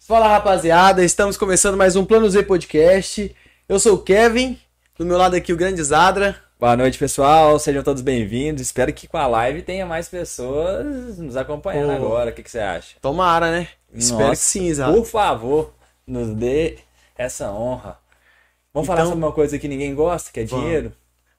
Fala rapaziada, estamos começando mais um Plano Z Podcast. Eu sou o Kevin, do meu lado aqui o grande Zadra. Boa noite, pessoal. Sejam todos bem-vindos. Espero que com a live tenha mais pessoas nos acompanhando agora. O que, que você acha? Tomara, né? Espero Nossa, que sim, Zadra. Por favor, nos dê essa honra. Vamos falar Então- sobre uma coisa que ninguém gosta, que é Vamos. dinheiro?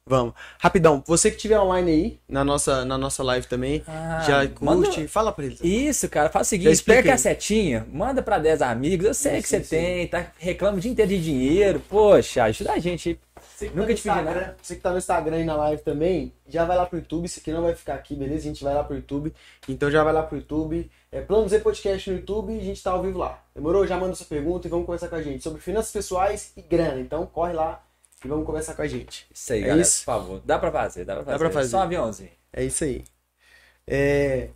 Vamos. Rapidão, você que estiver online aí, na nossa, na nossa live também, Ah, já curte, manda- fala pra eles. Isso, cara. Faz o seguinte, pega a setinha, manda pra 10 amigos. Eu sei Sim, que você sim, sim. tem, tá? Reclama o dia inteiro de dinheiro. Poxa, ajuda a gente aí. Você que, Nunca tá no te pedi Instagram, nada. você que tá no Instagram e na live também, já vai lá pro YouTube. Isso aqui não vai ficar aqui, beleza? A gente vai lá pro YouTube. Então já vai lá pro YouTube. É Plano Z Podcast no YouTube e a gente tá ao vivo lá. Demorou? Já manda sua pergunta e vamos conversar com a gente sobre finanças pessoais e grana. Então corre lá e vamos conversar com a gente. Isso aí, É galera, isso? por favor. Dá pra fazer, dá pra fazer. pra fazer. Só um aviãozinho. É isso aí. É...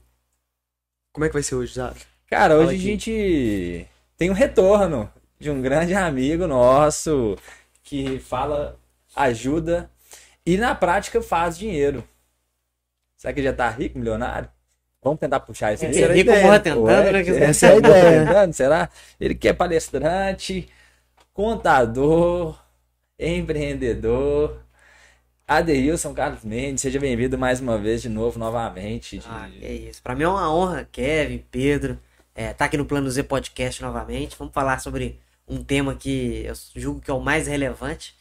Como é que vai ser hoje, Zato? Cara, Fala hoje a aqui. gente tem um retorno de um grande amigo nosso que fala, ajuda e na prática faz dinheiro. Será que ele já tá rico, milionário? Vamos tentar puxar isso É, aí. será rico ideia. morra tentando, né? essa é a ideia. tentando, Será? Ele que é palestrante, contador, empreendedor. Adeilson Carlos Mendes, seja bem-vindo mais uma vez, de novo, novamente. de- Ah, é isso. Pra mim é uma honra, Kevin, Pedro, é, tá aqui no Plano Z Podcast novamente. Vamos falar sobre um tema que eu julgo que é o mais relevante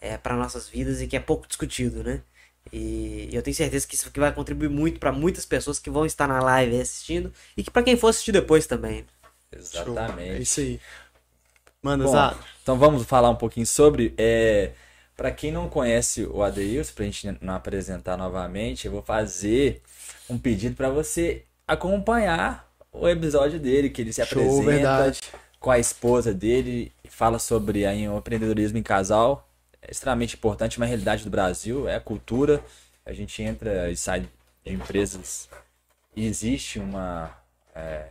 é, para nossas vidas e que é pouco discutido, né? E eu tenho certeza que isso aqui vai contribuir muito para muitas pessoas que vão estar na live aí assistindo e que para quem for assistir depois também. Exatamente. É isso aí. Manda, Bom, Zato. Então vamos falar um pouquinho sobre. É, para quem não conhece o Adeilson, pra gente não apresentar novamente, eu vou fazer um pedido para você acompanhar o episódio dele, que ele se Show, apresenta verdade. com a esposa dele fala sobre aí, o empreendedorismo em casal. É extremamente importante, uma realidade do Brasil, é a cultura. A gente entra e sai de empresas e existe uma, é,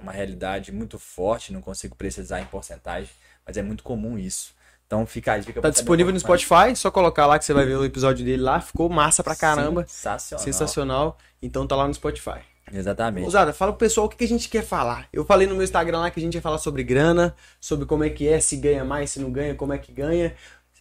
uma realidade muito forte, não consigo precisar em porcentagem, mas é muito comum isso. Então fica a dica Tá disponível no mais. Spotify, só colocar lá que você vai ver o episódio dele lá. Ficou massa pra caramba. Sensacional. Sensacional. Então tá lá no Spotify. Exatamente. Ousada, fala pro pessoal o que que a gente quer falar. Eu falei no meu Instagram lá que a gente ia falar sobre grana, sobre como é que é, se ganha mais, se não ganha, como é que ganha.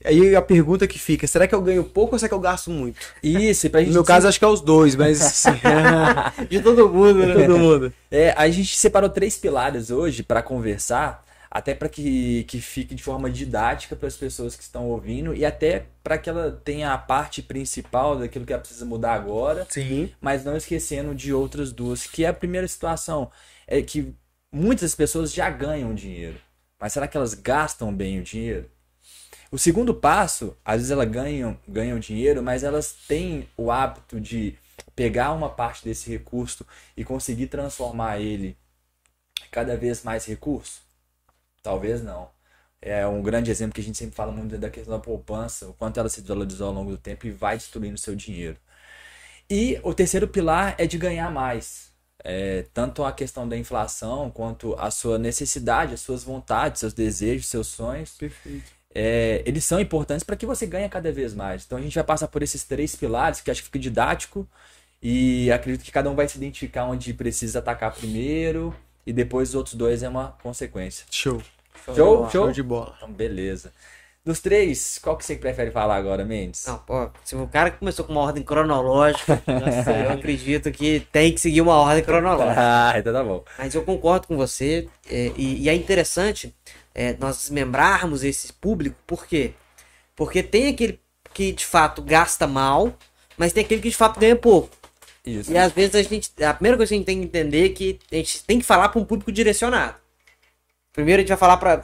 Aí a pergunta que fica, será que eu ganho pouco ou será que eu gasto muito? Isso, e pra gente No meu caso, acho que é os dois, mas. De todo mundo, né? todo mundo. É, a gente separou três pilares hoje para conversar, até para que, que fique de forma didática para as pessoas que estão ouvindo e até para que ela tenha a parte principal daquilo que ela precisa mudar agora, Sim. mas não esquecendo de outras duas, que é a primeira situação, é que muitas pessoas já ganham dinheiro, mas será que elas gastam bem o dinheiro? O segundo passo, às vezes elas ganham, ganham dinheiro, mas elas têm o hábito de pegar uma parte desse recurso e conseguir transformar ele cada vez mais recurso? Talvez não. É um grande exemplo que a gente sempre fala muito da questão da poupança, o quanto ela se desvalorizou ao longo do tempo e vai destruindo seu dinheiro. E o terceiro pilar é de ganhar mais. É, tanto a questão da inflação quanto a sua necessidade, as suas vontades, seus desejos, seus sonhos Perfeito. É, eles são importantes para que você ganhe cada vez mais. Então a gente vai passar por esses três pilares que acho que fica didático e acredito que cada um vai se identificar onde precisa atacar primeiro e depois os outros dois é uma consequência. Show. Show, Show show. de bola. Então beleza. Dos três, qual que você prefere falar agora, Mendes? Não, pô, se o cara que começou com uma ordem cronológica, eu acredito que tem que seguir uma ordem cronológica. Ah, então tá bom. Mas eu concordo com você, é, e, e é interessante é, nós desmembrarmos esse público, por quê? Porque tem aquele que de fato gasta mal, mas tem aquele que de fato ganha pouco. Isso. E às vezes a gente. A primeira coisa que a gente tem que entender é que a gente tem que falar para um público direcionado. Primeiro a gente vai falar para.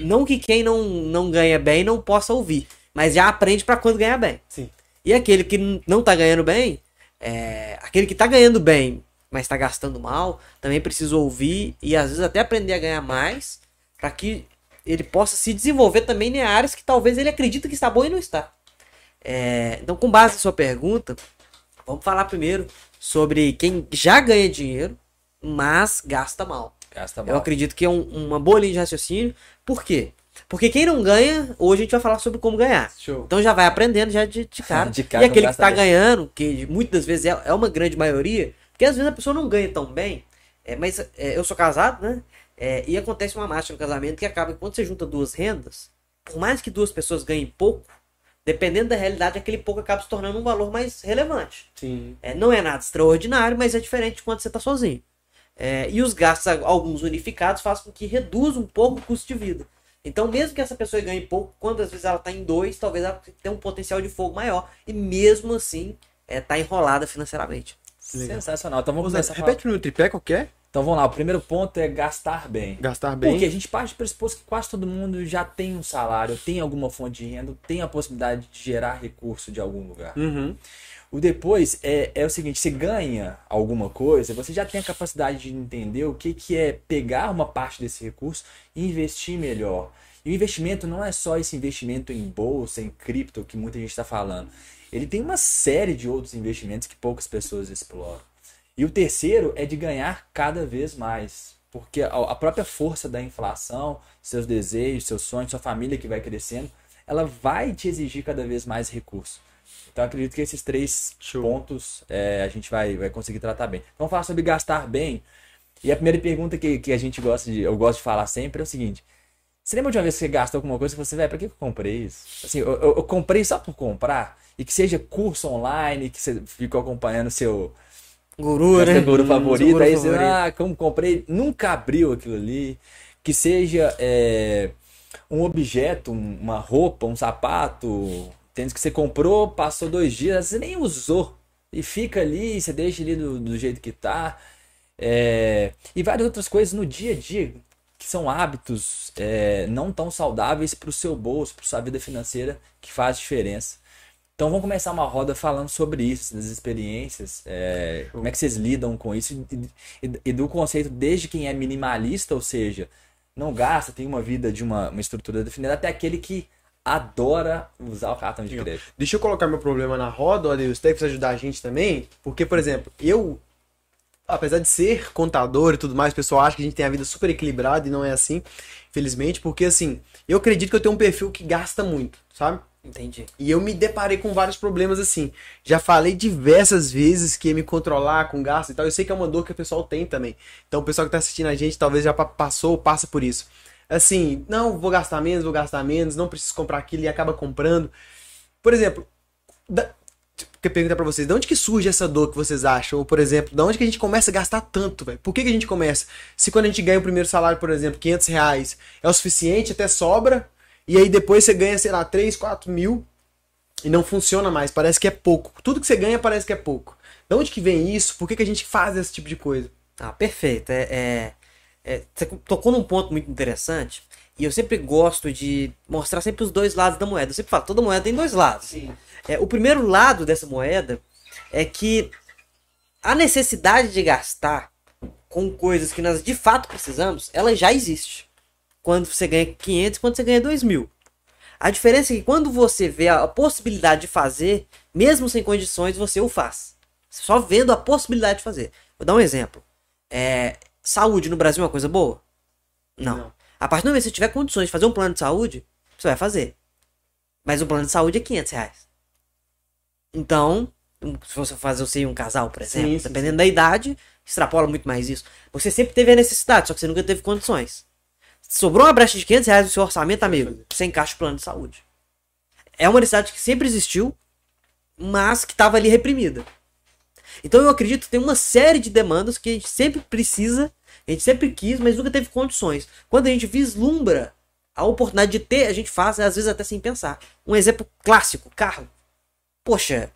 Não que quem não, não ganha bem não possa ouvir, mas já aprende para quando ganhar bem. Sim. E aquele que não tá ganhando bem, é, aquele que tá ganhando bem, mas tá gastando mal, também precisa ouvir e às vezes até aprender a ganhar mais, para que ele possa se desenvolver também em áreas que talvez ele acredita que está bom e não está. É, então, com base na sua pergunta, vamos falar primeiro sobre quem já ganha dinheiro, mas gasta mal. Gasta Eu mal. acredito que é um- uma boa linha de raciocínio. Por quê? Porque quem não ganha, hoje a gente vai falar sobre como ganhar. Show. Então já vai aprendendo já de, de cara. De cara, e aquele que tá bem. ganhando, que muitas das vezes é, é uma grande maioria, porque às vezes a pessoa não ganha tão bem, é, mas é, eu sou casado, né? É, e acontece uma marcha no casamento que acaba que quando você junta duas rendas, por mais que duas pessoas ganhem pouco, dependendo da realidade, aquele pouco acaba se tornando um valor mais relevante. Sim. É, não é nada extraordinário, mas é diferente de quando você está sozinho. É, e os gastos, alguns unificados, fazem com que reduza um pouco o custo de vida. Então, mesmo que essa pessoa ganhe pouco, quando às vezes ela está em dois, talvez ela tenha um potencial de fogo maior. E mesmo assim, está é, enrolada financeiramente. Legal. Sensacional. Então vamos Ô, Zé, começar repete no tripé qual que é? Então vamos lá. O primeiro ponto é gastar bem. Gastar bem. Porque a gente parte do pressuposto que quase todo mundo já tem um salário, tem alguma fonte de renda, tem a possibilidade de gerar recurso de algum lugar. Uhum. O depois é, é o seguinte, você ganha alguma coisa, você já tem a capacidade de entender o que, que é pegar uma parte desse recurso e investir melhor. E o investimento não é só esse investimento em bolsa, em cripto, que muita gente está falando. Ele tem uma série de outros investimentos que poucas pessoas exploram. E o terceiro é de ganhar cada vez mais. Porque a própria força da inflação, seus desejos, seus sonhos, sua família que vai crescendo, ela vai te exigir cada vez mais recurso. Então acredito que esses três Show. pontos é, a gente vai, vai conseguir tratar bem. Então falar sobre gastar bem. E a primeira pergunta que, que a gente gosta de, eu gosto de falar sempre é o seguinte: você lembra de uma vez que você gastou alguma coisa e você, velho, pra que que eu comprei isso? Assim, eu, eu- eu comprei só por comprar, e que seja curso online, que você ficou acompanhando seu, Guru, seu né? guru favorito, guru aí você, favorito. ah, como comprei, nunca abriu aquilo ali. Que seja é, um objeto, um- uma roupa, um sapato, tênis que você comprou, passou dois dias, você nem usou. E fica ali, você deixa ali do, do jeito que tá. É, e várias outras coisas no dia a dia, que são hábitos é, não tão saudáveis para o seu bolso, para sua vida financeira, que faz diferença. Então vamos começar uma roda falando sobre isso, das experiências, é, como é que vocês lidam com isso e, e- e do conceito desde quem é minimalista, ou seja, não gasta, tem uma vida de uma, uma estrutura definida, até aquele que adora usar o cartão de crédito. Deixa eu colocar meu problema na roda, ó Deus, tem que ajudar a gente também. Porque, por exemplo, eu, apesar de ser contador e tudo mais, o pessoal acha que a gente tem a vida super equilibrada e não é assim, infelizmente, porque assim, eu acredito que eu tenho um perfil que gasta muito, sabe? Entendi. E eu me deparei com vários problemas assim. Já falei diversas vezes que ia me controlar com gasto e tal. Eu sei que é uma dor que o pessoal tem também. Então o pessoal que tá assistindo a gente talvez já pa- passou ou passa por isso. Assim, não, vou gastar menos, vou gastar menos, não preciso comprar aquilo e acaba comprando. Por exemplo, da... que perguntar pra vocês, de onde que surge essa dor que vocês acham? Ou, por exemplo, de onde que a gente começa a gastar tanto, velho? Por que, que a gente começa? Se quando a gente ganha o primeiro salário, por exemplo, 500 reais, é o suficiente, até sobra, e aí depois você ganha, sei lá, 3, 4 mil, e não funciona mais, parece que é pouco. Tudo que você ganha parece que é pouco. De onde que vem isso? Por que, que a gente faz esse tipo de coisa? Ah, perfeito. É, é- é, você tocou num ponto muito interessante. E eu sempre gosto de mostrar sempre os dois lados da moeda. Eu sempre falo, toda moeda tem dois lados. É, o primeiro lado dessa moeda é que a necessidade de gastar com coisas que nós de fato precisamos, ela já existe. Quando você ganha 500 e quando você ganha 2 mil. A diferença é que quando você vê a possibilidade de fazer, mesmo sem condições, você o faz. Só vendo a possibilidade de fazer. Vou dar um exemplo. É, saúde no Brasil é uma coisa boa? Não. Não. A partir do momento que você tiver condições de fazer um plano de saúde, você vai fazer. Mas o plano de saúde é 500 reais. Então, um- se você fazer você e um casal, por exemplo, Sim, sim, dependendo da idade, extrapola muito mais isso. Você sempre teve a necessidade, só que você nunca teve condições. Sobrou uma brecha de 500 reais no seu orçamento, amigo, você encaixa o plano de saúde. É uma necessidade que sempre existiu, mas que estava ali reprimida. Então eu acredito que tem uma série de demandas que a gente sempre precisa, a gente sempre quis, mas nunca teve condições. Quando a gente vislumbra a oportunidade de ter, a gente faz, às vezes até sem pensar. Um exemplo clássico, carro. Poxa,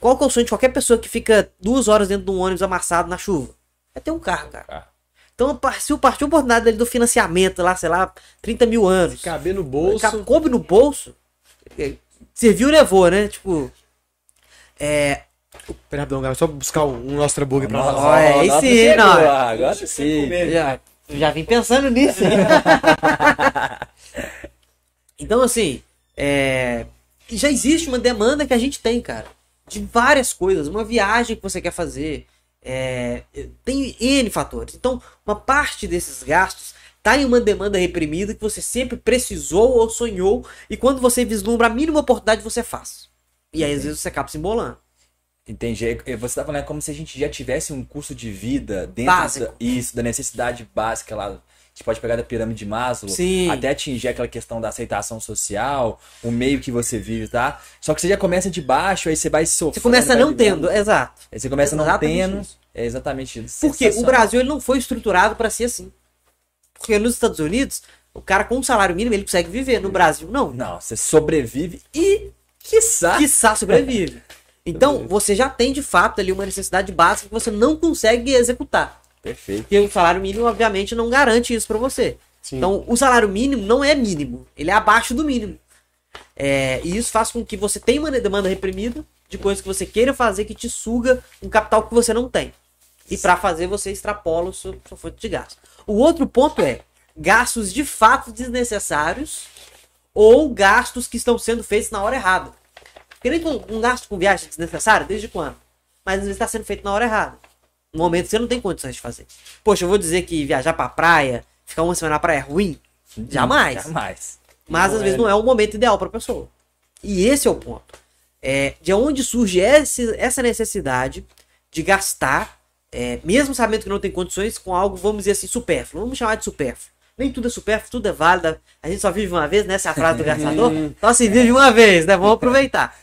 qual que é o sonho de qualquer pessoa que fica duas horas dentro de um ônibus amassado na chuva? É ter um carro, cara. Então se partiu a oportunidade ali do financiamento lá, sei lá, 30 mil anos. Caber no bolso. Coube no bolso. é, Serviu, levou, né? Tipo. É. Perdão, galera, só buscar um nosso trabugue pra. Ó, é chegou, não. Agora sim. Já, já vim pensando nisso. então, assim, é, já existe uma demanda que a gente tem, cara. De várias coisas. Uma viagem que você quer fazer. É, tem N fatores. Então, uma parte desses gastos tá em uma demanda reprimida que você sempre precisou ou sonhou. E quando você vislumbra a mínima oportunidade, você faz. E aí, às vezes, você acaba se embolando. Entendi. É, Você tá falando como se a gente já tivesse um custo de vida dentro da, isso, da necessidade básica lá. Gente pode pegar da pirâmide de Maslow, Sim. até atingir aquela questão da aceitação social, o meio que você vive, tá? Só que você já começa de baixo, aí você vai sofrendo. Você começa não vivendo. tendo, exato. Aí você começa não Exatamente tendo. isso. É exatamente isso. Porque o. Brasil ele não foi estruturado para ser assim. Porque nos Estados Unidos, o cara com um salário mínimo ele consegue viver. No Brasil, não. Não, você sobrevive e, quiçá, Quiçá sobrevive. Então, você já tem de fato ali uma necessidade básica que você não consegue executar. Perfeito. Porque o salário mínimo, obviamente, não garante isso para você. Sim. Então, o salário mínimo não é mínimo, ele é abaixo do mínimo. É, e isso faz com que você tenha uma demanda reprimida de coisas que você queira fazer que te suga um capital que você não tem. E para fazer, você extrapola o seu, sua fonte de gasto. O outro ponto é gastos de fato desnecessários ou gastos que estão sendo feitos na hora errada. Porque nem um, gasto com viagem é desnecessário, desde quando? Mas vezes está sendo feito na hora errada. No momento que você não tem condições de fazer. Poxa, eu vou dizer que viajar pra praia, ficar uma semana na praia é ruim? Jamais. Jamais. Mas às vezes não é o momento ideal para pessoa. E esse é o ponto. É, de onde surge esse, essa necessidade de gastar, é, mesmo sabendo que não tem condições, com algo, vamos dizer assim, supérfluo. Vamos chamar de supérfluo. Nem tudo é supérfluo, tudo é válido. A gente só vive uma vez, né? Essa é a frase do gastador. Só se vive uma vez, né? Vamos aproveitar.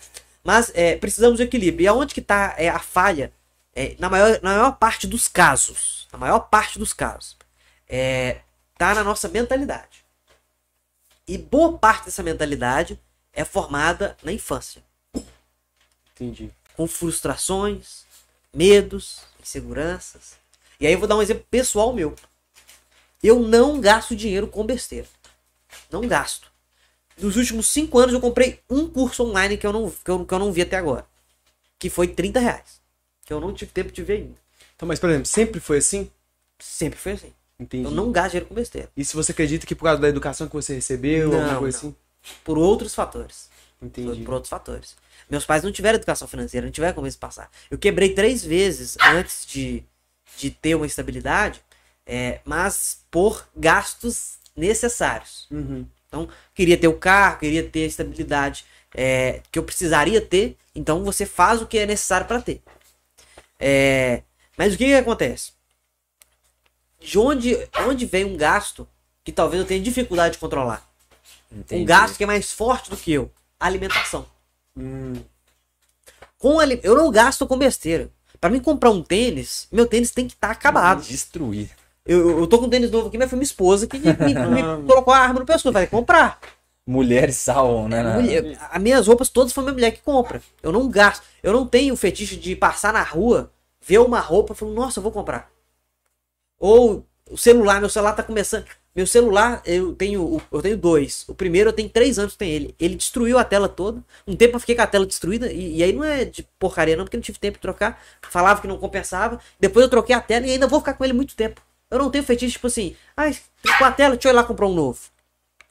Mas é, precisamos de equilíbrio. E aonde que está é, a falha? É, na, maior, na maior parte dos casos, na maior parte dos casos, é, tá na nossa mentalidade. E boa parte dessa mentalidade é formada na infância, Entendi. com frustrações, medos, inseguranças. E aí eu vou dar um exemplo pessoal meu. Eu não gasto dinheiro com besteira. Não gasto. Nos últimos cinco anos eu comprei um curso online que eu não, que eu, que eu não vi até agora. Que foi 30 reais. Que eu não tive tempo de ver ainda. Então, mas, por exemplo, sempre foi assim? Sempre foi assim. Entendi. Eu não gasto dinheiro com besteira. E se você acredita que por causa da educação que você recebeu, Não, alguma coisa não. assim? Por outros fatores. Entendi. Por outros fatores. Meus pais não tiveram educação financeira, não tiveram como isso passar. Eu quebrei três vezes antes de, de ter uma estabilidade, é, mas por gastos necessários. Uhum. Então, queria ter o carro, queria ter a estabilidade é, que eu precisaria ter, então você faz o que é necessário para ter. É, mas o que, que acontece? De onde, onde vem um gasto que talvez eu tenha dificuldade de controlar? Entendi. Um gasto que é mais forte do que eu. Alimentação. Hum, Com ali... Eu não gasto com besteira. Pra mim comprar um tênis, meu tênis tem que estar acabado. Destruir. Eu, eu- eu tô com um tênis novo aqui, mas foi minha esposa que me, me- me colocou a arma no pescoço. Vai comprar. Mulheres salvam, né? Mulher- as minhas roupas todas foi minha mulher que compra. Eu não gasto. Eu não tenho fetiche de passar na rua, ver uma roupa e falar, nossa, eu vou comprar. Ou o celular, meu celular tá começando. Meu celular, eu tenho, eu tenho dois. O primeiro eu tenho três anos que tem ele. Ele destruiu a tela toda. Um tempo eu fiquei com a tela destruída. E, e aí não é de porcaria, não, porque não tive tempo de trocar. Falava que não compensava. Depois eu troquei a tela e ainda vou ficar com ele muito tempo. Eu não tenho fetiche, tipo assim, ah, trocou a tela, deixa eu ir lá comprar um novo.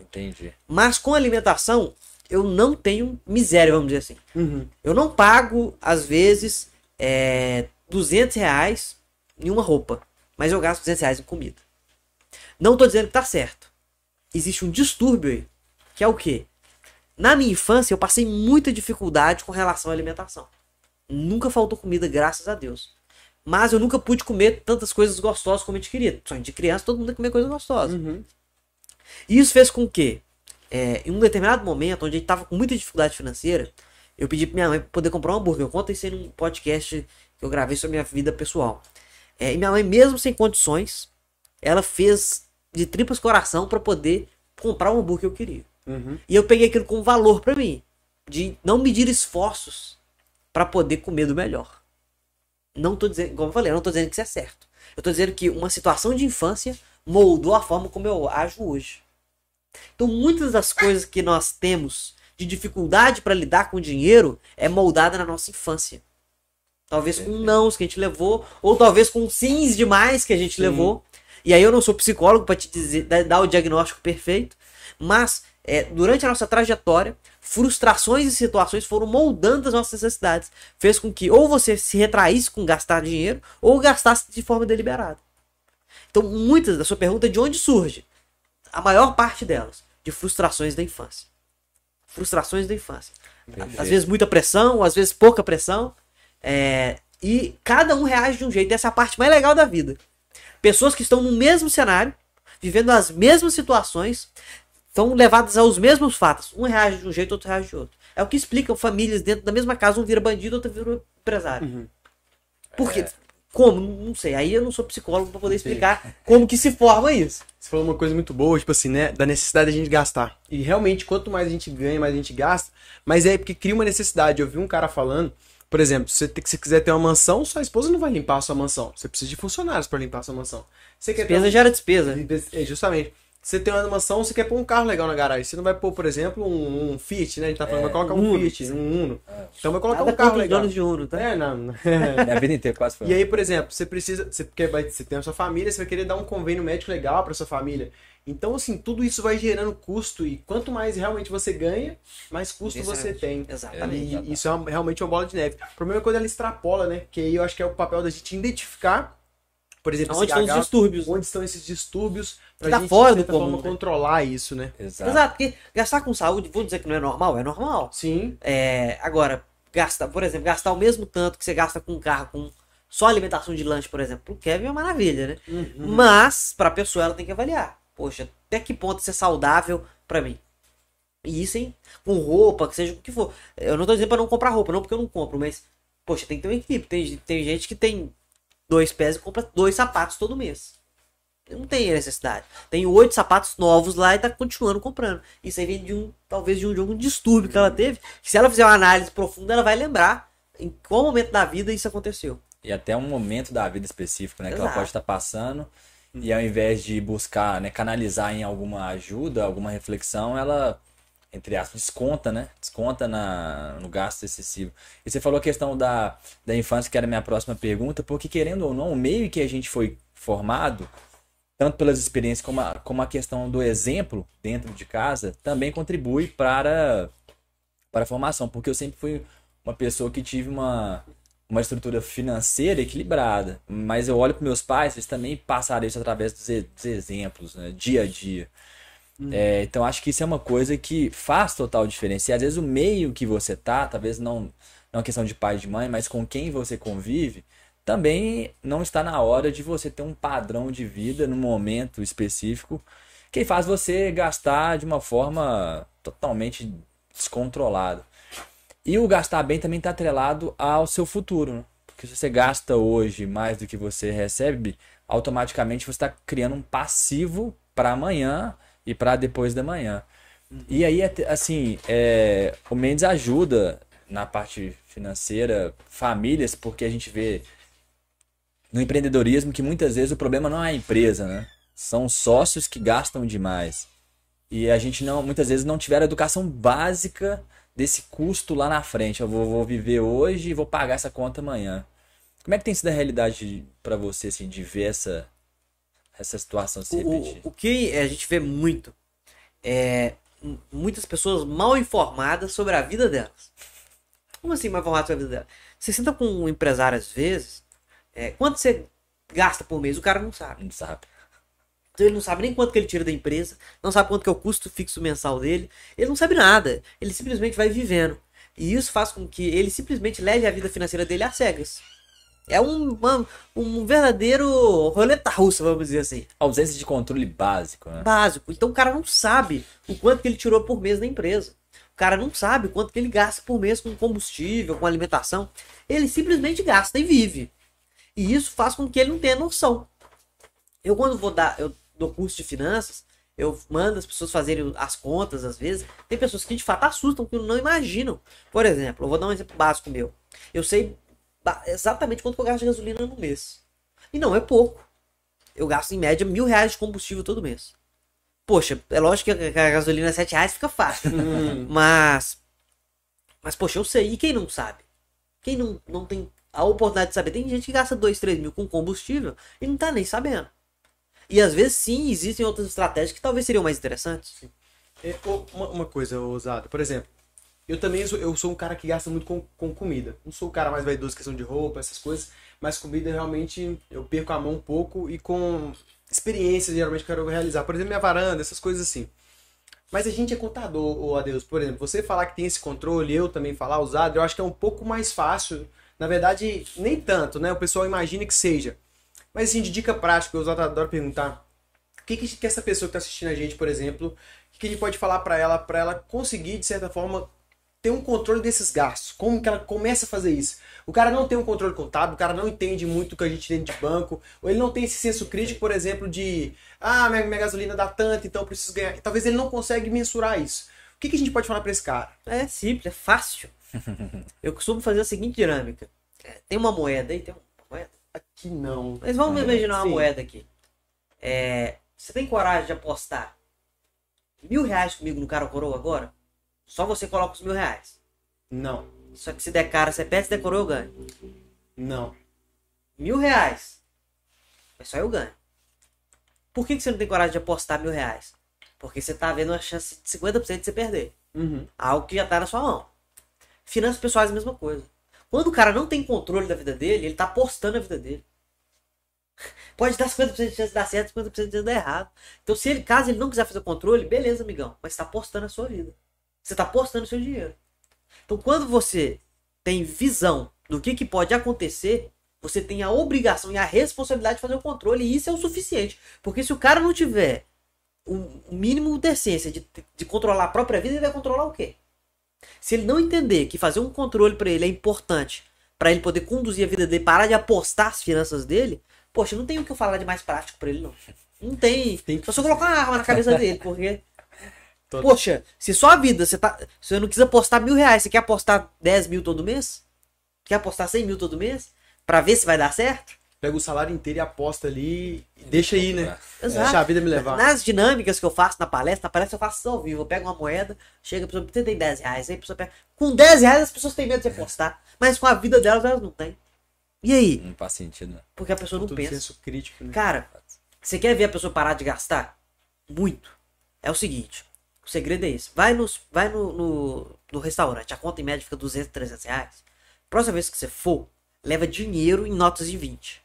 Entendi. Mas com alimentação, eu não tenho miséria, vamos dizer assim. uhum. Eu não pago, às vezes, é, 200 reais em uma roupa. Mas eu gasto 200 reais em comida. Não tô dizendo que tá certo. Existe um distúrbio aí. Que é o quê? Na minha infância, eu passei muita dificuldade com relação à alimentação. Nunca faltou comida, graças a Deus. Mas eu nunca pude comer tantas coisas gostosas como a gente queria. Sonho de criança, todo mundo ia comer coisa gostosa. Uhum. E isso fez com que, é, em um determinado momento, onde a gente tava com muita dificuldade financeira, eu pedi pra minha mãe poder comprar um hambúrguer. Eu conto isso num podcast que eu gravei sobre minha vida pessoal. É, e minha mãe, mesmo sem condições, ela fez de tripas coração para poder comprar o hambúrguer que eu queria. Uhum. E eu peguei aquilo como valor para mim, de não medir esforços para poder comer do melhor. Não tô dizendo, como eu falei, eu não tô dizendo que isso é certo. Eu tô dizendo que uma situação de infância moldou a forma como eu ajo hoje. Então, muitas das coisas que nós temos de dificuldade para lidar com o dinheiro é moldada na nossa infância. Talvez com nãos que a gente levou, ou talvez com sims demais que a gente Sim. levou. E aí eu não sou psicólogo para te dizer, dar- o diagnóstico perfeito, mas é, durante a nossa trajetória, frustrações e situações foram moldando as nossas necessidades. Fez com que ou você se retraísse com gastar dinheiro, ou gastasse de forma deliberada. Então, muitas da sua pergunta é de onde surge? A maior parte delas, de frustrações da infância. Frustrações da infância. Às vezes muita pressão, às vezes pouca pressão. é, e cada um reage de um jeito. Essa é a parte mais legal da vida. Pessoas que estão no mesmo cenário, vivendo as mesmas situações, estão levadas aos mesmos fatos. Um reage de um jeito, outro reage de outro. É o que explica famílias dentro da mesma casa, um vira bandido, outro vira empresário. Uhum. Por quê? É. Como? Não sei. Aí eu não sou psicólogo pra poder explicar como que se forma isso. Você falou uma coisa muito boa, tipo assim, né? Da necessidade da gente gastar. E realmente, quanto mais a gente ganha, mais a gente gasta. Mas é porque cria uma necessidade. Eu vi um cara falando, por exemplo, se você, quiser ter uma mansão, sua esposa não vai limpar a sua mansão. Você precisa de funcionários para limpar a sua mansão. Você quer ter Despesa um- gera despesa. É, justamente. Você tem uma mansão, você quer pôr um carro legal na garagem. Você não vai pôr, por exemplo, um, um Fiat, né? A gente tá falando, vai colocar um Uno. Fiat, um Uno. Então vai colocar Nada um carro legal. de Uno, tá? É, não. não. Minha vida inteira quase foi. E aí, por exemplo, você precisa, você quer, você tem a sua família, você vai querer dar um convênio médico legal para sua família. Então, assim, tudo isso vai gerando custo e quanto mais realmente você ganha, mais custo você tem. Exatamente. E isso é uma- realmente uma bola de neve. O problema é quando ela extrapola, né? Que aí eu acho que é o papel da gente identificar, por exemplo, Onde estão os distúrbios? onde estão esses distúrbios, pra Tá gente, fora do comum, forma, né? controlar isso, né? Exato. Exato, porque gastar com saúde, vou dizer que não é normal, é normal. Sim. É, agora, gastar, por exemplo, gastar o mesmo tanto que você gasta com um carro, com só alimentação de lanche, por exemplo, pro Kevin é uma maravilha, né? Uhum. Mas, pra pessoa, ela tem que avaliar. Poxa, até que ponto isso é saudável pra mim? E isso, hein? Com roupa, que seja o que for. Eu não tô dizendo pra não comprar roupa, não porque eu não compro, mas, poxa, tem que ter um equilíbrio. Tem, tem gente que tem dois pés e compra dois sapatos todo mês. Não tenho necessidade. Tem oito sapatos novos lá e tá continuando comprando. Isso aí vem de um, talvez de um, de um distúrbio que ela teve. Que se ela fizer uma análise profunda, ela vai lembrar em qual momento da vida isso aconteceu. E até um momento da vida específico, né? Que ela Exato. pode estar passando. E ao invés de buscar, né, canalizar em alguma ajuda, alguma reflexão, ela, entre aspas, desconta, né? Desconta na, no gasto excessivo. E você falou a questão da, da infância, que era a minha próxima pergunta, porque querendo ou não, o meio que a gente foi formado, tanto pelas experiências como a, como a questão do exemplo dentro de casa, também contribui para, para a formação. Porque eu sempre fui uma pessoa que tive uma, uma estrutura financeira equilibrada. Mas eu olho para meus pais, eles também passaram isso através dos, e- dos exemplos, né? dia a dia. É, então acho que isso é uma coisa que faz total diferença. E às vezes o meio que você tá, talvez não, não é uma questão de pai e de mãe, mas com quem você convive, também não está na hora de você ter um padrão de vida num momento específico que faz você gastar de uma forma totalmente descontrolada. E o gastar bem também está atrelado ao seu futuro, né? Porque se você gasta hoje mais do que você recebe, automaticamente você está criando um passivo para amanhã e para depois da manhã. E aí, até- assim, é, o Mendes ajuda na parte financeira famílias, porque a gente vê no empreendedorismo que muitas vezes o problema não é a empresa, né? São sócios que gastam demais. E a gente não, muitas vezes não tiver a educação básica desse custo lá na frente. Eu vou, vou viver hoje e vou pagar essa conta amanhã. Como é que tem sido a realidade para você, assim, de ver essa, essa situação se O, repetir? o que a gente vê muito é muitas pessoas mal informadas sobre a vida delas. Como assim mal informadas sobre a vida delas? Você senta com um empresário às vezes, é, quanto você gasta por mês? O cara não sabe. Não sabe. Então ele não sabe nem quanto que ele tira da empresa, não sabe quanto que é o custo fixo mensal dele, ele não sabe nada. Ele simplesmente vai vivendo. E isso faz com que ele simplesmente leve a vida financeira dele às cegas. É um, uma- um verdadeiro roleta russa, vamos dizer assim. Ausência de controle básico, né? Básico. Então o cara não sabe o quanto que ele tirou por mês da empresa. O cara não sabe o quanto que ele gasta por mês com combustível, com alimentação. Ele simplesmente gasta e vive. E isso faz com que ele não tenha noção. Eu quando vou dar, eu dou curso de finanças, eu mando as pessoas fazerem as contas às vezes. Tem pessoas que de fato assustam, que não imaginam. Por exemplo, eu vou dar um exemplo básico meu. Eu sei exatamente quanto eu gasto de gasolina no mês. E não é pouco. Eu gasto em média mil reais de combustível todo mês. Poxa, é lógico que a gasolina é 7 reais, fica fácil. mas. Mas, poxa, eu sei. E quem não sabe? Quem não, não tem a oportunidade de saber? Tem gente que gasta 2, 3 mil com combustível e não tá nem sabendo. E às vezes sim, existem outras estratégias que talvez seriam mais interessantes. É, uma, uma coisa, ousada. Por exemplo, eu também sou, eu sou um cara que gasta muito com, com comida. Não sou o cara mais vaidoso, questão de roupa, essas coisas. Mas comida realmente eu perco a mão um pouco e com experiências geralmente eu quero realizar. Por exemplo, minha varanda, essas coisas assim. Mas a gente é contador, ô Adeus. Por exemplo, você falar que tem esse controle, eu também falar usado, eu acho que é um pouco mais fácil. Na verdade, nem tanto, né? O pessoal imagina que seja. Mas assim, de dica prática, eu adoro perguntar. O que, que, essa pessoa que tá assistindo a gente, por exemplo, o que, a gente pode falar para ela, para ela conseguir, de certa forma, ter um controle desses gastos? Como que ela começa a fazer isso? O cara não tem um controle contábil, o cara não entende muito o que a gente tem de banco, ou ele não tem esse senso crítico, por exemplo, de ah, minha, minha gasolina dá tanto, então preciso ganhar. Talvez ele não consegue mensurar isso. O que, que a gente pode falar para esse cara? É simples, é fácil. Eu costumo fazer a seguinte dinâmica. É, Tem uma moeda aí, tem uma moeda. Aqui não. Mas vamos imaginar uma Sim. moeda aqui. É, você tem coragem de apostar mil reais comigo no cara coroa agora? Só você coloca os mil reais. Não. Só que se der cara, você perde, se der coroa, eu ganho. Não. Mil reais. Mas só eu ganho. Por que, que você não tem coragem de apostar mil reais? Porque você tá vendo uma chance de 50% de você perder. Uhum. Algo que já tá na sua mão. Finanças pessoais a mesma coisa. Quando o cara não tem controle da vida dele, ele tá apostando na vida dele. Pode dar 50% de chance de dar certo, 50% de chance de dar errado. Então, se ele, caso ele não quiser fazer controle, beleza, amigão. Mas tá apostando na sua vida. Você tá apostando no seu dinheiro. Então, quando você tem visão do que, que pode acontecer, você tem a obrigação e a responsabilidade de fazer o controle. E isso é o suficiente. Porque se o cara não tiver o o mínimo de decência de, de controlar a própria vida, ele vai controlar o quê? Se ele não entender que fazer um controle pra ele é importante pra ele poder conduzir a vida dele, parar de apostar as finanças dele, poxa, não tem o que eu falar de mais prático pra ele, não. Não tem. Tem que- Só se eu colocar uma arma na cabeça dele, porque. Todo- Poxa, se só a vida, você tá. Você não quis apostar mil reais, você quer apostar 10 mil todo mês? Quer apostar 100 mil todo mês? Pra ver se vai dar certo? Pega o salário inteiro e aposta ali e deixa aí, né? Exato. Deixa a vida me levar. Nas dinâmicas que eu faço na palestra, na palestra eu faço ao vivo. Eu pego uma moeda, chega a pessoa, você tem 10 reais. Aí a pessoa pega. Com 10 reais as pessoas têm medo de apostar. Mas com a vida delas, elas não têm. E aí? Não faz sentido, né? Porque a pessoa não Tudo pensa. senso crítico, né? Cara, você quer ver a pessoa parar de gastar? Muito. É o seguinte. O segredo é esse. Vai, nos, vai no, no, no restaurante. A conta em média fica 200, 300 reais. Próxima vez que você for, leva dinheiro em notas de 20.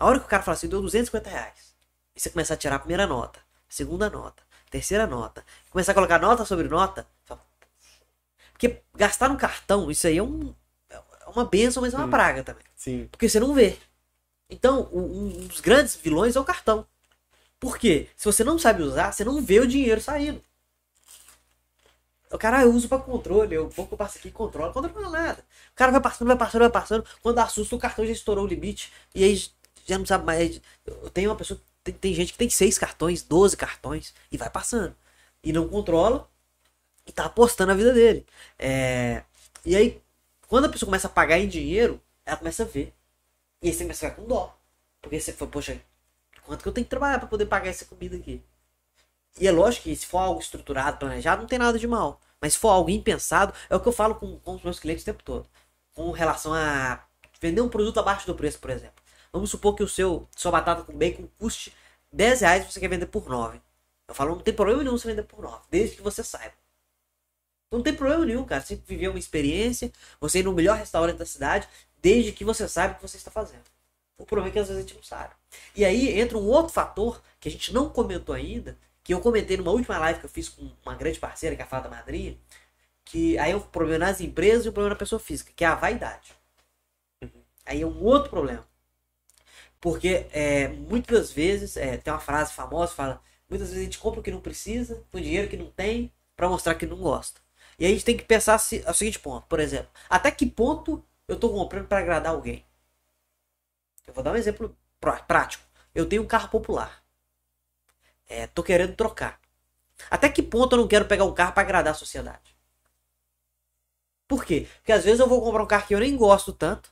A hora que o cara fala assim, deu 250 reais. E você começar a tirar a primeira nota, segunda nota, terceira nota. Começar a colocar nota sobre nota. fala, Porque gastar no cartão, isso aí é, um, é uma benção, mas é uma Sim. praga também. Sim. Porque você não vê. Então, um dos grandes vilões é o cartão. Por quê? Se você não sabe usar, você não vê o dinheiro saindo. O cara, ah, eu uso pra controle, eu pouco eu passo aqui controlo, controle não é nada. O cara vai passando, vai passando, vai passando. Quando assusta, o cartão já estourou o limite. E aí já sabe mais. Tenho uma pessoa, tem, tem gente que tem seis cartões, 12 cartões, e vai passando. E não controla, e tá apostando a vida dele. É, E aí, quando a pessoa começa a pagar em dinheiro, ela começa a ver. E aí você começa a ficar com dó. Porque você fala, poxa, quanto que eu tenho que trabalhar pra poder pagar essa comida aqui? E é lógico que se for algo estruturado, planejado, não tem nada de mal. Mas se for algo impensado, é o que eu falo com, com os meus clientes o tempo todo. Com relação a vender um produto abaixo do preço, por exemplo. Vamos supor que o seu sua batata com bacon custe 10 reais e você quer vender por 9. Eu falo, não tem problema nenhum você vender por 9, desde que você saiba. Não tem problema nenhum, cara. Você viver uma experiência, você ir no melhor restaurante da cidade, desde que você saiba o que você está fazendo. O problema é que às vezes a gente não sabe. E aí entra um outro fator que a gente não comentou ainda, que eu comentei numa última live que eu fiz com uma grande parceira, que é a Fada Madrinha, que aí é um problema nas empresas e um problema na pessoa física, que é a vaidade. Aí é um outro problema. Porque é, muitas vezes, é, tem uma frase famosa, fala, muitas vezes a gente compra o que não precisa, com dinheiro que não tem, para mostrar que não gosta. E aí a gente tem que pensar se, é seguinte ponto, por exemplo, até que ponto eu tô comprando para agradar alguém? Eu vou dar um exemplo prá- prático. Eu tenho um carro popular. É, tô querendo trocar. Até que ponto eu não quero pegar um carro para agradar a sociedade? Por quê? Porque às vezes eu vou comprar um carro que eu nem gosto tanto,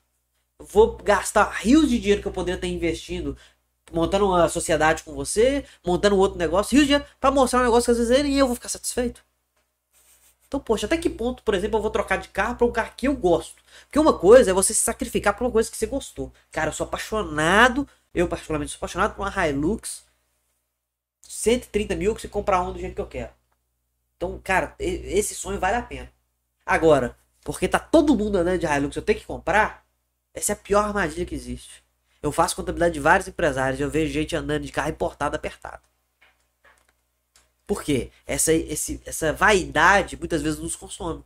vou gastar rios de dinheiro que eu poderia estar investindo montando uma sociedade com você, montando outro negócio, rios de dinheiro pra mostrar um negócio que às vezes nem eu vou ficar satisfeito. Então, poxa, até que ponto, por exemplo, eu vou trocar de carro para um carro que eu gosto? Porque uma coisa é você se sacrificar por uma coisa que você gostou. Cara, eu sou apaixonado, eu particularmente sou apaixonado por uma Hilux 130 mil que você comprar um do jeito que eu quero. Então, cara, esse sonho vale a pena. Agora, porque tá todo mundo andando de Hilux, eu tenho que comprar, essa é a pior armadilha que existe. Eu faço contabilidade de vários empresários, eu vejo gente andando de carro importado apertado. Por quê? Essa, esse, essa vaidade muitas vezes nos consome.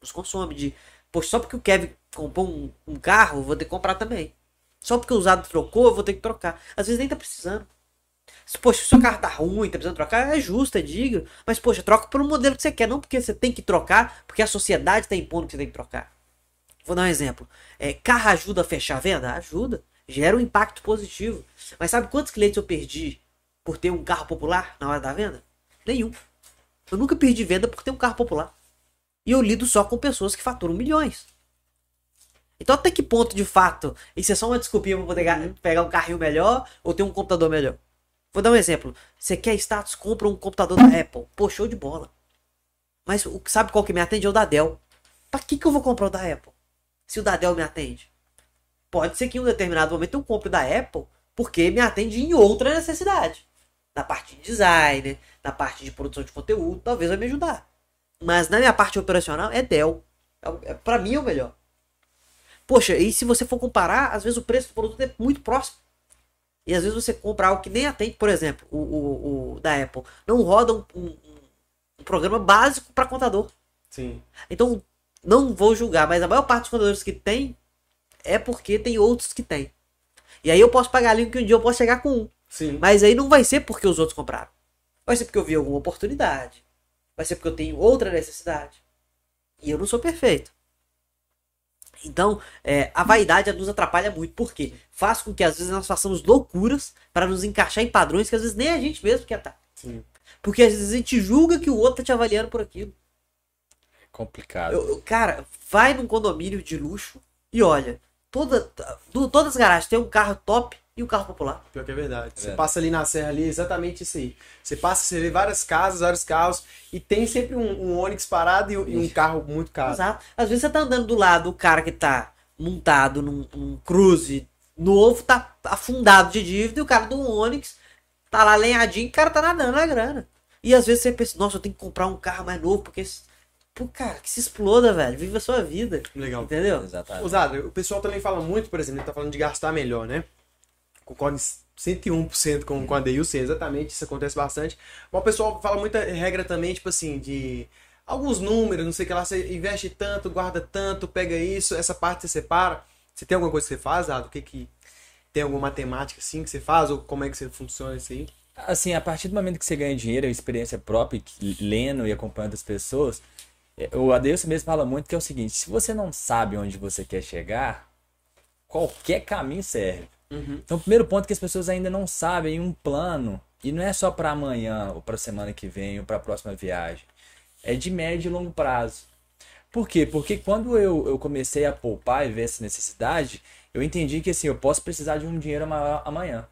Nos consome de, poxa, só porque o Kevin comprou um, um carro, vou ter que comprar também. Só porque o usado trocou, vou ter que trocar. Às vezes nem tá precisando. Poxa, se o seu carro tá ruim, tá precisando trocar, é justo, é digno. Mas, poxa, troca pelo modelo que você quer, não porque você tem que trocar, porque a sociedade tá impondo que você tem que trocar. Vou dar um exemplo. É, carro ajuda a fechar a venda? Ajuda. Gera um impacto positivo. Mas sabe quantos clientes eu perdi por ter um carro popular na hora da venda? Nenhum. Eu nunca perdi venda por ter um carro popular. E eu lido só com pessoas que faturam milhões. Então até que ponto, de fato, isso é só uma desculpinha pra poder ga- pegar um carrinho melhor ou ter um computador melhor? Vou dar um exemplo. Você quer status, compra um computador da Apple. Pô, show de bola. Mas sabe qual que me atende? É o da Dell. Pra que, que eu vou comprar o da Apple? Se o da Dell me atende. Pode ser que em um determinado momento eu compre da Apple porque me atende em outra necessidade. Na parte de design, na parte de produção de conteúdo, talvez vai me ajudar. Mas na minha parte operacional é Dell. É, é, pra mim é o melhor. Poxa, e se você for comparar, às vezes o preço do produto é muito próximo. E às vezes você compra algo que nem atende, por exemplo, o, o, o da Apple. Não roda um, um- um programa básico para contador. Sim. Então, não vou julgar, mas a maior parte dos contadores que tem é porque tem outros que tem. E aí eu posso pagar ali que um dia eu posso chegar com um. Sim. Mas aí não vai ser porque os outros compraram. Vai ser porque eu vi alguma oportunidade. Vai ser porque eu tenho outra necessidade. E eu não sou perfeito. Então, é, a vaidade nos atrapalha muito. Por quê? Faz com que às vezes nós façamos loucuras para nos encaixar em padrões que às vezes nem a gente mesmo quer estar. Sim. Porque às vezes a gente julga que o outro tá te avaliando por aquilo. Complicado. Eu- cara, vai num condomínio de luxo e olha, toda, do- todas as garagens tem um carro top e um carro popular. Pior que é verdade. Você verdade. passa ali na serra ali, é exatamente isso aí. Você passa, você vê várias casas, vários carros, e tem sempre um, um Onix parado e, e um carro muito caro. Exato. Às vezes você tá andando do lado, o cara que tá montado num, num cruze novo tá afundado de dívida e o cara do Onix tá lá lenhadinho e o cara tá nadando na grana. E às vezes você pensa, nossa, eu tenho que comprar um carro mais novo, porque. esse- Pô, cara, que se exploda, velho. Viva a sua vida. Legal. Entendeu? Exatamente. Usado, o pessoal também fala muito, por exemplo, ele tá falando de gastar melhor, né? Concordo 101% com, com a Deilson, exatamente, isso acontece bastante. Mas o pessoal fala muita regra também, tipo assim, de alguns números, não sei o que lá, você investe tanto, guarda tanto, pega isso, essa parte você separa. Você tem alguma coisa que você faz, Ado? O que que... Tem alguma matemática assim que você faz? Ou como é que você funciona isso aí? Assim, a partir do momento que você ganha dinheiro, é experiência própria, que- lendo e acompanhando as pessoas, o Adeilson mesmo fala muito que é o seguinte: se você não sabe onde você quer chegar, qualquer caminho serve. Então, o primeiro ponto é que as pessoas ainda não sabem um plano, e não é só para amanhã, ou para semana que vem, ou para a próxima viagem. É de médio e longo prazo. Por quê? Porque quando eu, eu comecei a poupar e ver essa necessidade, eu entendi que assim, eu posso precisar de um dinheiro maior amanhã.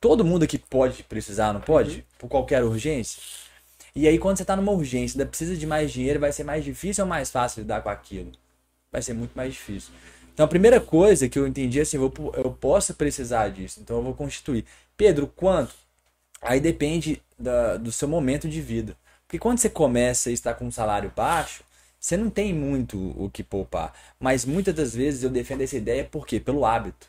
Todo mundo aqui pode precisar, não pode? Por qualquer urgência. E aí, quando você tá numa urgência, ainda precisa de mais dinheiro, vai ser mais difícil ou mais fácil lidar com aquilo? Vai ser muito mais difícil. Então, a primeira coisa que eu entendi é assim, eu, eu posso precisar disso, então eu vou constituir. Pedro, quanto? Aí depende da- do seu momento de vida. Porque quando você começa e está com um salário baixo, você não tem muito o que poupar. Mas muitas das vezes eu defendo essa ideia por quê? Pelo hábito.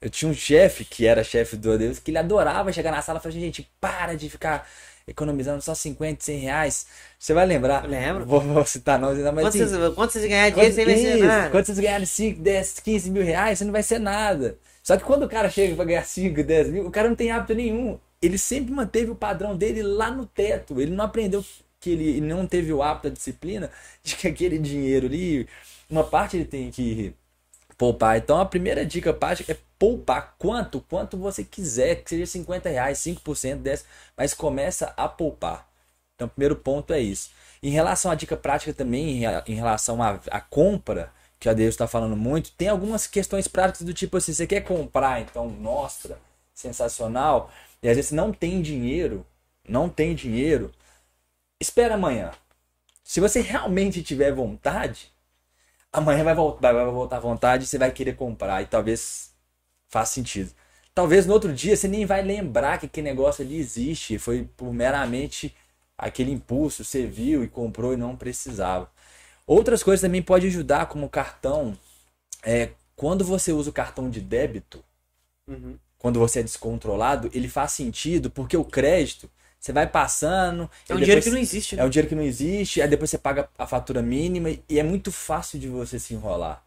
Eu tinha um chefe que era chefe do Deus, que ele adorava chegar na sala e falar, gente, para de ficar economizando só 50, 100 reais. Você vai lembrar. Lembro. Vou, vou citar não, mas Quando assim, vocês, quando vocês ganharem dinheiro, você vai ser nada. Quando vocês ganharem 5, 10, 15 mil reais, você não vai ser nada. Só que quando o cara chega pra ganhar 5, 10 mil, o cara não tem hábito nenhum. Ele sempre manteve o padrão dele lá no teto. Ele não aprendeu que ele ele não teve o hábito, a disciplina de que aquele dinheiro ali, uma parte ele tem que poupar. Então a primeira dica prática é poupar quanto, quanto você quiser, que seja 50 reais, 5%, 10%, mas começa a poupar. Então o primeiro ponto é isso. Em relação à dica prática também, em relação à, à compra, que a Deus está falando muito, tem algumas questões práticas do tipo assim, você quer comprar, então, nossa, sensacional, e às vezes não tem dinheiro, não tem dinheiro, espera amanhã. Se você realmente tiver vontade, amanhã vai voltar, vai voltar à vontade e você vai querer comprar e talvez faça sentido. Talvez no outro dia você nem vai lembrar que aquele negócio ali existe, foi por meramente aquele impulso, você viu e comprou e não precisava. Outras coisas também podem ajudar, como o cartão. É, quando você usa o cartão de débito, Uhum. quando você é descontrolado, ele faz sentido, porque o crédito, você vai passando. É um dinheiro que não existe. né? é um dinheiro que não existe, aí depois você paga a fatura mínima e é muito fácil de você se enrolar.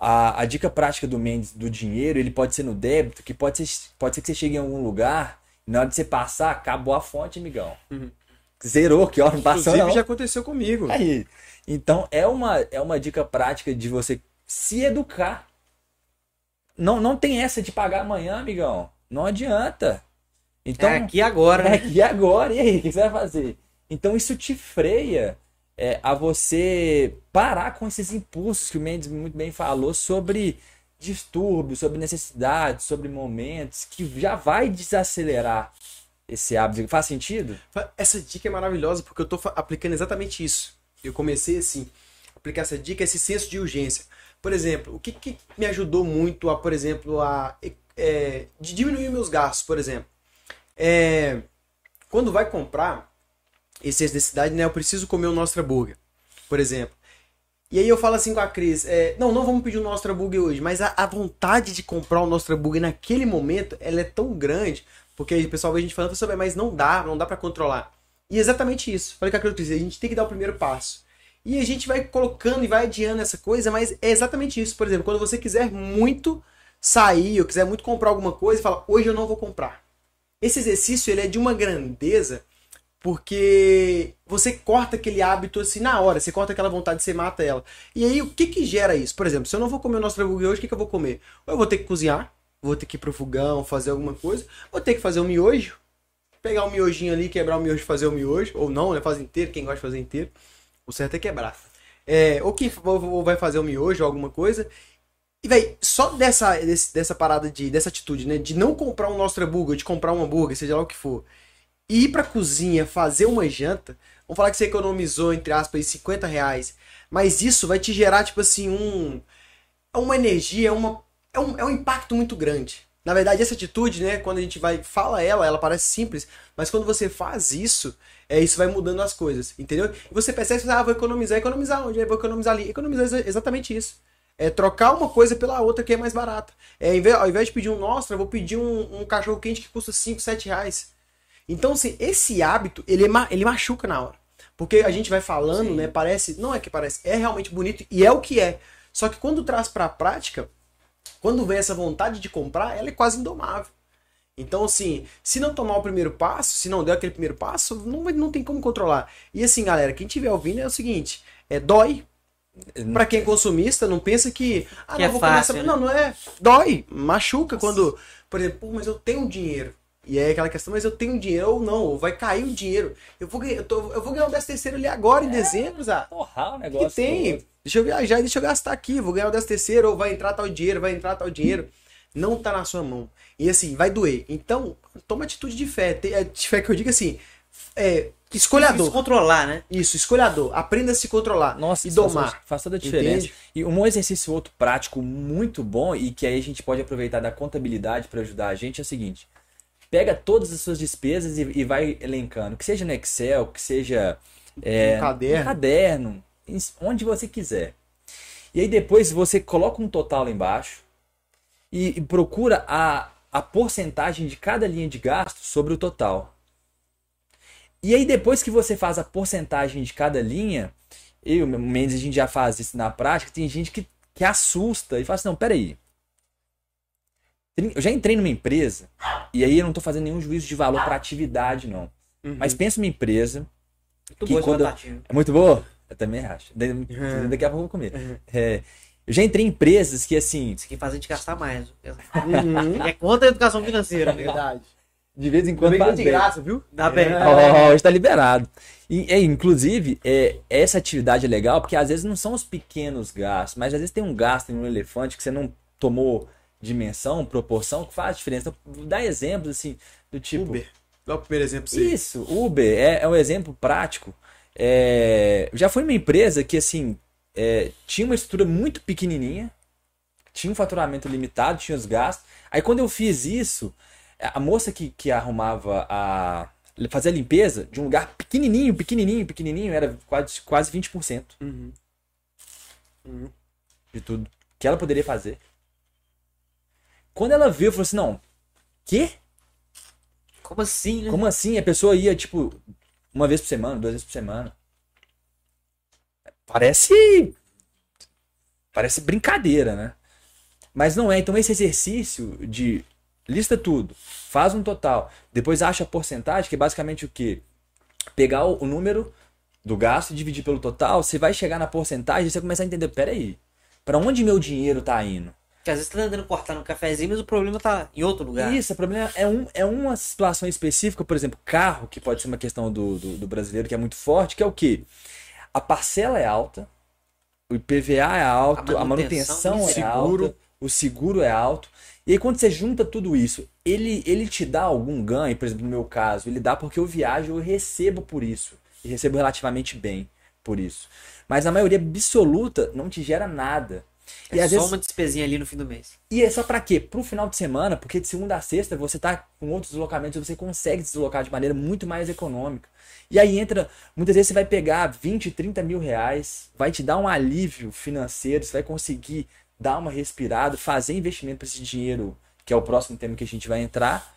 A, a dica prática do Mendes do dinheiro, ele pode ser no débito, que pode ser, pode ser que você chegue em algum lugar, e na hora de você passar, acabou a fonte, amigão. Zerou, que hora não passou Inclusive não. já aconteceu comigo. Aí. Então é uma, é uma dica prática de você se educar. Não, não tem essa de pagar amanhã, amigão. Não adianta. Então, é aqui agora, é né? aqui agora. E aí, o que você vai fazer? Então isso te freia é, a você parar com esses impulsos que o Mendes muito bem falou sobre distúrbios, sobre necessidades, sobre momentos, que já vai desacelerar esse hábito. Faz sentido? Essa dica é maravilhosa porque eu fa- aplicando exatamente isso. Eu comecei assim, aplicar essa dica, esse senso de urgência. Por exemplo, o que, que me ajudou muito a, por exemplo, a é, de diminuir meus gastos, por exemplo. É, quando vai comprar esse necessidade, né? Eu preciso comer o Nostra Burger, por exemplo. E aí eu falo assim com a Cris, é, não, não vamos pedir o Nostra Burger hoje, mas a, a vontade de comprar o Nostra Burger naquele momento, ela é tão grande, porque o pessoal vê a gente falando, "Professor, mas não dá, não dá pra controlar. E é exatamente isso. Falei com a Cris, a gente tem que dar o primeiro passo. E a gente vai colocando e vai adiando essa coisa, mas é exatamente isso. Por exemplo, quando você quiser muito sair, ou quiser muito comprar alguma coisa, fala, hoje eu não vou comprar. Esse exercício ele é de uma grandeza porque você corta aquele hábito assim na hora, você corta aquela vontade, você mata ela. E aí o que que gera isso? Por exemplo, se eu não vou comer o nosso hambúrguer hoje, o que, que eu vou comer? Ou eu vou ter que cozinhar, vou ter que ir pro fogão, fazer alguma coisa, vou ter que fazer um miojo, pegar um miojinho ali, quebrar o miojo e fazer o miojo, ou não, né? Fazer inteiro, quem gosta de fazer inteiro. O certo é quebrar. É, ou que ou vai fazer o miojo ou alguma coisa. E, véi, só dessa, desse- dessa parada, de, dessa atitude, né? De não comprar um Nostra Burger, de comprar um hambúrguer, seja lá o que for, e ir pra cozinha fazer uma janta, vamos falar que você economizou, entre aspas, aí, 50 reais. Mas isso vai te gerar, tipo assim, um. é Uma energia, é uma, é, um, é um impacto muito grande. Na verdade, essa atitude, né, quando a gente vai fala ela, ela parece simples, mas quando você faz isso, é isso vai mudando as coisas, entendeu? E você percebe, ah, vou economizar, economizar onde? Vou economizar ali. Economizar exa- exatamente isso. É trocar uma coisa pela outra que é mais barata. É, ao invés de pedir um Nostra, eu vou pedir um, um cachorro quente que custa 5, 7 reais. Então, assim, esse hábito, ele, ele machuca na hora. Porque a gente vai falando, né? Parece. Não é que parece, é realmente bonito e é o que é. Só que quando traz pra prática, quando vem essa vontade de comprar, ela é quase indomável. Então, assim, se não tomar o primeiro passo, se não der aquele primeiro passo, não, não tem como controlar. E assim, galera, quem estiver ouvindo é o seguinte: é dói. Pra quem é consumista, não pensa que. Ah, Que não, é vou fácil, começar. né? Não, não é. Dói, machuca quando. Por exemplo, mas eu tenho dinheiro. E aí aquela questão, mas eu tenho dinheiro ou não, ou vai cair o dinheiro. Eu vou ganhar, eu, tô- eu vou ganhar o 10 terceiro ali agora, em dezembro, Zá. Torrar o Que negócio. tem. todo. Deixa eu viajar e deixa eu gastar aqui. Vou ganhar o 10 terceiro, ou vai entrar tal dinheiro, vai entrar tal dinheiro. Não tá na sua mão. E assim, vai doer. Então, toma atitude de fé. É de fé que eu digo assim. É, Se escolhador. controlar, né? Isso, escolhador. Aprenda a se controlar. Nossa, e domar. faz toda a diferença. Entende? E um exercício outro prático muito bom e que aí a gente pode aproveitar da contabilidade para ajudar a gente é o seguinte: pega todas as suas despesas e, e vai elencando, que seja no Excel, que seja é, Um caderno. no caderno, onde você quiser. E aí depois você coloca um total lá embaixo e, e procura a, a porcentagem de cada linha de gasto sobre o total. E aí depois que você faz a porcentagem de cada linha, eu e o Mendes a gente já faz isso na prática, tem gente que, que assusta e fala assim, não, peraí. Eu já entrei numa empresa e aí eu não tô fazendo nenhum juízo de valor para atividade, não. Uhum. Mas pensa numa empresa Muito Que boa quando- é muito boa? Eu também acho. Uhum. Daqui a pouco eu vou comer. É, eu já entrei em empresas que, assim, Isso aqui faz a gente gastar mais. Uhum. É contra a educação financeira. né? Verdade. de vez em quando faz de bem. graça, viu? Dá bem. É. Ó, está liberado. E, é, inclusive, é, essa atividade é legal porque às vezes não são os pequenos gastos, mas às vezes tem um gasto em um elefante que você não tomou dimensão, proporção, que faz diferença. Então, dá exemplos assim, do tipo. Uber. Dá o primeiro exemplo você. Isso, Uber é, é um exemplo prático. É, já fui numa empresa que assim é, tinha uma estrutura muito pequenininha, tinha um faturamento limitado, tinha os gastos. Aí quando eu fiz isso, a moça que, que arrumava a fazer a limpeza de um lugar pequenininho, pequenininho, pequenininho, era quase, quase 20% Uhum. Uhum. de tudo que ela poderia fazer. Quando ela viu, falou assim: não, quê? Como assim, né? Como assim? A pessoa ia, tipo, uma vez por semana, duas vezes por semana. Parece. Parece brincadeira, né? Mas não é. Então esse exercício de lista tudo, faz um total, depois acha a porcentagem, que é basicamente o quê? Pegar o, o número do gasto e dividir pelo total, você vai chegar na porcentagem e você começa a entender, peraí, para onde meu dinheiro tá indo? Porque às vezes tá tentando cortar no cafezinho, mas o problema tá em outro lugar. Isso, o problema é, um, é uma situação específica, por exemplo, carro, que pode ser uma questão do, do, do brasileiro que é muito forte, que é o quê? A parcela é alta, o IPVA é alto, a manutenção, A manutenção é seguro. alta, o seguro é alto. E aí quando você junta tudo isso, ele, ele te dá algum ganho, por exemplo, no meu caso, ele dá porque eu viajo, eu recebo por isso. E recebo relativamente bem por isso. Mas na maioria absoluta não te gera nada. É e às só vezes uma despesinha ali no fim do mês. e é só pra quê? Pro final de semana, porque de segunda a sexta você tá com outros deslocamentos, você consegue se deslocar de maneira muito mais econômica. E aí entra, muitas vezes você vai pegar 20, 30 mil reais, vai te dar um alívio financeiro, você vai conseguir dar uma respirada, fazer investimento para esse dinheiro, que é o próximo tema que a gente vai entrar,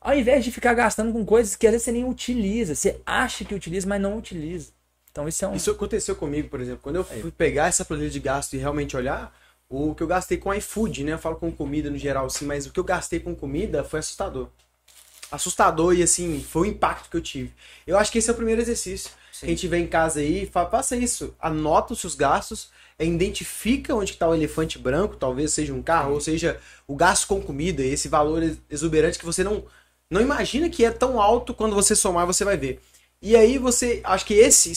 ao invés de ficar gastando com coisas que às vezes você nem utiliza, você acha que utiliza, mas não utiliza. Então isso é um. Isso aconteceu comigo, por exemplo. Quando eu fui pegar essa planilha de gasto e realmente olhar, o que eu gastei com iFood, né? Eu falo com comida no geral, sim, mas o que eu gastei com comida foi assustador. Assustador e, assim, foi o impacto que eu tive. Eu acho que esse é o primeiro exercício. Sim. Quem tiver em casa aí, fa- faça isso. Anota os seus gastos, é, identifica onde está o elefante branco, talvez seja um carro, ou seja, o gasto com comida, esse valor ex- exuberante que você não, não imagina que é tão alto, quando você somar, você vai ver. E aí você, acho que esse,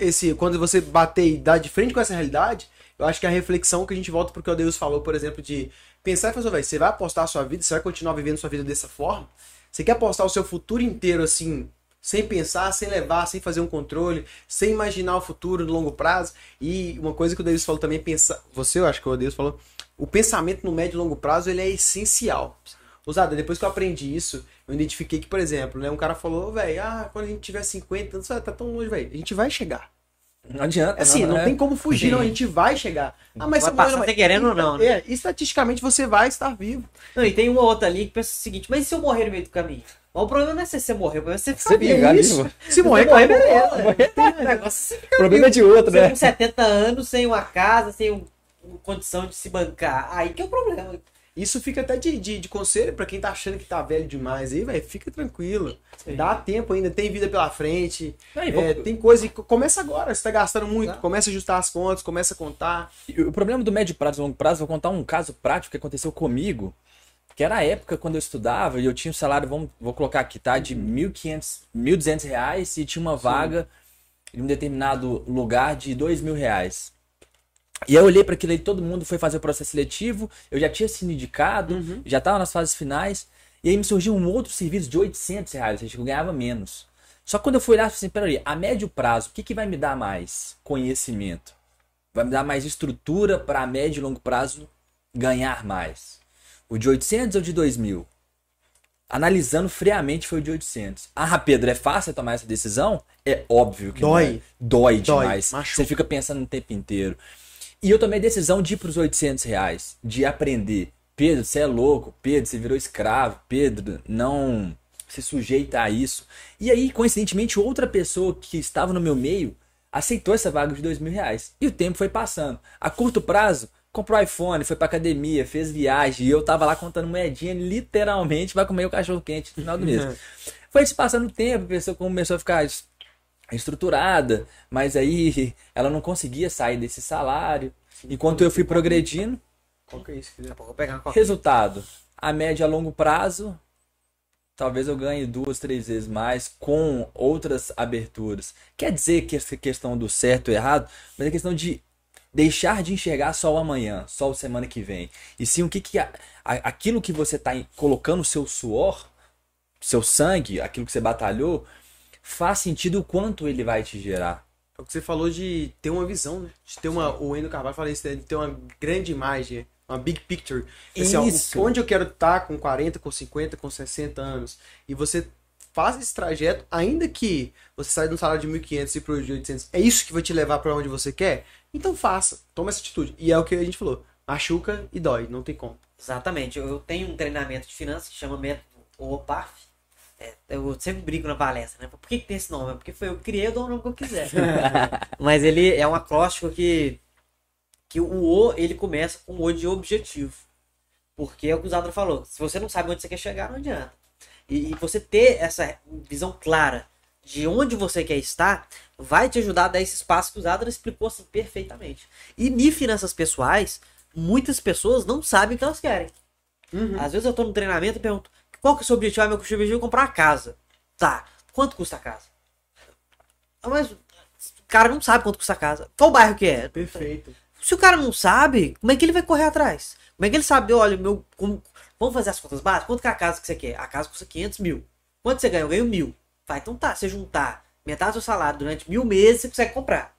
esse quando você bater e dar de frente com essa realidade, eu acho que a reflexão que a gente volta porque o Deus falou, por exemplo, de pensar e falar, "Véi, você vai apostar a sua vida, você vai continuar vivendo sua vida dessa forma? Você quer apostar o seu futuro inteiro assim, sem pensar, sem levar, sem fazer um controle, sem imaginar o futuro no longo prazo? E uma coisa que o Deus falou também, pensar, você, eu acho que o Deus falou, o pensamento no médio e longo prazo, ele é essencial. Usada, depois que eu aprendi isso, eu identifiquei que, por exemplo, né, um cara falou, velho, ah, quando a gente tiver 50 anos, tá tão longe, velho. A gente vai chegar. Não adianta. Assim, não, é. tem como fugir, não. A gente vai chegar. Ah, mas Vai você passar morreu, até querendo ou não, né? É, estatisticamente você vai estar vivo. Não, e tem uma outra ali que pensa o seguinte, mas e se eu morrer no meio do caminho? Mas o problema não é se você morrer, o problema é você ficar Você vivo. ficar É isso. vivo. Se morrer, morrer, beleza. O negócio é você ficar O problema é vivo. de outro, Você né? com 70 anos, sem uma casa, sem um- condição de se bancar. Aí que é o problema. Isso fica até de, de, de conselho pra quem tá achando que tá velho demais aí, velho. Fica tranquilo. Sim. Dá tempo ainda, tem vida pela frente. E É, tem coisa. Começa agora, você tá gastando muito. Tá. Começa a ajustar as contas, começa a contar. O problema do médio prazo e longo prazo, vou contar um caso prático que aconteceu comigo, que era a época quando eu estudava e eu tinha um salário, vamos, vou colocar aqui, tá? De 1.500, 1.200 reais e tinha uma vaga em um determinado lugar de 2 mil reais. E aí eu olhei para aquilo aí, todo mundo foi fazer o processo seletivo, eu já tinha sido indicado, já estava nas fases finais, e aí me surgiu um outro serviço de 800 reais, ou seja, eu ganhava menos. Só que quando eu fui lá, eu falei assim, peraí, a médio prazo, o que, que vai me dar mais? Conhecimento. Vai me dar mais estrutura para a médio e longo prazo ganhar mais. O de 800 ou de 2000? Analisando friamente foi o de 800. Ah, Pedro, é fácil tomar essa decisão? É óbvio que Dói. não é. Dói Dói, demais. machuca. Você fica pensando o tempo inteiro. E eu tomei a decisão de ir para os 800 reais, de aprender. Pedro, você é louco. Pedro, você virou escravo. Pedro, não se sujeita a isso. E aí, coincidentemente, outra pessoa que estava no meu meio aceitou essa vaga de dois mil reais. E o tempo foi passando. A curto prazo, comprou iPhone, foi pra academia, fez viagem. E eu tava lá contando moedinha, literalmente, vai comer o cachorro quente no final do mês. foi se passando o tempo, a pessoa começou a ficar estruturada, mas aí ela não conseguia sair desse salário. Enquanto eu fui progredindo, Qual que é isso? Daqui a pouco eu vou pegar uma. Resultado: a média a longo prazo, talvez eu ganhe duas, três vezes mais com outras aberturas. Quer dizer que essa questão do certo ou errado, mas é questão de deixar de enxergar só o amanhã, só o semana que vem. E sim o que, que a- a- aquilo que você está colocando o seu suor, seu sangue, aquilo que você batalhou, faz sentido o quanto ele vai te gerar. É o que você falou de ter uma visão, né? De ter uma. O Endo Carvalho fala isso, né? de ter uma grande imagem, uma big picture. Assim, ó, onde eu quero estar com 40, com 50, com 60 anos. E você faz esse trajeto, ainda que você saia de um salário de 1.500 e pro de 800. É isso que vai te levar para onde você quer? Então faça. Toma essa atitude. E é o que a gente falou. Machuca e dói, não tem como. Exatamente. Eu eu tenho um treinamento de finanças que chama método OPAF. É, eu sempre brinco na palestra, né? Por que, que tem esse nome? Porque foi eu que criei, eu dou o nome que eu quiser. Mas ele é um acróstico que que o O ele começa com o O de objetivo. Porque é o que o Zadra falou. Se você não sabe onde você quer chegar, não adianta. E, e você ter essa visão clara de onde você quer estar vai te ajudar a dar esse espaço que o Zadra explicou assim perfeitamente. E em finanças pessoais, muitas pessoas não sabem o que elas querem. Uhum. Às vezes eu tô no treinamento e pergunto: qual que é o seu objetivo? Ah, meu objetivo é comprar uma casa. Tá. Quanto custa a casa? Mas o cara não sabe quanto custa a casa. Qual bairro que é? Perfeito. Se o cara não sabe, como é que ele vai correr atrás? Como é que ele sabe, olha, meu. como- vamos fazer as contas básicas? Quanto que é a casa que você quer? A casa custa 500 mil. Quanto você ganha? Eu ganho mil. Vai, então tá. Você juntar metade do seu salário durante mil meses, você consegue comprar.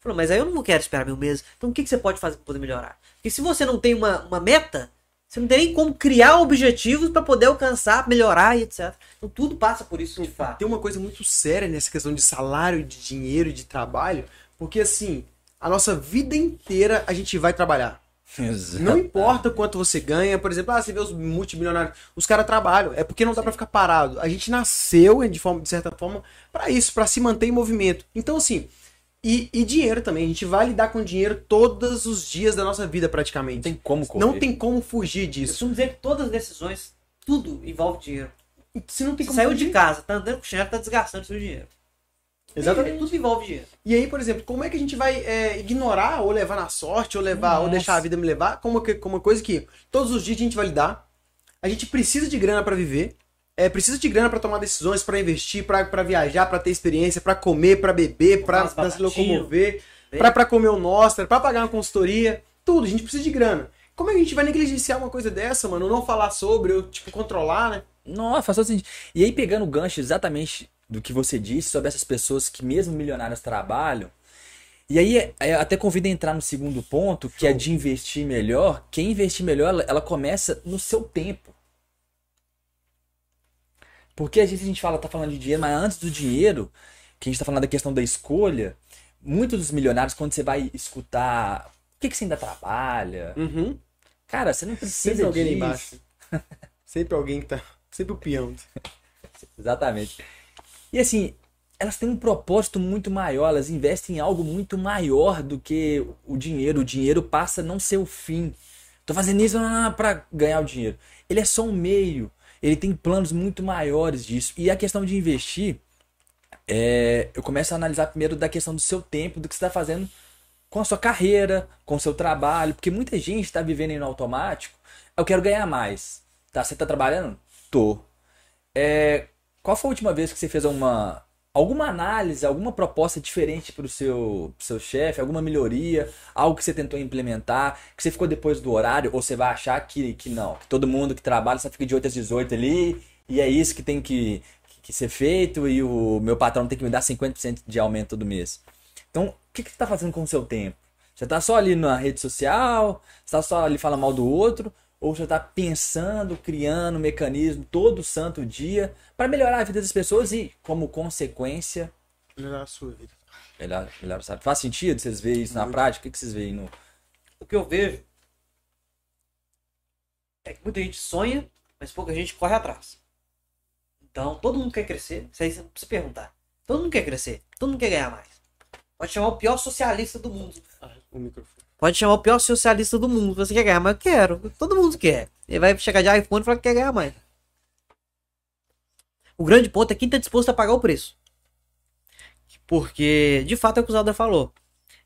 Falou, mas aí eu não quero esperar mil meses. Então o que, que você pode fazer para poder melhorar? Porque se você não tem uma, uma meta, você não tem nem como criar objetivos para poder alcançar, melhorar e etc. Então tudo passa por isso de fato. Tem uma coisa muito séria nessa questão de salário, de dinheiro, de trabalho, porque assim, a nossa vida inteira a gente vai trabalhar. Não importa quanto você ganha, por exemplo, ah, você vê os multimilionários, os caras trabalham, é porque não dá pra ficar parado. A gente nasceu, de, forma, de certa forma, pra isso, pra se manter em movimento. Então, assim, e, e dinheiro também, a gente vai lidar com dinheiro todos os dias da nossa vida, praticamente. Não tem como correr. Não tem como fugir Eu disso. costumo dizer que todas as decisões, tudo envolve dinheiro. Se não tem Você como saiu fugir. de casa, tá andando com chinelo, tá desgastando seu dinheiro. Exatamente. Tudo envolve dinheiro. E aí, por exemplo, como é que a gente vai é, ignorar ou levar na sorte, ou levar, ou Nossa. deixar a vida me levar, como, que- como uma coisa que todos os dias a gente vai lidar. A gente precisa de grana pra viver. É, precisa de grana pra tomar decisões, pra investir, pra viajar, pra ter experiência, pra comer, pra beber, umas se locomover, pra comer o nosso, pra pagar uma consultoria. Tudo, a gente precisa de grana. Como é que a gente vai negligenciar uma coisa dessa, mano? Não falar sobre, ou tipo, controlar, né? Nossa, faz todo sentido. E aí, pegando o gancho exatamente do que você disse sobre essas pessoas que, mesmo milionárias, trabalham. E aí, é, até convido a entrar no segundo ponto, que é de investir melhor. Quem investir melhor, ela, ela começa no seu tempo. Porque às vezes a gente fala, tá falando de dinheiro, mas antes do dinheiro, que a gente tá falando da questão da escolha, muitos dos milionários, quando você vai escutar o que, que você ainda trabalha, Uhum. cara, você não precisa Sempre alguém disso. embaixo. Sempre alguém que tá. Sempre o peão. Exatamente. E assim, elas têm um propósito muito maior, elas investem em algo muito maior do que o dinheiro. O dinheiro passa a não ser o fim. Tô fazendo isso para ganhar o dinheiro. Ele é só um meio. Ele tem planos muito maiores disso. E a questão de investir, é, eu começo a analisar primeiro da questão do seu tempo, do que você está fazendo com a sua carreira, com o seu trabalho, porque muita gente está vivendo no automático. Eu quero ganhar mais. Tá? Você tá trabalhando? Tô. É, qual foi a última vez que você fez uma alguma análise, alguma proposta diferente para o seu, seu chefe, alguma melhoria, algo que você tentou implementar, que você ficou depois do horário, ou você vai achar que, que não, que todo mundo que trabalha só fica de 8 às 18 ali, e é isso que tem que, que ser feito, e o meu patrão tem que me dar 50% de aumento todo mês. Então, o que, que você está fazendo com o seu tempo? Você está só ali na rede social, está só ali falando mal do outro, ou você está pensando, criando um mecanismo todo santo dia para melhorar a vida das pessoas e, como consequência, Melhorar a sua vida. melhor, melhor sabe? Faz sentido vocês verem isso na prática? O que, vocês veem no. O que eu vejo é que muita gente sonha, mas pouca gente corre atrás. Então, todo mundo quer crescer. Isso aí você precisa perguntar. Todo mundo quer crescer. Todo mundo quer ganhar mais. Pode chamar o pior socialista do mundo. O microfone. Pode chamar o pior socialista do mundo. Você quer ganhar mais? Eu quero. Todo mundo quer. Ele vai chegar de iPhone e falar que quer ganhar mais. O grande ponto é quem está disposto a pagar o preço. Porque, de fato, é o que o Zelda falou.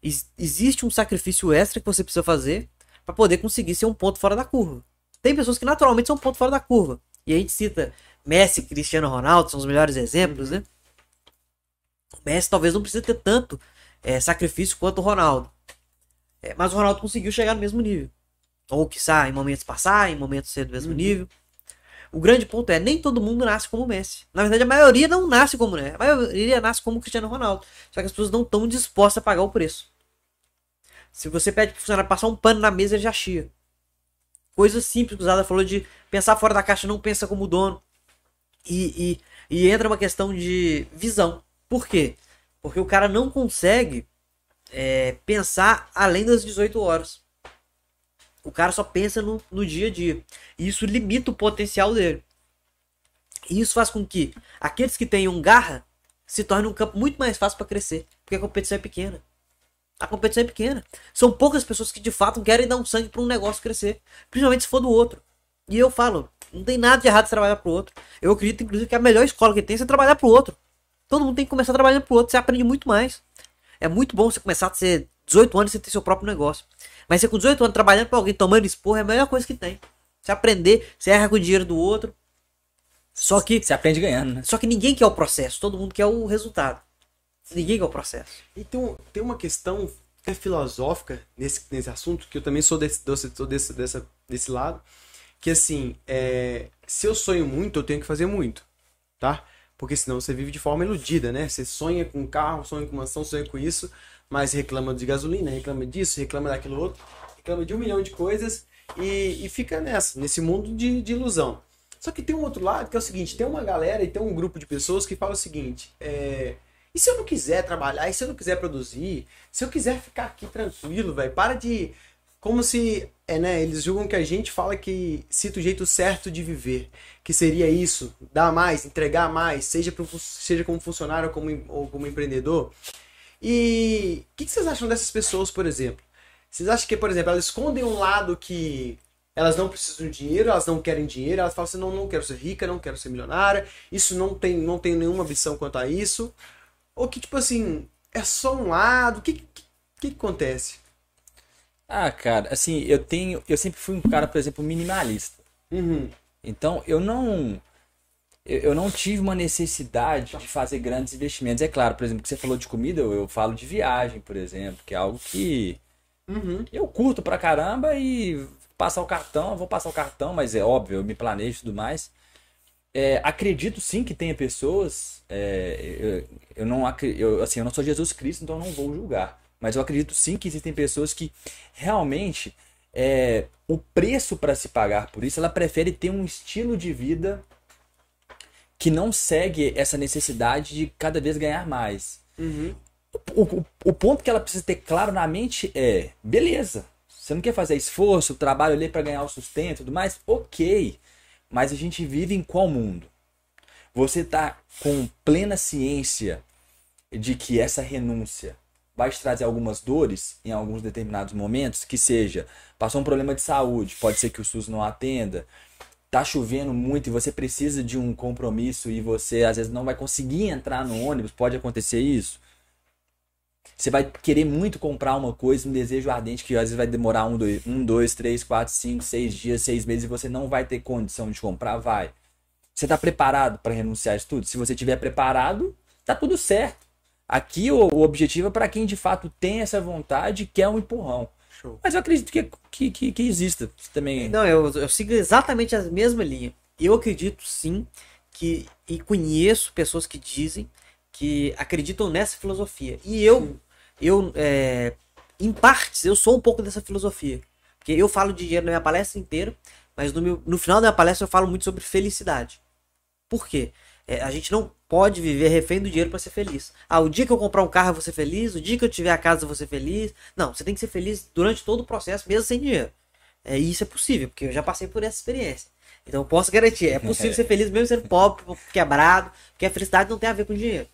Ex- existe um sacrifício extra que você precisa fazer para poder conseguir ser um ponto fora da curva. Tem pessoas que naturalmente são um ponto fora da curva. E a gente cita Messi, Cristiano Ronaldo, são os melhores exemplos, né? O Messi talvez não precise ter tanto eh, sacrifício quanto o Ronaldo. É, mas o Ronaldo conseguiu chegar no mesmo nível. Ou quiçá em momentos passar, em momentos ser do mesmo nível. O grande ponto é, nem todo mundo nasce como o Messi. Na verdade, a maioria não nasce como né? A maioria nasce como o Cristiano Ronaldo. Só que as pessoas não estão dispostas a pagar o preço. Se você pede pro funcionário passar um pano na mesa, ele já chia. Coisa simples que o Zada falou de pensar fora da caixa, não pensa como dono. E, e, e entra uma questão de visão. Por quê? Porque o cara não consegue é, pensar além das 18 horas. O cara só pensa no, no dia a dia. E isso limita o potencial dele. E isso faz com que aqueles que tenham garra se tornem um campo muito mais fácil para crescer. Porque a competição é pequena. A competição é pequena. São poucas pessoas que de fato querem dar um sangue para um negócio crescer. Principalmente se for do outro. E eu falo, não tem nada de errado de trabalhar pro outro. Eu acredito, inclusive, que a melhor escola que tem é trabalhar pro outro. Todo mundo tem que começar trabalhando pro outro. Você aprende muito mais. É muito bom você começar a ser 18 anos e você ter seu próprio negócio. Mas você com 18 anos trabalhando pra alguém, tomando esporro, é a melhor coisa que tem. Você aprender, você erra com o dinheiro do outro. Só que, Você aprende ganhando, né? só que ninguém quer o processo, todo mundo quer o resultado. Ninguém quer o processo. Então, tem uma questão até filosófica nesse, nesse assunto, que eu também sou desse, desse, sou desse, dessa, desse lado, que assim, é, se eu sonho muito, eu tenho que fazer muito, tá? Porque senão você vive de forma iludida, né? Você sonha com carro, sonha com mansão, sonha com isso, mas reclama de gasolina, reclama disso, reclama daquilo outro, reclama de um milhão de coisas e, e fica nessa, nesse mundo de, de ilusão. Só que tem um outro lado que é o seguinte, tem uma galera e tem um grupo de pessoas que fala o seguinte, é, e se eu não quiser trabalhar, e se eu não quiser produzir, se eu quiser ficar aqui tranquilo, velho, para de. Como se. É, né? Eles julgam que a gente fala que cita o jeito certo de viver. Que seria isso, dar mais, entregar mais, seja, pro, seja como funcionário ou como, ou como empreendedor. E o que, que vocês acham dessas pessoas, por exemplo? Vocês acham que, por exemplo, elas escondem um lado que elas não precisam de dinheiro, elas não querem dinheiro, elas falam assim, não, não quero ser rica, não quero ser milionária, isso não tem, não tem nenhuma ambição quanto a isso. Ou que, tipo assim, é só um lado, o que, que que acontece? Ah, cara, assim, eu tenho. Eu sempre fui um cara, por exemplo, minimalista. Uhum. Então, eu não. Eu eu não tive uma necessidade de fazer grandes investimentos. É claro, por exemplo, que você falou de comida, eu, eu falo de viagem, por exemplo, que é algo que Uhum. eu curto pra caramba e passar o cartão, eu vou passar o cartão, mas é óbvio, eu me planejo e tudo mais. É, acredito sim que tenha pessoas. é, eu, eu não eu, assim, eu não sou Jesus Cristo, então eu não vou julgar. Mas eu acredito sim que existem pessoas que realmente é, o preço para se pagar por isso, ela prefere ter um estilo de vida que não segue essa necessidade de cada vez ganhar mais. Uhum. O, o, o ponto que ela precisa ter claro na mente é: beleza, você não quer fazer esforço, trabalho ali para ganhar o sustento e tudo mais? Ok, mas a gente vive em qual mundo? Você tá com plena ciência de que essa renúncia vai te trazer algumas dores em alguns determinados momentos, que seja, passou um problema de saúde, pode ser que o SUS não atenda, tá chovendo muito e você precisa de um compromisso e você às vezes não vai conseguir entrar no ônibus, pode acontecer isso. Você vai querer muito comprar uma coisa, um desejo ardente que às vezes vai demorar um, dois, um, dois três, quatro, cinco, seis dias, seis meses e você não vai ter condição de comprar, vai. Você está preparado para renunciar a isso tudo? Se você estiver preparado, tá tudo certo. Aqui o, o objetivo é para quem de fato tem essa vontade e quer um empurrão. Show. Mas eu acredito que, que, que, que exista também. Não, eu, eu sigo exatamente a mesma linha. Eu acredito sim que. E conheço pessoas que dizem que acreditam nessa filosofia. E eu, eu é, em partes, eu sou um pouco dessa filosofia. Porque eu falo de dinheiro na minha palestra inteira, mas no, meu, no final da minha palestra eu falo muito sobre felicidade. Por quê? É, a gente não pode viver refém do dinheiro para ser feliz. Ah, o dia que eu comprar um carro eu vou ser feliz, o dia que eu tiver a casa eu vou ser feliz. Não, você tem que ser feliz durante todo o processo, mesmo sem dinheiro. É, e isso é possível, porque eu já passei por essa experiência. Então eu posso garantir, é possível ser feliz mesmo sendo pobre, quebrado, porque a felicidade não tem a ver com dinheiro.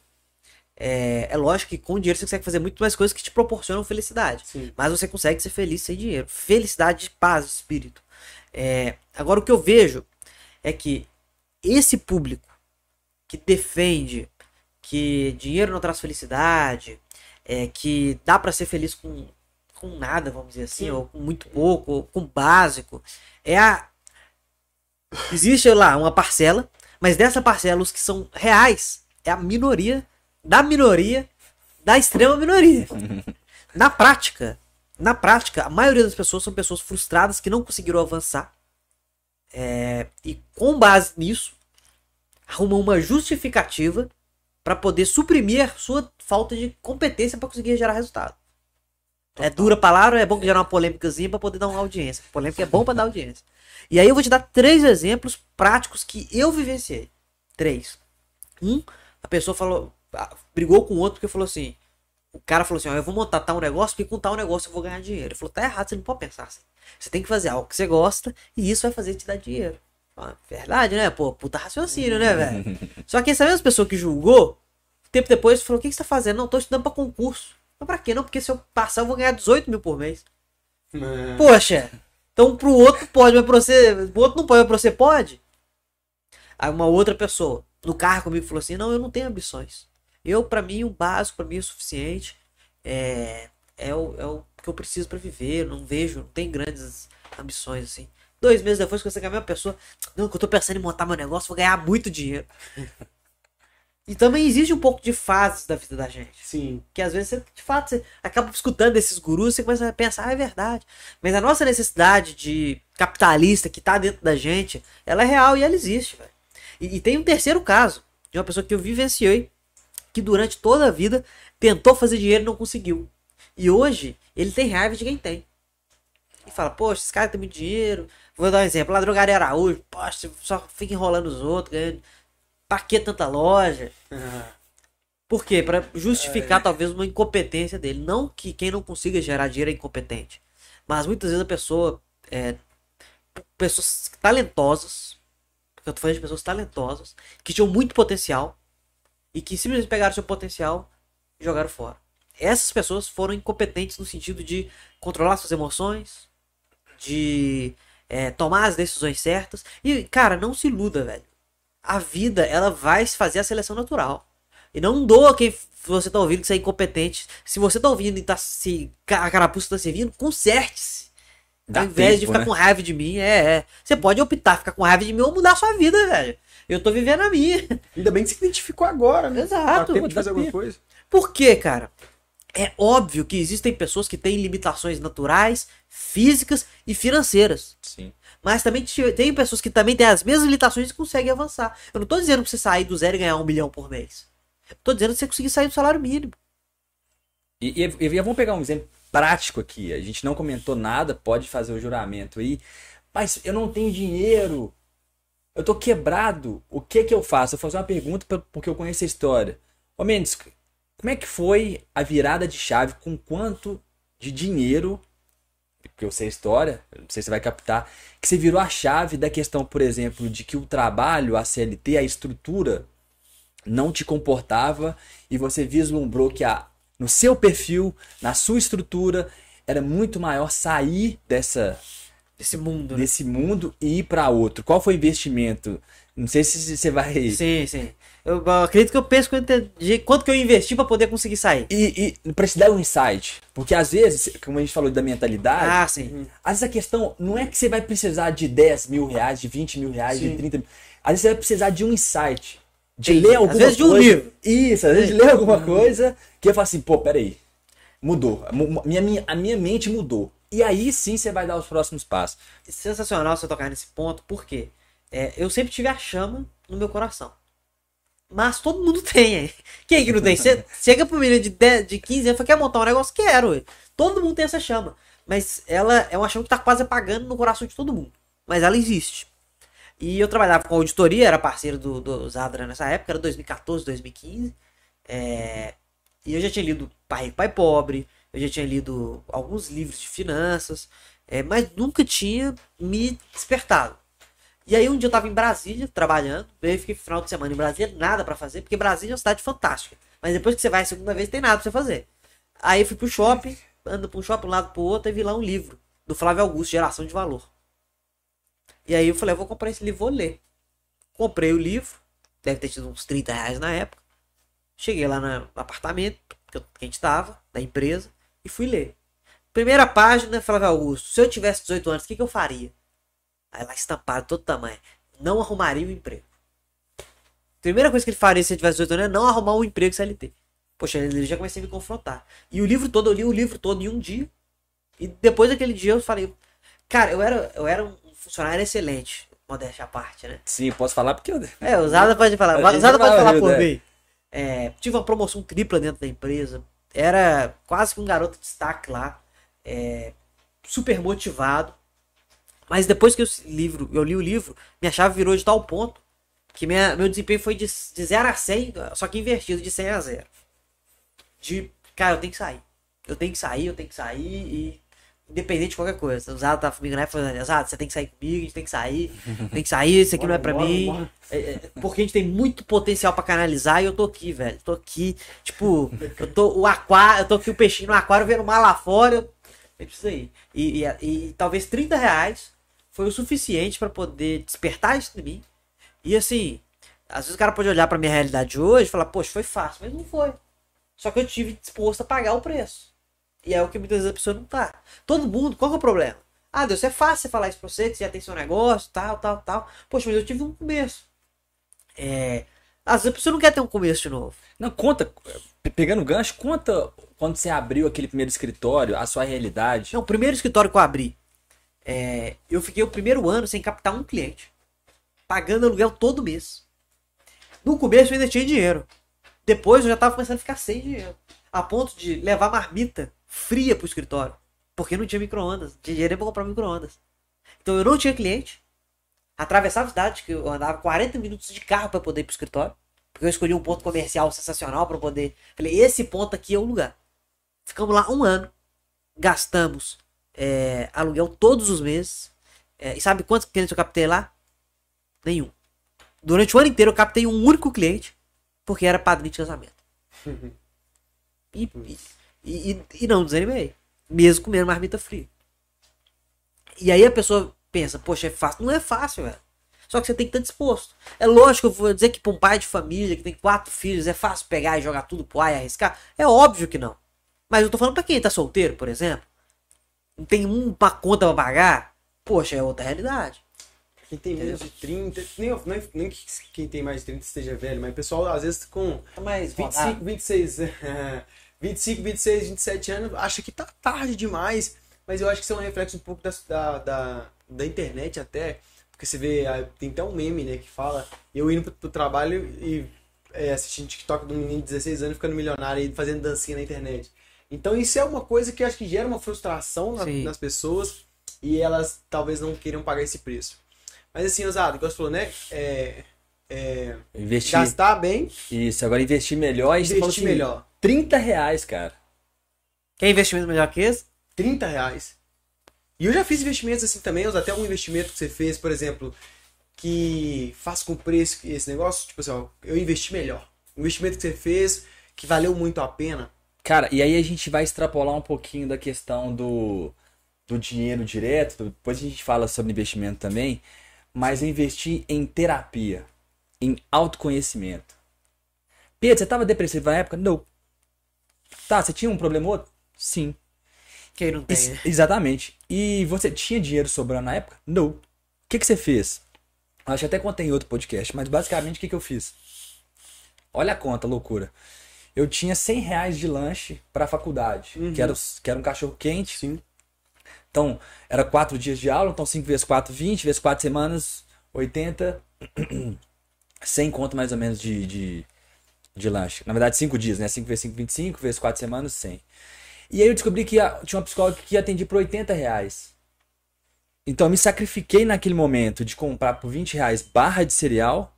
É, é lógico que com dinheiro você consegue fazer muito mais coisas que te proporcionam felicidade. Sim. Mas você consegue ser feliz sem dinheiro. Felicidade de paz, espírito. É, agora o que eu vejo é que esse público que defende que dinheiro não traz felicidade, é, que dá pra ser feliz com, com nada, vamos dizer assim, Sim. ou com muito pouco, ou com básico, é a. Existe lá uma parcela, mas dessa parcela, os que são reais é a minoria da minoria da extrema minoria. Na prática, na prática, a maioria das pessoas são pessoas frustradas que não conseguiram avançar. É, e com base nisso, arrumam uma justificativa para poder suprimir a sua falta de competência para conseguir gerar resultado. É dura a palavra, é bom que gerar uma polêmicazinha para poder dar uma audiência. Polêmica é bom para dar audiência. E aí eu vou te dar três exemplos práticos que eu vivenciei. Três. Um, a pessoa falou, brigou com o outro porque falou assim: o cara falou assim: ó, eu vou montar tal negócio porque com tal negócio eu vou ganhar dinheiro. Ele falou: tá errado, você não pode pensar assim. Você tem que fazer algo que você gosta e isso vai fazer te dar dinheiro. Ah, verdade, né? Pô, puta raciocínio, né, velho? Só que essa mesma pessoa que julgou, tempo depois falou: o que, que você tá fazendo? Não, tô estudando pra concurso. Mas pra quê? Não, porque se eu passar eu vou ganhar 18 mil por mês. É. Poxa, então pro outro pode, mas pra você. O outro não pode, mas pra você pode. Aí uma outra pessoa no carro comigo falou assim: Não, eu não tenho ambições. Eu, pra mim, o básico pra mim é o suficiente. É, é, o, é o que eu preciso pra viver. Eu não vejo, não tem grandes ambições assim. Dois meses depois que você com a mesma pessoa, não, que eu tô pensando em montar meu negócio, vou ganhar muito dinheiro. e também existe um pouco de fases da vida da gente. Sim. Que às vezes você, de fato, você acaba escutando esses gurus, você começa a pensar, ah, é verdade. Mas a nossa necessidade de capitalista que tá dentro da gente, ela é real e ela existe, velho. E, e tem um terceiro caso, de uma pessoa que eu vivenciei, que durante toda a vida tentou fazer dinheiro e não conseguiu. E hoje, ele tem raiva de quem tem. E fala, poxa, esse cara tem muito dinheiro. Vou dar um exemplo, lá Drogaria Araújo, poxa, só fica enrolando os outros, ganhando. Pra que tanta loja? Por quê? Pra justificar talvez uma incompetência dele. Não que quem não consiga gerar dinheiro é incompetente. Mas muitas vezes a pessoa. É, pessoas talentosas. Porque eu tô falando de pessoas talentosas. Que tinham muito potencial. E que simplesmente pegaram seu potencial e jogaram fora. Essas pessoas foram incompetentes no sentido de controlar suas emoções. De é, tomar as decisões certas. E, cara, não se iluda, velho. A vida, ela vai fazer a seleção natural. E não doa quem você tá ouvindo que você é incompetente. Se você tá ouvindo e tá se. A carapuça tá servindo, conserte-se. Dá Ao invés de tempo, ficar né? com raiva de mim, é, é. Você pode optar, ficar com raiva de mim ou mudar a sua vida, velho. Eu tô vivendo a minha. Ainda bem que você identificou agora, né? Exato. Dá tempo de fazer alguma coisa. Por quê, cara? É óbvio que existem pessoas que têm limitações naturais, físicas e financeiras. Sim. Mas também te- tem pessoas que também têm as mesmas limitações e conseguem avançar. Eu não tô dizendo pra você sair do zero e ganhar um milhão por mês. Tô dizendo que você conseguir sair do salário mínimo. E, e, e vamos pegar um exemplo prático aqui. A gente não comentou nada, pode fazer o juramento aí. Mas eu não tenho dinheiro. Eu tô quebrado. O que que eu faço? Eu vou fazer uma pergunta pra- porque eu conheço a história. Ô Mendes, como é que foi a virada de chave? Com quanto de dinheiro? Porque eu sei a história, não sei se você vai captar. Que você virou a chave da questão, por exemplo, de que o trabalho, a CLT, a estrutura não te comportava e você vislumbrou que a, no seu perfil, na sua estrutura, era muito maior sair dessa, Desse mundo, né? desse mundo e ir para outro. Qual foi o investimento? Não sei se você vai. Sim, sim. Eu, eu acredito que eu penso quanto, de quanto que eu investi pra poder conseguir sair. E, e para te dar um insight, porque às vezes, como a gente falou da mentalidade, Ah, sim. às vezes a questão não é que você vai precisar de 10 mil reais, de 20 mil reais, de Sim. 30 mil. Às vezes você vai precisar de um insight. De Entendi. ler Às alguma vezes de um coisa. livro. Isso, às vezes de ler alguma coisa que eu falo assim, pô, peraí. Mudou. Mu- Minha, minha, a minha mente mudou. E aí sim você vai dar os próximos passos. Sensacional você tocar nesse ponto, porque é, eu sempre tive a chama no meu coração. Mas todo mundo tem, hein? Quem que não tem? Você chega pro menino de, 10, de 15 anos e fala, quer montar um negócio? Quero, ué. Todo mundo tem essa chama. Mas ela é uma chama que tá quase apagando no coração de todo mundo. Mas ela existe. E eu trabalhava com auditoria, era parceiro do, do Zadra nessa época, era 2014, 2015. É, e eu já tinha lido Pai Rico, Pai Pobre, eu já tinha lido alguns livros de finanças, é, mas nunca tinha me despertado. E aí um dia eu tava em Brasília, trabalhando, eu fiquei final de semana em Brasília, nada pra fazer, porque Brasília é uma cidade fantástica. Mas depois que você vai a segunda vez, tem nada pra você fazer. Aí fui pro shopping, ando um shopping, um lado pro outro, e vi lá um livro, do Flávio Augusto, Geração de Valor. E aí eu falei, eu vou comprar esse livro, vou ler. Comprei o livro, deve ter tido uns 30 reais na época. Cheguei lá no apartamento que a gente tava, da empresa, e fui ler. Primeira página, Flávio Augusto. Se eu tivesse 18 anos, o que, que eu faria? Aí lá estampado, todo tamanho. Não arrumaria um emprego. Primeira coisa que ele faria se ele tivesse 18 anos é não arrumar um emprego CLT. Poxa, ele já comecei a me confrontar. E o livro todo, eu li o livro todo em um dia. E depois daquele dia eu falei, cara, eu era, eu era um funcionário excelente. Modéstia à parte, né? Sim, posso falar porque eu. É, o Zada pode falar. A O gente Zada pode fala, falar por né? mim. É, tive uma promoção tripla dentro da empresa. Era quase que um garoto de destaque lá. É, super motivado. Mas depois que eu, livro, eu li o livro, minha chave virou de tal ponto que minha, meu desempenho foi de, de 0 a 100, só que invertido, de 100 a 0. De, cara, eu tenho que sair. Eu tenho que sair, eu tenho que sair e independente de qualquer coisa. O Zado tava comigo, né? Falando, Zado, você tem que sair comigo, a gente tem que sair, tem que sair, isso aqui não é pra Bora, mim. bora. É, é, porque a gente tem muito potencial pra canalizar e eu tô aqui, velho. Tô aqui, tipo, eu tô o aquário, eu tô aqui o peixinho no aquário vendo mar lá fora. Eu, eu preciso ir. E, e, e talvez 30 reais foi o suficiente pra poder despertar isso em mim. E assim, às vezes o cara pode olhar pra minha realidade hoje e falar, poxa, foi fácil, mas não foi. Só que eu tive disposto a pagar o preço. E é o que muitas vezes a pessoa não tá. Todo mundo, qual que é o problema? Ah, Deus, é fácil você falar isso pra você, que você já tem seu negócio, tal, tal, tal. Poxa, mas eu tive um começo. É. Às vezes a pessoa não quer ter um começo de novo. Não, conta, pe- pegando o gancho, conta quando você abriu aquele primeiro escritório, a sua realidade. Não, o primeiro escritório que eu abri, é, eu fiquei o primeiro ano sem captar um cliente. Pagando aluguel todo mês. No começo eu ainda tinha dinheiro. Depois eu já tava começando a ficar sem dinheiro. A ponto de levar marmita fria pro escritório. Porque não tinha micro-ondas. Tinha dinheiro pra comprar micro-ondas. Então eu não tinha cliente. Atravessava a cidade, que eu andava 40 minutos de carro para poder ir pro escritório. Porque eu escolhi um ponto comercial sensacional para poder. Falei, esse ponto aqui é o lugar. Ficamos lá um ano. Gastamos é, aluguel todos os meses. É, e sabe quantos clientes eu captei lá? Nenhum. Durante o ano inteiro eu captei um único cliente. Porque era padrinho de casamento. E, e, e, e não desanimei. Mesmo comendo marmita fria. E aí a pessoa pensa, poxa, é fácil. Não é fácil, velho. Só que você tem que estar disposto. É lógico, eu vou dizer que para um pai de família que tem quatro filhos é fácil pegar e jogar tudo pro ar e arriscar. É óbvio que não. Mas eu tô falando pra quem tá solteiro, por exemplo. Não tem uma conta pra pagar. Poxa, é outra realidade. Quem tem menos de 30, nem, nem, nem que quem tem mais de 30 esteja velho, mas o pessoal às vezes com Mas 25, 26, 25, 26, 27 anos acha que tá tarde demais, mas eu acho que isso é um reflexo um pouco da, da, da, internet até, porque você vê, tem até um meme, né, que fala, eu indo pro, pro trabalho e é, assistindo TikTok de um menino de 16 anos ficando milionário e fazendo dancinha na internet. Então isso é uma coisa que eu acho que gera uma frustração na- nas pessoas e elas talvez não queiram pagar esse preço. Mas assim, Osado, igual você falou, né? É, é, Investir. gastar bem, Isso, agora investir melhor e você falou investir assim, melhor. 30 reais, cara. Quer investimento melhor que esse? 30 reais. E eu já fiz investimentos assim também, Osado, até um investimento que você fez, por exemplo, que faz com preço esse negócio, tipo assim, ó, eu investi melhor. Um investimento que você fez que valeu muito a pena. Cara, e aí a gente vai extrapolar um pouquinho da questão do, do dinheiro direto, depois a gente fala sobre investimento também, mas eu investi em terapia, em autoconhecimento. Pedro, você estava depressivo na época? Não. Tá, você tinha um problema ou outro? Sim. Quem não tem, Ex- né? exatamente. E você tinha dinheiro sobrando na época? Não. O que, que você fez? Acho que até contei em outro podcast, mas basicamente o que, que eu fiz? Olha a conta, loucura. Eu tinha 100 reais de lanche pra faculdade, que, era, que era um cachorro quente. Sim. Então, era quatro dias de aula, então 5 vezes 4, 20, vezes 4 semanas, 80. 100 conto mais ou menos de, de, de lanche. Na verdade, 5 dias, né? 5 vezes 5, 25, vezes 4 semanas, 100. E aí eu descobri que tinha uma psicóloga que ia atender por 80 reais. Então eu me sacrifiquei naquele momento de comprar por 20 reais barra de cereal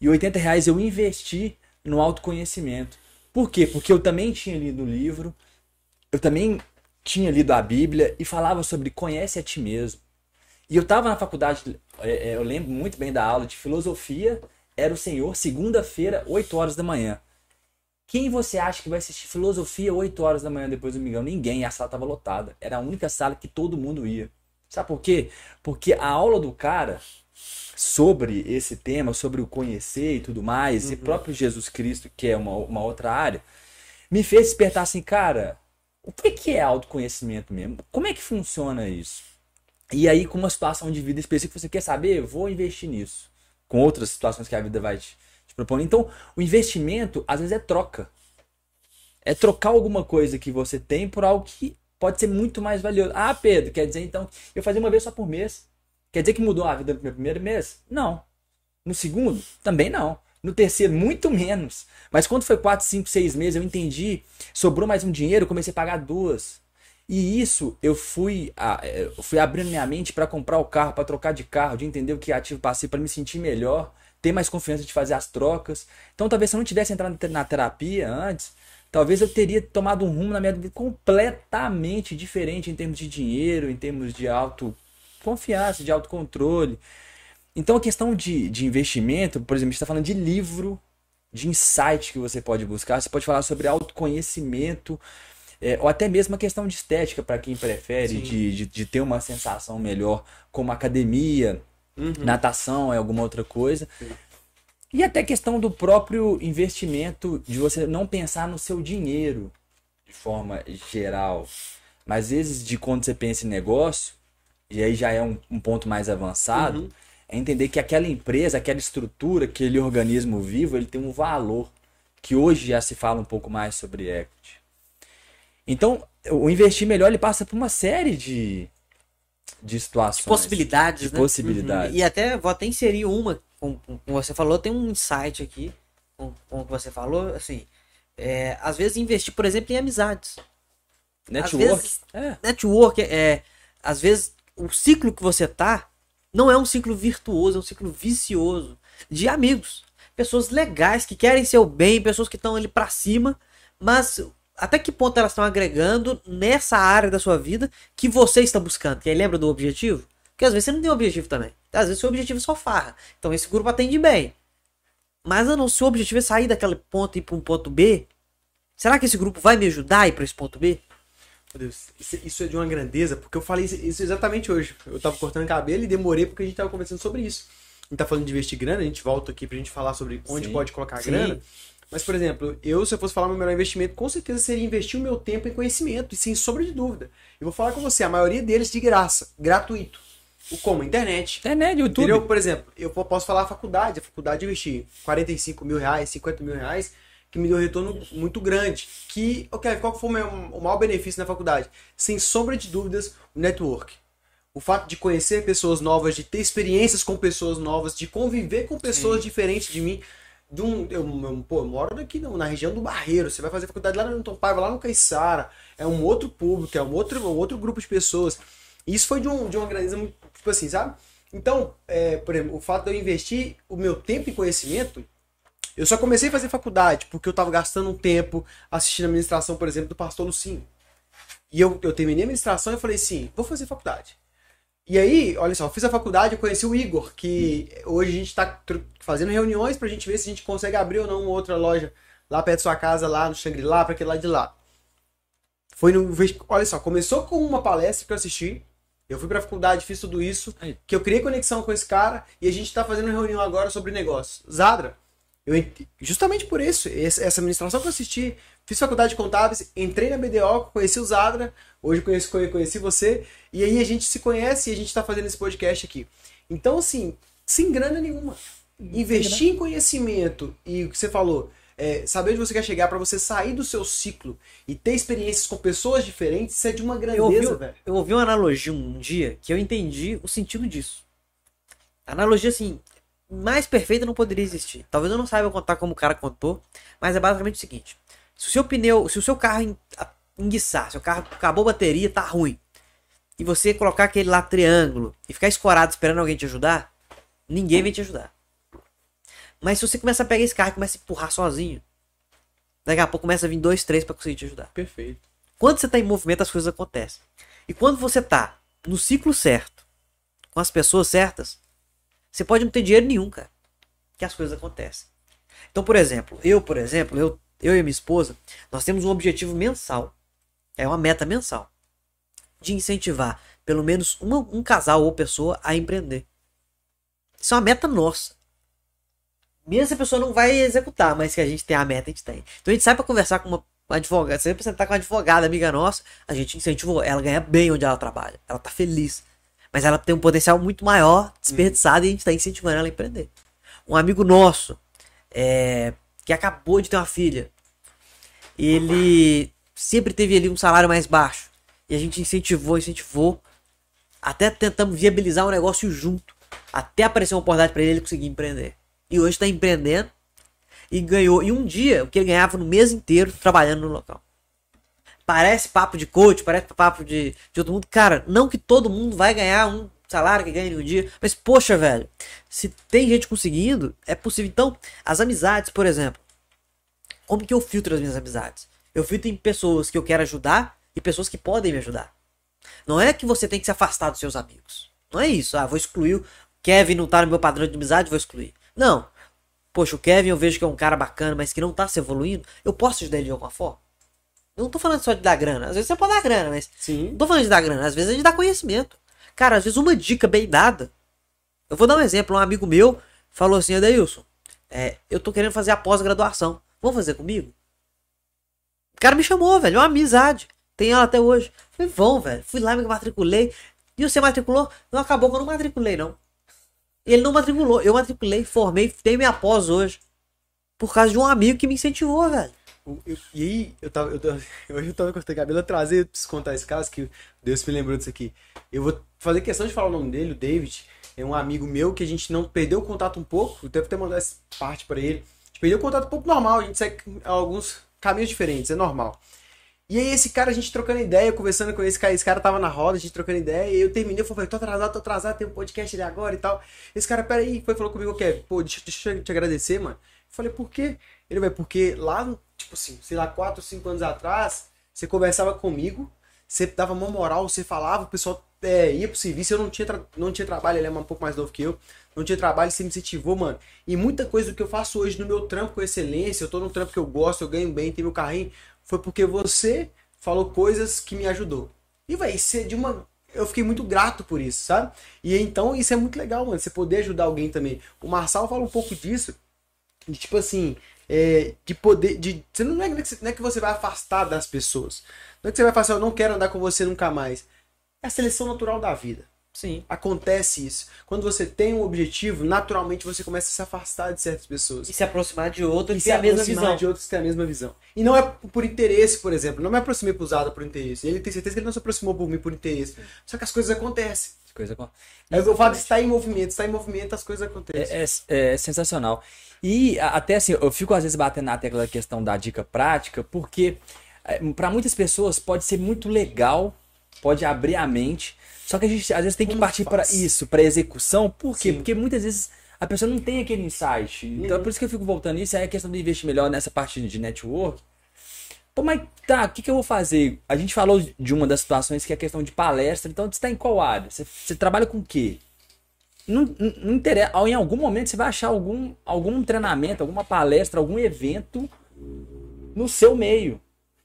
e 80 reais eu investi no autoconhecimento. Por quê? Porque eu também tinha lido o livro, eu também tinha lido a Bíblia e falava sobre conhece a ti mesmo. E eu estava na faculdade, é, é, eu lembro muito bem da aula de filosofia, era o senhor, segunda-feira, 8 horas da manhã. Quem você acha que vai assistir filosofia 8 horas da manhã depois do domingão? Ninguém, a sala estava lotada. Era a única sala que todo mundo ia. Sabe por quê? Porque a aula do cara sobre esse tema, sobre o conhecer e tudo mais, e próprio Jesus Cristo, que é uma, uma outra área, me fez despertar assim, cara, o que, que é autoconhecimento mesmo? Como é que funciona isso? E aí, com uma situação de vida específica, você quer saber? Vou investir nisso. Com outras situações que a vida vai te, te propondo. Então, o investimento, às vezes, é troca. É trocar alguma coisa que você tem por algo que pode ser muito mais valioso. Ah, Pedro, quer dizer então eu fazia uma vez só por mês. Quer dizer que mudou a vida no meu primeiro mês? Não. No segundo? Também não. No terceiro, muito menos. Mas quando foi 4, 5, 6 meses, eu entendi, sobrou mais um dinheiro, comecei a pagar duas. E isso eu fui, eu fui abrindo minha mente para comprar o carro, para trocar de carro, de entender o que é ativo passivo, para me sentir melhor, ter mais confiança de fazer as trocas. Então talvez se eu não tivesse entrado na terapia antes, talvez eu teria tomado um rumo na minha vida completamente diferente em termos de dinheiro, em termos de autoconfiança, de autocontrole. Então a questão de, de investimento, por exemplo, a gente está falando de livro, de insight que você pode buscar, você pode falar sobre autoconhecimento, é, ou até mesmo a questão de estética para quem prefere, de, de, de, ter uma sensação melhor, como academia, uhum. natação, é alguma outra coisa. Sim. E até questão do próprio investimento, de você não pensar no seu dinheiro de forma geral. Mas às vezes, de quando você pensa em negócio, e aí já é um, um ponto mais avançado, uhum. é entender que aquela empresa, aquela estrutura, aquele organismo vivo, ele tem um valor. Que hoje já se fala um pouco mais sobre equity. Então, o investir melhor ele passa por uma série de, de situações. De possibilidades. De né? possibilidades. Uhum. E até vou até inserir uma como, como você falou, tem um insight aqui, com, com o que você falou, assim, é, às vezes investir, por exemplo, em amizades. Network. Vezes, é. Network, é, às vezes, o ciclo que você tá não é um ciclo virtuoso, é um ciclo vicioso de amigos. Pessoas legais que querem seu bem, pessoas que estão ali para cima, mas até que ponto elas estão agregando nessa área da sua vida que você está buscando? Que aí lembra do objetivo? Porque às vezes você não tem objetivo também. Às vezes seu objetivo é só farra. Então esse grupo atende bem. Mas não, se o objetivo é sair daquele ponto e ir para um ponto B, será que esse grupo vai me ajudar a ir para esse ponto B? Meu Deus, isso é de uma grandeza, porque eu falei isso exatamente hoje. Eu tava cortando cabelo e demorei porque a gente tava conversando sobre isso. A gente tá falando de investir grana, a gente volta aqui pra gente falar sobre onde sim, pode colocar a grana. Mas, por exemplo, eu, se eu fosse falar meu melhor investimento, com certeza seria investir o meu tempo em conhecimento, e sem sombra de dúvida. Eu vou falar com você, a maioria deles de graça, gratuito. O como? Internet. Internet, YouTube. Entendeu? Por exemplo, eu posso falar a faculdade. A faculdade eu investi 45 mil reais, 50 mil reais, que me deu um retorno muito grande. Que, ok, qual foi o, meu, o maior benefício na faculdade? Sem sombra de dúvidas, o network. O fato de conhecer pessoas novas, de ter experiências com pessoas novas, de conviver com pessoas Sim. diferentes de mim. De um, eu, eu, pô, eu moro aqui na região do Barreiro. Você vai fazer faculdade lá no Newton Paiva, lá no Caiçara. É um outro público, é um outro, um outro grupo de pessoas. E isso foi de, um, de uma grandeza muito, tipo assim, sabe? Então, é, por exemplo, o fato de eu investir o meu tempo em conhecimento, eu só comecei a fazer faculdade porque eu estava gastando um tempo assistindo a ministração, por exemplo, do pastor Lucinho. E eu, eu terminei a ministração e falei assim, vou fazer faculdade. E aí, olha só, eu fiz a faculdade, eu conheci o Igor, que hoje a gente está fazendo reuniões para a gente ver se a gente consegue abrir ou não outra loja lá perto da sua casa, lá no Shangri-La, para aquele lado de lá. Foi no. Olha só, começou com uma palestra que eu assisti, eu fui pra faculdade, fiz tudo isso, que eu criei conexão com esse cara e a gente tá fazendo uma reunião agora sobre negócio. Zadra, eu, justamente por isso, essa administração que eu assisti, fiz faculdade de contábeis, entrei na BDO, conheci o Zadra, hoje conheci, conheci você, e aí a gente se conhece e a gente tá fazendo esse podcast aqui. Então, assim, sem grana nenhuma. Investir em conhecimento e o que você falou, é, saber onde você quer chegar para você sair do seu ciclo e ter experiências com pessoas diferentes, isso é de uma grandeza, eu ouvi, velho. Eu ouvi uma analogia um dia que eu entendi o sentido disso. Analogia, assim, mais perfeita não poderia existir. Talvez eu não saiba contar como o cara contou, mas é basicamente o seguinte: se o seu pneu, se o seu carro enguiçar, seu carro acabou a bateria, tá ruim, e você colocar aquele lá triângulo e ficar escorado esperando alguém te ajudar, ninguém vai te ajudar. Mas se você começa a pegar esse carro e começa a empurrar sozinho, daqui a pouco começa a vir dois, três para conseguir te ajudar. Perfeito. Quando você tá em movimento, as coisas acontecem. E quando você tá no ciclo certo, com as pessoas certas, você pode não ter dinheiro nenhum, cara. Que as coisas acontecem. Então, por exemplo, eu, por exemplo, eu, eu e minha esposa, nós temos um objetivo mensal. É uma meta mensal. De incentivar pelo menos uma, um casal ou pessoa a empreender. Isso é uma meta nossa. Mesmo se a pessoa não vai executar, mas que a gente tem a meta, a gente tem. Então a gente sai pra conversar com uma advogada. Sempre você tá com uma advogada, amiga nossa, a gente incentivou. Ela ganha bem onde ela trabalha. Ela tá feliz. Mas ela tem um potencial muito maior, desperdiçado, uhum. e a gente tá incentivando ela a empreender. Um amigo nosso, é, que acabou de ter uma filha, ele sempre teve ali um salário mais baixo. E a gente incentivou, incentivou. Até tentamos viabilizar um negócio junto. Até aparecer uma oportunidade para ele, ele conseguir empreender e hoje está empreendendo e ganhou em um dia o que ele ganhava no mês inteiro trabalhando no local. Parece papo de coach, parece papo de, de todo mundo. Cara, não que todo mundo vai ganhar um salário que ganha em um dia, mas poxa, velho, se tem gente conseguindo, é possível. Então, as amizades, por exemplo, como que eu filtro as minhas amizades? Eu filtro em pessoas que eu quero ajudar e pessoas que podem me ajudar. Não é que você tem que se afastar dos seus amigos. Não é isso. Ah, vou excluir. O Kevin não tá no meu padrão de amizade, vou excluir. Não. Poxa, o Kevin eu vejo que é um cara bacana, mas que não tá se evoluindo. Eu posso ajudar ele de alguma forma? Eu não tô falando só de dar grana. Às vezes você pode dar grana, mas. Sim. Não tô falando de dar grana. Às vezes a gente dá conhecimento. Cara, às vezes uma dica bem dada. Eu vou dar um exemplo. Um amigo meu falou assim: Adeilson, é, eu tô querendo fazer a pós-graduação. Vamos fazer comigo? O cara me chamou, velho. É uma amizade. Tem ela até hoje. Falei, vão, velho. Fui lá, me matriculei. E você matriculou? Não acabou que eu não matriculei, não. Ele não matriculou. Eu matriculei, formei, tenho minha pós hoje. Por causa de um amigo que me incentivou, velho. Eu- e aí, eu tava, eu hoje eu tava cortando cabelo, eu trazer, preciso contar esse caso, que Deus me lembrou disso aqui. Eu vou fazer questão de falar o nome dele, o David, é um amigo meu que a gente não perdeu o contato um pouco, eu devo ter mandado essa parte pra ele. A gente perdeu o contato um pouco normal, a gente segue alguns caminhos diferentes, é normal. E aí esse cara, a gente trocando ideia, conversando com esse cara, esse cara tava na roda, a gente trocando ideia, e eu terminei, eu falei, tô atrasado, tô atrasado, tem um podcast ali agora e tal. Esse cara, peraí, foi falou comigo, Kevin, pô, deixa, deixa eu te agradecer, mano. Eu falei, por quê? Ele vai, porque lá, tipo assim, sei lá, 4, 5 anos atrás, você conversava comigo, você dava uma moral, você falava, o pessoal é, ia pro serviço, eu não tinha, não tinha trabalho, ele é um pouco mais novo que eu, não tinha trabalho, você me incentivou, mano. E muita coisa do que eu faço hoje no meu trampo com excelência, eu tô num trampo que eu gosto, eu ganho bem, tenho meu carrinho, foi porque você falou coisas que me ajudou. E vai ser de uma. Eu fiquei muito grato por isso, sabe? E então isso é muito legal, mano. Você poder ajudar alguém também. O Marçal fala um pouco disso. De tipo assim. É, de poder. De, você não, é, que você- não é que você vai afastar das pessoas. Não é que você vai falar assim, eu não quero andar com você nunca mais. É a seleção natural da vida. Sim. Acontece isso. Quando você tem um objetivo, naturalmente você começa a se afastar de certas pessoas. E se aproximar de outro E se tem a mesma aproximar visão. de outros que têm a mesma visão. E não é por interesse, por exemplo. Não me aproximei por usada por interesse. Ele tem certeza que ele não se aproximou por mim por interesse. Só que as coisas acontecem. Coisa com- É o que eu falo de estar em movimento. Estar em movimento, as coisas acontecem. É, é- é sensacional. E até assim, eu fico às vezes batendo na tecla da questão da dica prática, porque para muitas pessoas pode ser muito legal, pode abrir a mente, só que a gente às vezes tem que Como partir para isso, para execução. Por quê? Sim. Porque muitas vezes a pessoa não tem aquele insight. Então é Uhum. por isso que eu fico voltando nisso, é a questão de investir melhor nessa parte de network. Pô, mas tá, o que, que eu vou fazer? A gente falou de uma das situações que é a questão de palestra, então você está em qual área? Você, você trabalha com o quê? Não, não, não interessa, em algum momento você vai achar algum, algum treinamento, alguma palestra, algum evento no seu meio.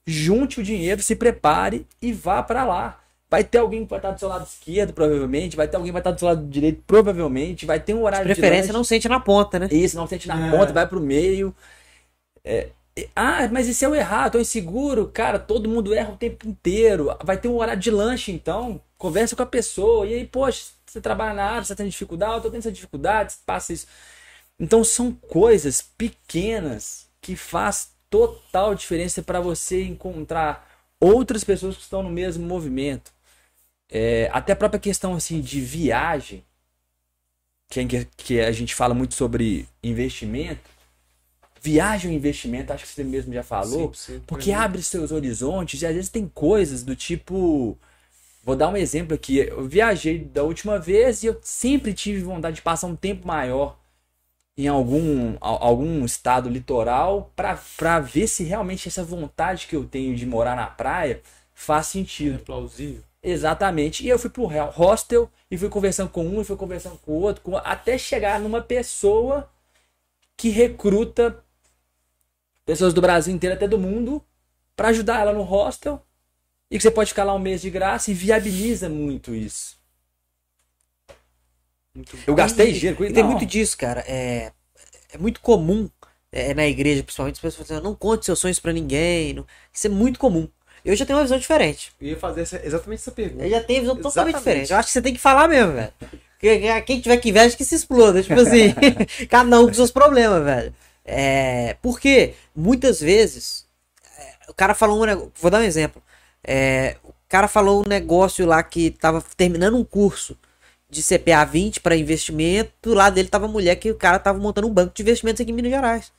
Junte o dinheiro, se prepare e vá para lá. Vai ter alguém que vai estar do seu lado esquerdo, provavelmente. Vai ter alguém que vai estar do seu lado direito, provavelmente. Vai ter um horário Preferência de não sente na ponta, né? isso, não sente na É. ponta, vai pro meio. É, ah, mas e se eu errar? Tô inseguro? Cara, todo mundo erra o tempo inteiro. Vai ter um horário de lanche, então. Conversa com a pessoa. E aí, poxa, você trabalha na área, você tem dificuldade, eu tô tendo essa dificuldade, passa isso. Então são coisas pequenas que faz total diferença para você encontrar outras pessoas que estão no mesmo movimento. É, até a própria questão assim de viagem, que, é- que a gente fala muito sobre investimento. Viagem ou investimento, acho que você mesmo já falou. 100%. Porque abre seus horizontes e às vezes tem coisas do tipo. Vou dar um exemplo aqui. Eu viajei da última vez e eu sempre tive vontade de passar um tempo maior em algum, al- algum estado litoral para ver se realmente essa vontade que eu tenho de morar na praia faz É sentido. plausível. Exatamente. E eu fui pro hostel e fui conversando com um e fui conversando com o outro, com- até chegar numa pessoa que recruta pessoas do Brasil inteiro, até do mundo, para ajudar ela no hostel. E que você pode ficar lá um mês de graça e viabiliza muito isso. Muito Eu gastei dinheiro com E isso. tem não. muito disso, cara. É, é muito comum é, na igreja, principalmente, as pessoas assim, não conte seus sonhos pra ninguém. não- Isso é muito comum. Eu já tenho uma visão diferente. Eu ia fazer essa- exatamente essa pergunta. Eu já tenho uma visão totalmente Exatamente. diferente. Eu acho que você tem que falar mesmo, velho. Que- que- Quem tiver que inveja que se exploda. Tipo assim, cada um com seus problemas, velho. É, porque muitas vezes é, o cara falou um negócio. Vou dar um exemplo. É, o cara falou um negócio lá que tava terminando um curso de CPA 20 para investimento. Do lado dele tava a mulher que o cara tava montando um banco de investimentos aqui em Minas Gerais.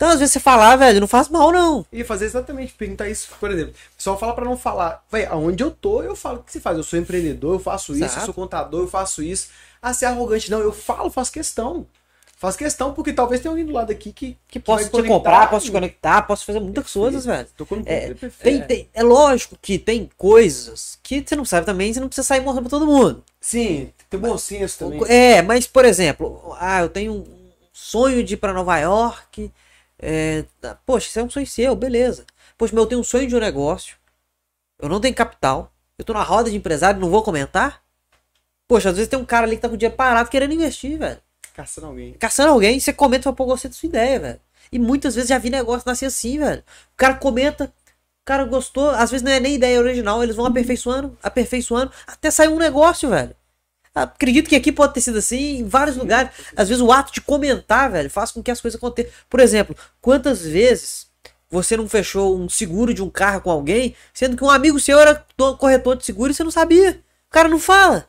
Então, às vezes, você falar, velho, não faz mal, não. Eu ia fazer exatamente, perguntar isso, por exemplo. O pessoal fala pra não falar. Vai, aonde eu tô, eu falo o que você faz. Eu sou empreendedor, eu faço isso, eu Exato. sou contador, eu faço isso. Ah, você é arrogante. Não, eu falo, faço questão. Faz questão, porque talvez tenha alguém do lado aqui que, Que posso te conectar comprar, posso te conectar, posso fazer muitas coisas, velho. É, perfeito. Tem, tem- é lógico que tem coisas que você não sabe também, você não precisa sair mostrando pra todo mundo. Sim, tem bom senso também. É, mas, por exemplo, ah, eu tenho um sonho de ir pra Nova York. é, tá, poxa, isso é um sonho seu, beleza. Poxa, mas eu tenho um sonho de um negócio. Eu não tenho capital. Eu tô na roda de empresário, não vou comentar. Poxa, às vezes tem um cara ali que tá com o dinheiro parado querendo investir, velho. Caçando alguém. Caçando alguém, você comenta e fala, pô, gostei da sua ideia, velho. E muitas vezes já vi negócio nascer assim, velho. O cara comenta, o cara gostou, às vezes não é nem ideia original, eles vão aperfeiçoando, aperfeiçoando, até sair um negócio, velho. Acredito que aqui pode ter sido assim em vários lugares. Às vezes o ato de comentar, velho, faz com que as coisas aconteçam. Por exemplo, quantas vezes você não fechou um seguro de um carro com alguém, sendo que um amigo seu era to- corretor de seguro e você não sabia? O cara não fala.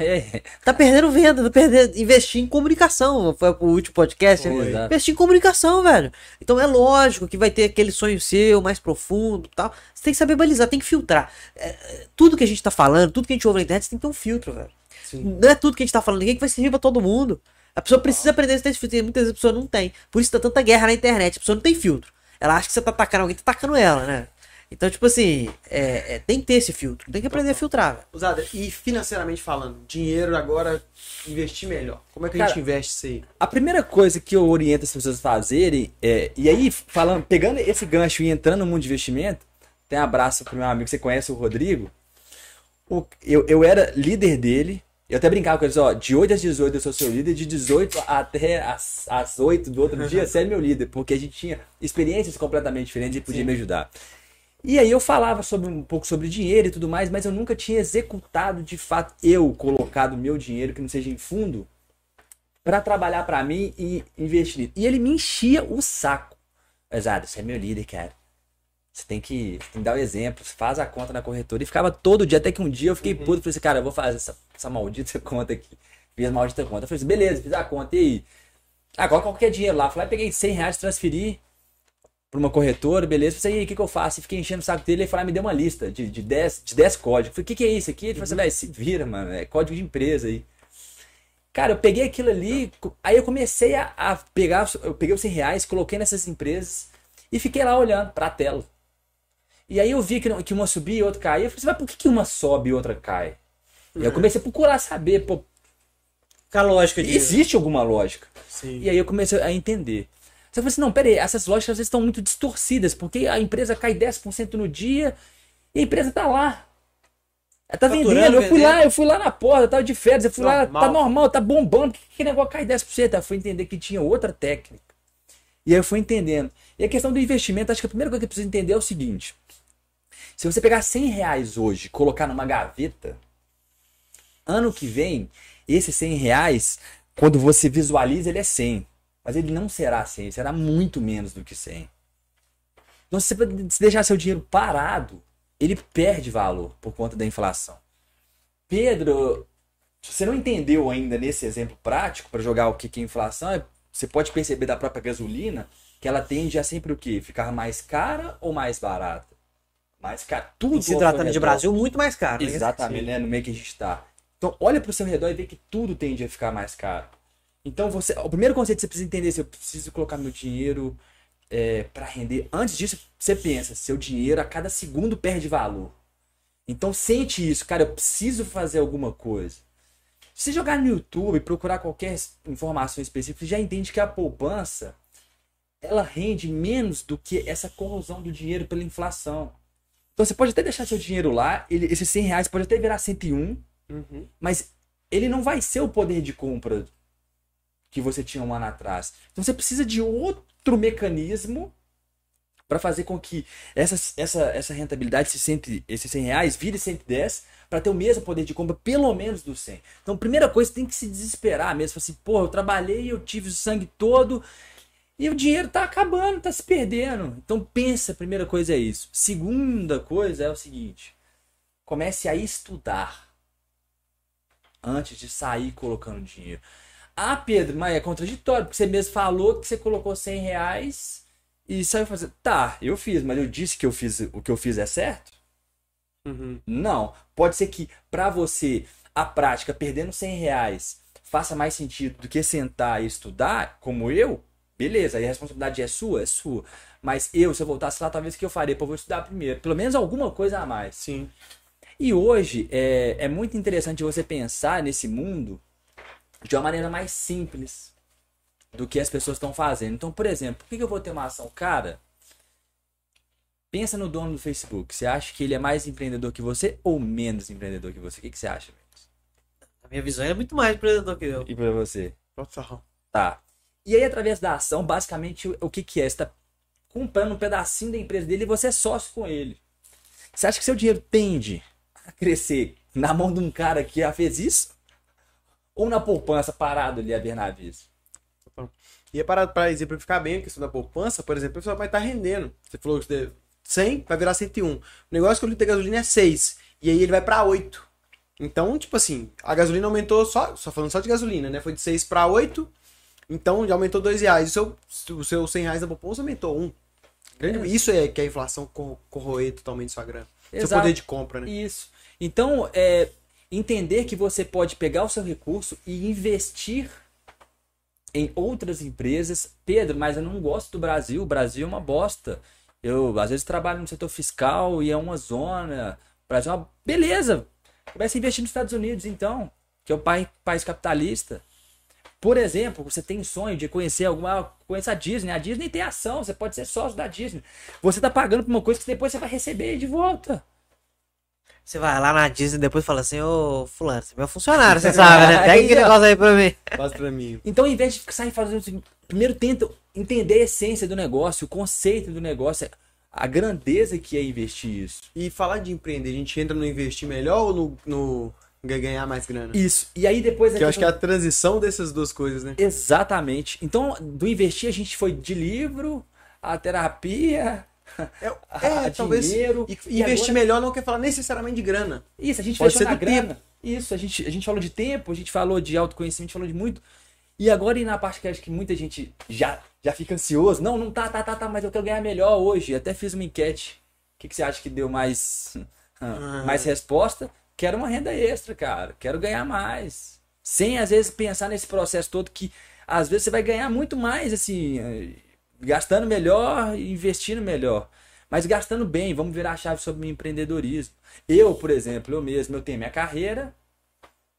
É, Tá perdendo venda, tá perdendo. Investir em comunicação. Foi o último podcast. Foi, né? Investir em comunicação, velho. Então é lógico que vai ter aquele sonho seu mais profundo tal. Você tem que saber balizar, tem que filtrar. É, tudo que a gente tá falando, tudo que a gente ouve na internet, você tem que ter um filtro, velho. Sim. Não é tudo que a gente tá falando, ninguém que vai servir pra todo mundo. A pessoa precisa aprender a ter esse filtro. Muitas vezes a pessoa não tem. Por isso tá tanta guerra na internet. A pessoa não tem filtro. Ela acha que você tá atacando alguém, tá atacando ela, né? Então, tipo assim, é, é, tem que ter esse filtro. Tem que aprender a filtrar, velho. Usada, e financeiramente falando, dinheiro agora, investir melhor. Como é que a Cara, gente investe isso aí? A primeira coisa que eu oriento as pessoas a fazerem é. E aí, falando, pegando esse gancho e entrando no mundo de investimento, tem um abraço pro meu amigo que você conhece, o Rodrigo. O- eu, eu era líder dele. Eu até brincava com eles, ó, de 8 às 18 eu sou seu líder, de 18 até as, as 8 do outro dia você é meu líder, porque a gente tinha experiências completamente diferentes e podia me ajudar. E aí eu falava sobre um pouco sobre dinheiro e tudo mais, mas eu nunca tinha executado de fato, eu colocado meu dinheiro, que não seja em fundo, para trabalhar para mim e investir. E ele me enchia o saco. Exato, você é meu líder, cara. Você tem que, você tem que dar o exemplo, faz a conta na corretora. E ficava todo dia, até que um dia eu fiquei puto. Falei assim, cara, eu vou fazer essa, essa maldita conta aqui. Fiz a maldita conta. Eu falei assim, beleza, fiz a conta. E aí? Agora qualquer dinheiro lá. Falei, peguei 100 reais, transferi pra uma corretora, beleza. Falei, e aí, o que, que eu faço? E fiquei enchendo o saco dele. Ele falou, ah, me deu uma lista de, de, 10, de 10 códigos. Eu falei, o que, que é isso aqui? Ele falou assim, velho, se vira, mano. É código de empresa aí. Cara, eu peguei aquilo ali, aí eu comecei a, a pegar, os- eu peguei os 100 reais, coloquei nessas empresas e fiquei lá olhando pra tela. E aí eu vi que, que uma subia e outra caía. Eu falei assim, mas por que, que uma sobe e outra cai? E aí eu comecei a procurar saber, pô, Fica a lógica disso. existe alguma lógica? Sim. E aí eu comecei a entender. Que eu falei assim, não, peraí, essas lógicas às vezes estão muito distorcidas, porque a empresa cai 10% no dia e a empresa tá lá. Ela tá Faturando, vendendo, eu fui vendendo. lá, eu fui lá na porta, eu tava de férias, eu fui lá, Normal. tá normal, tá bombando, que que negócio cai 10%? Aí eu fui entender que tinha outra técnica. E aí eu fui entendendo. E a questão do investimento, acho que a primeira coisa que eu preciso entender é o seguinte. Se você pegar 100 reais hoje e colocar numa gaveta, ano que vem, esses 100 reais, quando você visualiza, ele é 100. Mas ele não será 100, ele será muito menos do que 100. Então, se você se deixar seu dinheiro parado, ele perde valor por conta da inflação. Pedro, se você não entendeu ainda nesse exemplo prático para jogar o que que é inflação, é- você pode perceber da própria gasolina que ela tende a sempre o quê? Ficar mais cara ou mais barata? Mais cara. Tudo Se ao tratando de Brasil, muito mais caro. né? Exatamente, né? No meio que a gente tá. Então, olha pro seu redor e vê que tudo tende a ficar mais caro. Então, você, o primeiro conceito que você precisa entender é se eu preciso colocar meu dinheiro é, para render. Antes disso, você pensa, seu dinheiro a cada segundo perde valor. Então, sente isso, cara, eu preciso fazer alguma coisa. Se você jogar no YouTube e procurar qualquer informação específica, você já entende que a poupança ela rende menos do que essa corrosão do dinheiro pela inflação. Então você pode até deixar seu dinheiro lá, ele, esses 100 reais pode até virar 101, Uhum. mas ele não vai ser o poder de compra que você tinha um ano atrás. Então você precisa de outro mecanismo para fazer com que essa, essa, essa rentabilidade, esse 100, esses 100 reais, vire 110 para ter o mesmo poder de compra, pelo menos do 100. Então, primeira coisa, tem que se desesperar mesmo. Assim, pô, eu trabalhei, eu tive o sangue todo e o dinheiro tá acabando, tá se perdendo. Então, pensa, primeira coisa é isso. Segunda coisa é o seguinte: comece a estudar antes de sair colocando dinheiro. Ah, Pedro, mas é contraditório, porque você mesmo falou que você colocou 100 reais e saiu fazendo. Tá, eu fiz, mas eu disse que eu fiz o que eu fiz é certo? Uhum. Não. Pode ser que pra você, a prática, perdendo 100 reais, faça mais sentido do que sentar e estudar, como eu, beleza, aí a responsabilidade é sua, é sua. Mas eu, se eu voltasse lá, talvez o que eu faria? Pô, eu vou estudar primeiro. Pelo menos alguma coisa a mais. Sim. E hoje é, é muito interessante você pensar nesse mundo de uma maneira mais simples do que as pessoas estão fazendo. Então, por exemplo, por que eu vou ter uma ação? Cara, pensa no dono do Facebook. Você acha que ele é mais empreendedor que você ou menos empreendedor que você? O que, que você acha? A minha visão é muito mais empreendedor que eu. E pra você? Total. Tá. E aí, através da ação, basicamente, o- o que, que é? Você tá comprando um pedacinho da empresa dele e você é sócio com ele. Você acha que seu dinheiro tende a crescer na mão de um cara que já fez isso? Ou na poupança parado ali a ver navios? E é para, para exemplificar bem a questão da poupança, por exemplo, a pessoa vai estar rendendo. Você falou que você- 100 vai virar 101. O negócio que o litro de gasolina é 6. E aí ele vai para 8. Então, tipo assim, a gasolina aumentou só, só falando só de gasolina, né? Foi de 6 para 8. Então já aumentou 2 reais. O seu, o seu 100 reais da poupança aumentou 1. Grande- É. Isso é que a inflação cor- corroer totalmente sua grana. Seu Exato. poder de compra, né? Isso. Então, é entender que você pode pegar o seu recurso e investir em outras empresas. Pedro, mas eu não gosto do Brasil. O Brasil é uma bosta. Eu, às vezes, trabalho no setor fiscal e é uma zona. O Brasil é uma... Beleza! Comece a investir nos Estados Unidos, então, que é o país capitalista. Por exemplo, você tem sonho de conhecer alguma. Conhecer a Disney. A Disney tem ação, você pode ser sócio da Disney. Você tá pagando por uma coisa que depois você vai receber de volta. Você vai lá na Disney e depois fala assim, ô fulano, você é meu funcionário, você sabe, né? Pega aquele negócio aí pra mim. Faz pra mim. Então, ao invés de sair fazendo assim, primeiro tenta entender a essência do negócio, o conceito do negócio, a grandeza que é investir isso. E falar de empreender, a gente entra no investir melhor ou no, no ganhar mais grana? Isso. E aí depois Que eu acho que é a transição dessas duas coisas, né? Exatamente. Então, do investir a gente foi de livro, a terapia, É, é talvez. dinheiro. E, e investir agora- melhor não quer falar necessariamente de grana. Isso, a gente Pode fechou na grana. Isso, a gente, a gente falou de tempo, a gente falou de autoconhecimento, a gente falou de muito. E agora, e na parte que acho que muita gente já, já fica ansioso. Não, não tá, tá, tá, tá, mas eu quero ganhar melhor hoje. Até fiz uma enquete. O que, que você acha que deu mais, mais resposta? Quero uma renda extra, cara. Quero ganhar mais. Sem, às vezes, pensar nesse processo todo que, às vezes, você vai ganhar muito mais, assim, gastando melhor e investindo melhor. Mas gastando bem, vamos virar a chave sobre o empreendedorismo. Eu, por exemplo, eu mesmo, eu tenho minha carreira,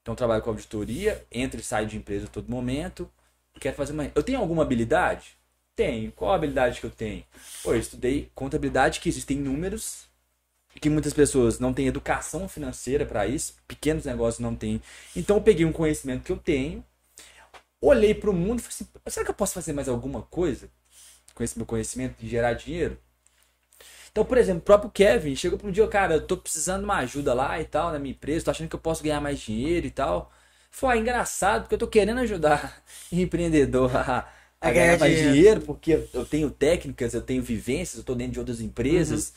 então trabalho com auditoria, entro e saio de empresa a todo momento. Quero fazer uma. Eu tenho alguma habilidade? Tenho. Qual a habilidade que eu tenho? Pô, eu estudei contabilidade, que existem números, que muitas pessoas não têm educação financeira para isso, pequenos negócios não têm. Então eu peguei um conhecimento que eu tenho, olhei para o mundo e falei assim: será que eu posso fazer mais alguma coisa com esse meu conhecimento de gerar dinheiro? Então, por exemplo, o próprio Kevin chegou para um dia, cara, eu tô precisando de uma ajuda lá e tal, na minha empresa, tô achando que eu posso ganhar mais dinheiro e tal. Foi ah, engraçado, porque eu tô querendo ajudar empreendedor a, a ganhar mais dinheiro. dinheiro, porque eu tenho técnicas, eu tenho vivências, eu tô dentro de outras empresas.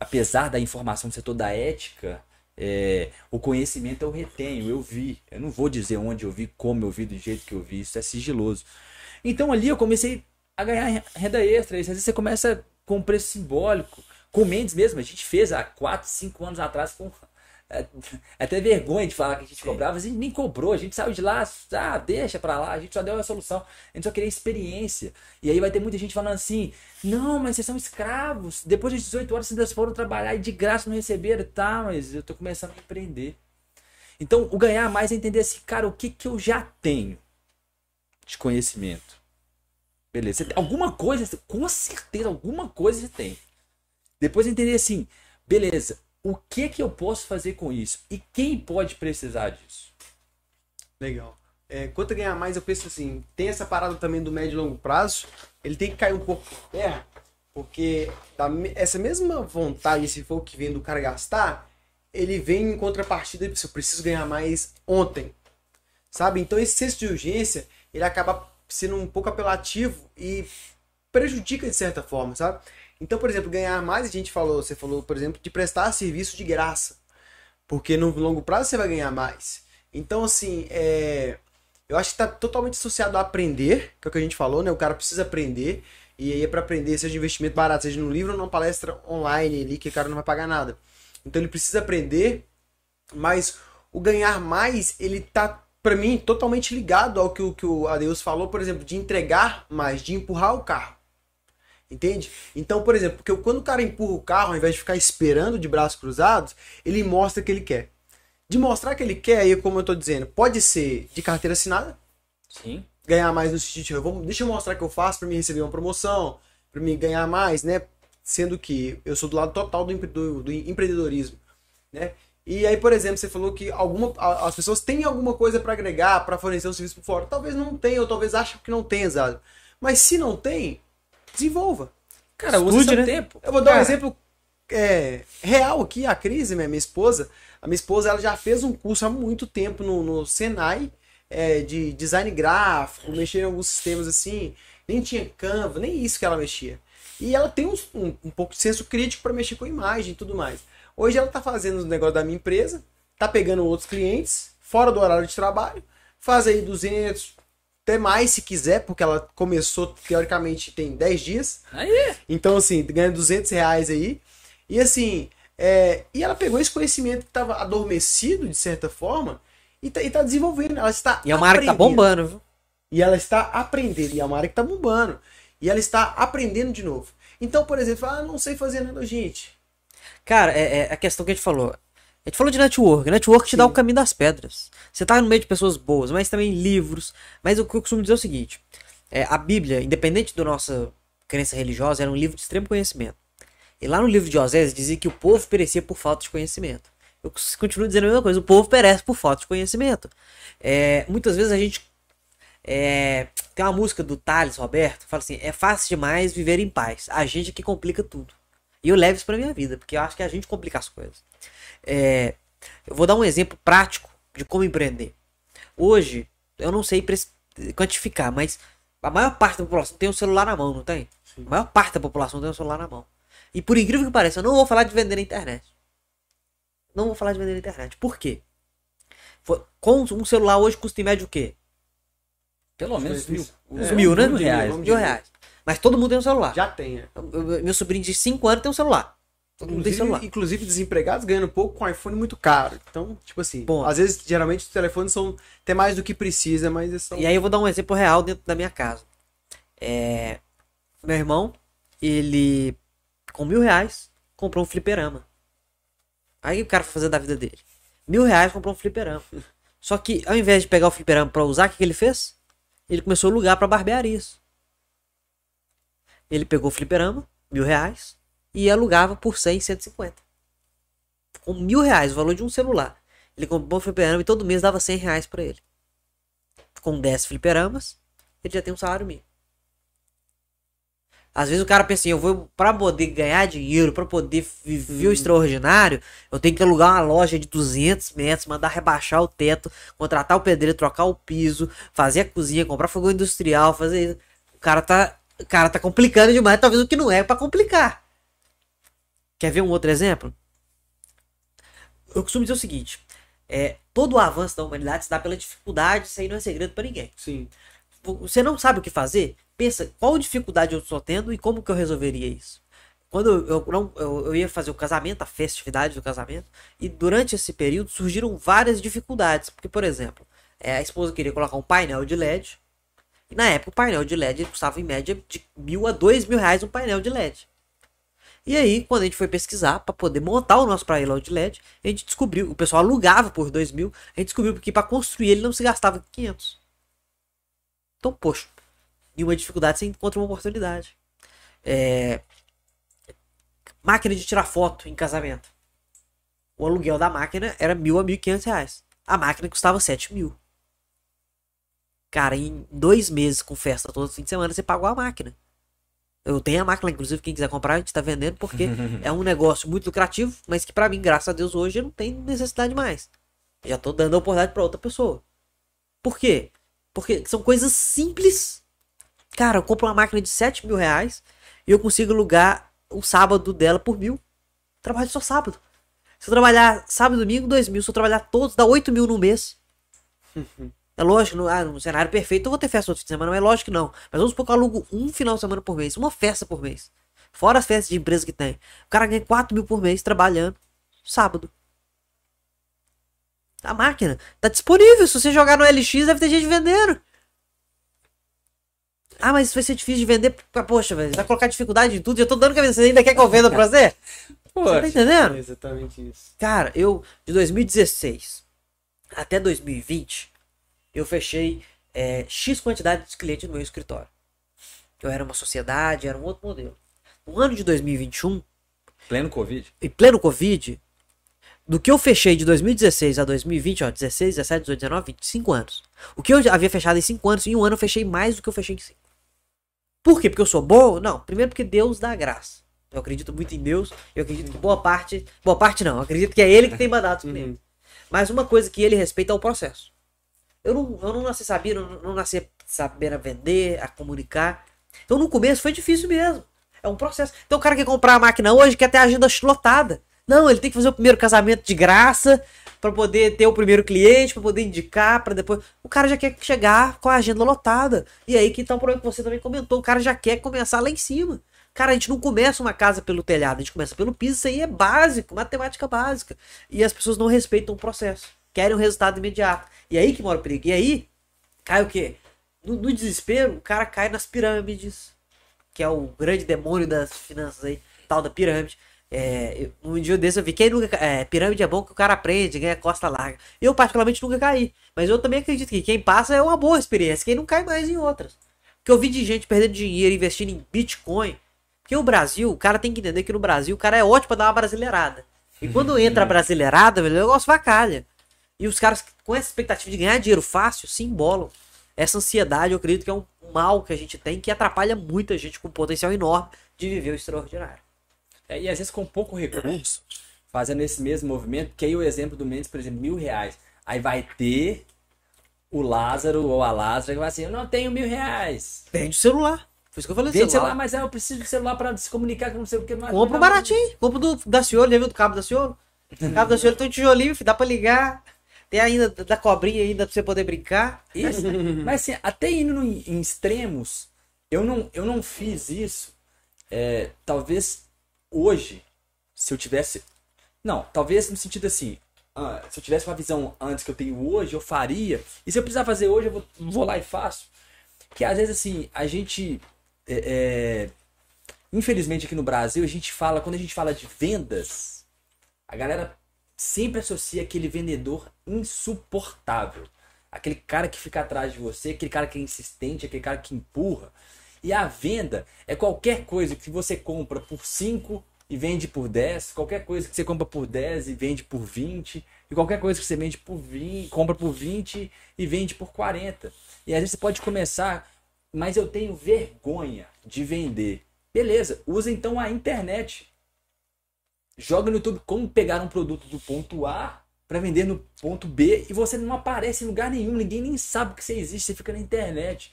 Apesar da informação do setor da ética, é, o conhecimento eu retenho, eu vi. Eu não vou dizer onde eu vi, como eu vi, do jeito que eu vi, isso é sigiloso. Então ali eu comecei a ganhar renda extra. Às vezes você começa com um preço simbólico. Com o Mendes mesmo, a gente fez há 4, 5 anos atrás com. É até vergonha de falar que a gente cobrava, a gente nem cobrou, a gente saiu de lá, ah, deixa pra lá, a gente só deu a solução, a gente só queria experiência. E aí vai ter muita gente falando assim: não, mas vocês são escravos, depois das 18 horas vocês foram trabalhar e de graça não receberam, tá, mas eu tô começando a empreender. Então, o ganhar mais é entender assim, cara, o que que eu já tenho de conhecimento? Beleza, tem alguma coisa, com certeza, alguma coisa você tem. Depois entender assim, beleza, o que que eu posso fazer com isso? E quem pode precisar disso? Legal. É, quanto ganhar mais, eu penso assim, tem essa parada também do médio e longo prazo, ele tem que cair um pouco por terra, porque essa mesma vontade, se for que vem do cara gastar, ele vem em contrapartida, de, eu preciso ganhar mais ontem, sabe? Então esse senso de urgência, ele acaba sendo um pouco apelativo e prejudica de certa forma, sabe? Então, por exemplo, ganhar mais, a gente falou, você falou, por exemplo, de prestar serviço de graça. Porque no longo prazo você vai ganhar mais. Então, assim, é... eu acho que está totalmente associado a aprender, que é o que a gente falou, né? O cara precisa aprender. E aí é para aprender, seja investimento barato, seja no livro ou numa palestra online ali, que o cara não vai pagar nada. Então ele precisa aprender, mas o ganhar mais, ele tá pra mim, totalmente ligado ao que, o- que o Adeus falou, por exemplo, de entregar mais, de empurrar o carro. Entende? Então, por exemplo, porque quando o cara empurra o carro, ao invés de ficar esperando de braços cruzados, ele mostra que ele quer. De mostrar que ele quer, aí, como eu tô dizendo, pode ser de carteira assinada, Sim. ganhar mais no sentido, de, eu vou, deixa eu mostrar que eu faço para me receber uma promoção, para me ganhar mais, né? Sendo que eu sou do lado total do, do- do empreendedorismo, né? E aí, por exemplo, você falou que alguma, as pessoas têm alguma coisa para agregar, para fornecer um serviço por fora. Talvez não tenha, ou talvez achem que não tem, exato. Mas se não tem, desenvolva. Cara, use Estude, seu né? tempo. Eu vou dar um Cara. exemplo é, real aqui, a Cris, minha, minha esposa. A minha esposa ela já fez um curso há muito tempo no, no Senai é, de design gráfico, mexer em alguns sistemas assim. Nem tinha Canva, nem isso que ela mexia. E ela tem uns- um, um pouco de senso crítico para mexer com imagem e tudo mais. Hoje ela tá fazendo os negócios da minha empresa, tá pegando outros clientes, fora do horário de trabalho, faz aí 200, até mais se quiser, porque ela começou, teoricamente, tem 10 dias. Aí, Então, assim, ganha 200 reais aí. E assim, é, e ela pegou esse conhecimento que estava adormecido, de certa forma, e tá, e tá desenvolvendo. Ela está E é uma área que tá bombando, viu? E ela está aprendendo. E é uma área que tá bombando. E ela está aprendendo de novo. Então, por exemplo, ah, não sei fazer nada, gente. Cara, é, é a questão que a gente falou. A gente falou de network. Network te dá Sim. o caminho das pedras. Você tá no meio de pessoas boas, mas também livros. Mas o que eu costumo dizer é o seguinte: é, a Bíblia, independente da nossa crença religiosa, era um livro de extremo conhecimento. E lá no livro de Osés dizia que o povo perecia por falta de conhecimento. Eu continuo dizendo a mesma coisa: o povo perece por falta de conhecimento. É, muitas vezes a gente. é, tem uma música do Thales Roberto, fala assim: é fácil demais viver em paz. A gente é que complica tudo. E eu levo isso pra minha vida, porque eu acho que a gente complica as coisas. É, eu vou dar um exemplo prático de como empreender. Hoje, eu não sei quantificar, mas a maior parte da população tem um celular na mão, não tem? A maior parte da população tem um celular na mão. E por incrível que pareça, eu não vou falar de vender na internet. Não vou falar de vender na internet. Por quê? Fo- Com um celular hoje custa em média o quê? pelo menos mil. Uns É, mil, né? dizer, reais. Mil reais. Mas todo mundo tem um celular. Já tem, eu- Meu sobrinho de 5 anos tem um celular. Todo mundo tem Inclusive, celular. inclusive desempregados ganhando pouco com iPhone muito caro. Então, tipo assim, Bom. às vezes, geralmente, os telefones são até mais do que precisa, mas eles são. E aí eu vou dar um exemplo real dentro da minha casa. É, meu irmão, ele com mil reais comprou um fliperama. Aí o cara foi fazer da vida dele. Mil reais comprou um fliperama. Só que ao invés de pegar o fliperama pra usar, o que, que ele fez? Ele começou a alugar pra barbearias. Ele pegou o fliperama, mil reais, e alugava por 100, 150. Com mil reais, o valor de um celular. Ele comprou um fliperama e todo mês dava 100 reais pra ele com 10 fliperamas, ele já tem um salário mínimo. Às vezes o cara pensa assim, eu vou para poder ganhar dinheiro, para poder viver o extraordinário, eu tenho que alugar uma loja de 200 metros, mandar rebaixar o teto, contratar o pedreiro, trocar o piso, fazer a cozinha, comprar fogão industrial, fazer isso. O cara tá, o cara tá complicando demais, talvez o que não é para complicar. Quer ver um outro exemplo? Eu costumo dizer o seguinte, é, todo o avanço da humanidade se dá pela dificuldade, isso aí não é segredo para ninguém Sim. você não sabe o que fazer, pensa qual dificuldade eu estou tendo e como que eu resolveria isso. Quando eu, eu não, eu, eu ia fazer o casamento, a festividade do casamento, e durante esse período surgiram várias dificuldades. Porque, por exemplo, é, a esposa queria colocar um painel de LED, na época o painel de LED custava em média de mil a dois mil reais um painel de LED. E aí, quando a gente foi pesquisar para poder montar o nosso painel de LED, a gente descobriu, o pessoal alugava por dois mil, a gente descobriu que para construir ele não se gastava 500. Então, poxa, em uma dificuldade você encontra uma oportunidade. É, Máquina de tirar foto em casamento. O aluguel da máquina era mil a mil e quinhentos reais. A máquina custava sete mil. Cara, em dois meses com festa todo fim de semana você pagou a máquina. Eu tenho a máquina, inclusive, quem quiser comprar, a gente tá vendendo, porque é um negócio muito lucrativo, mas que pra mim, graças a Deus, hoje eu não tem necessidade mais. Já tô dando a oportunidade pra outra pessoa. Por quê? Porque são coisas simples. Cara, eu compro uma máquina de 7 mil reais e eu consigo alugar o sábado dela por mil. Trabalho só sábado. Se eu trabalhar sábado e domingo, dois mil. Se eu trabalhar todos, dá 8 mil no mês. É lógico, no, ah, no cenário perfeito eu vou ter festa todo fim de semana, mas é lógico que não. Mas vamos supor que eu alugo um final de semana por mês, uma festa por mês. Fora as festas de empresa que tem. O cara ganha 4 mil por mês trabalhando sábado. A máquina tá disponível. Se você jogar no LX, deve ter gente vendendo. Ah, mas isso vai ser difícil de vender. Poxa, velho, vai colocar dificuldade em tudo. Eu tô dando cabeça. Você ainda quer que eu venda pra você? Você tá entendendo? É exatamente isso. Cara, eu, de 2016 até 2020, eu fechei é, X quantidade de clientes no meu escritório. Eu era uma sociedade, era um outro modelo. No ano de 2021, Pleno Covid. em pleno Covid, do que eu fechei de 2016 a 2020, ó, 16, 17, 18, 19, 20, 5 anos. O que eu havia fechado em 5 anos, em um ano eu fechei mais do que eu fechei em 5. Por quê? Porque eu sou bom? Não, primeiro porque Deus dá graça. Eu acredito muito em Deus, eu acredito que boa parte, boa parte não, eu acredito que é ele que tem mandado os clientes. Mas uma coisa que ele respeita é o processo. Eu não, eu não nasci sabendo, não, nasci sabendo a vender, a comunicar. Então no começo foi difícil mesmo. É um processo. Então o cara quer comprar a máquina hoje, quer ter a agenda lotada. Não, ele tem que fazer o primeiro casamento de graça para poder ter o primeiro cliente, para poder indicar, para depois. O cara já quer chegar com a agenda lotada. E aí que tá o problema que você também comentou. O cara já quer começar lá em cima. Cara, a gente não começa uma casa pelo telhado, a gente começa pelo piso. Isso aí é básico, matemática básica. E as pessoas não respeitam o processo. Querem um resultado imediato. E aí que mora o perigo. E aí, cai o quê? No, no desespero, o cara cai nas pirâmides. Que é o grande demônio das finanças aí, tal da pirâmide. É, um dia desse eu vi, quem nunca. É, pirâmide é bom que o cara aprende, ganha costa larga. Eu, particularmente, nunca caí. Mas eu também acredito que quem passa é uma boa experiência, quem não cai mais em outras. Porque eu vi de gente perdendo dinheiro investindo em Bitcoin. Porque o Brasil, o cara tem que entender que no Brasil o cara é ótimo pra dar uma brasileirada. E quando entra a brasileirada, o negócio vacalha. E os caras com essa expectativa de ganhar dinheiro fácil se embolam. Essa ansiedade, eu acredito que é um mal que a gente tem que atrapalha muita gente com um potencial enorme de viver o extraordinário. É, e às vezes com pouco recurso, fazendo esse mesmo movimento, que aí o exemplo do Mendes, por exemplo, mil reais. Aí vai ter o Lázaro ou a Lázara que vai assim, eu não tenho mil reais. Vende o celular. Foi isso que eu falei. Vende celular. celular, mas é, eu preciso de celular pra se comunicar com não sei o que. Não Compra baratinho. Compra do da Ciolo, já viu do cabo da Ciolo? O cabo da Ciolo tem um tijolinho, dá pra ligar. Tem ainda da cobrinha ainda pra você poder brincar. Isso. Mas assim, até indo no- em extremos, eu não, eu não fiz isso. é, talvez hoje, se eu tivesse. Não, talvez no sentido assim. ah, se eu tivesse uma visão antes que eu tenho hoje, eu faria. E se eu precisar fazer hoje, eu vou, vou lá e faço. Que às vezes assim, a gente. é, é, infelizmente aqui no Brasil, a gente fala, quando a gente fala de vendas, a galera sempre associa aquele vendedor insuportável. Aquele cara que fica atrás de você, aquele cara que é insistente, aquele cara que empurra. E a venda é qualquer coisa que você compra por 5 e vende por 10, qualquer coisa que você compra por 10 e vende por 20, e qualquer coisa que você vende por 20, compra por 20 e vende por 40. E às vezes você pode começar, mas eu tenho vergonha de vender. Beleza, usa então a internet. Joga no YouTube como pegar um produto do ponto A para vender no ponto B e você não aparece em lugar nenhum, ninguém nem sabe que você existe, você fica na internet.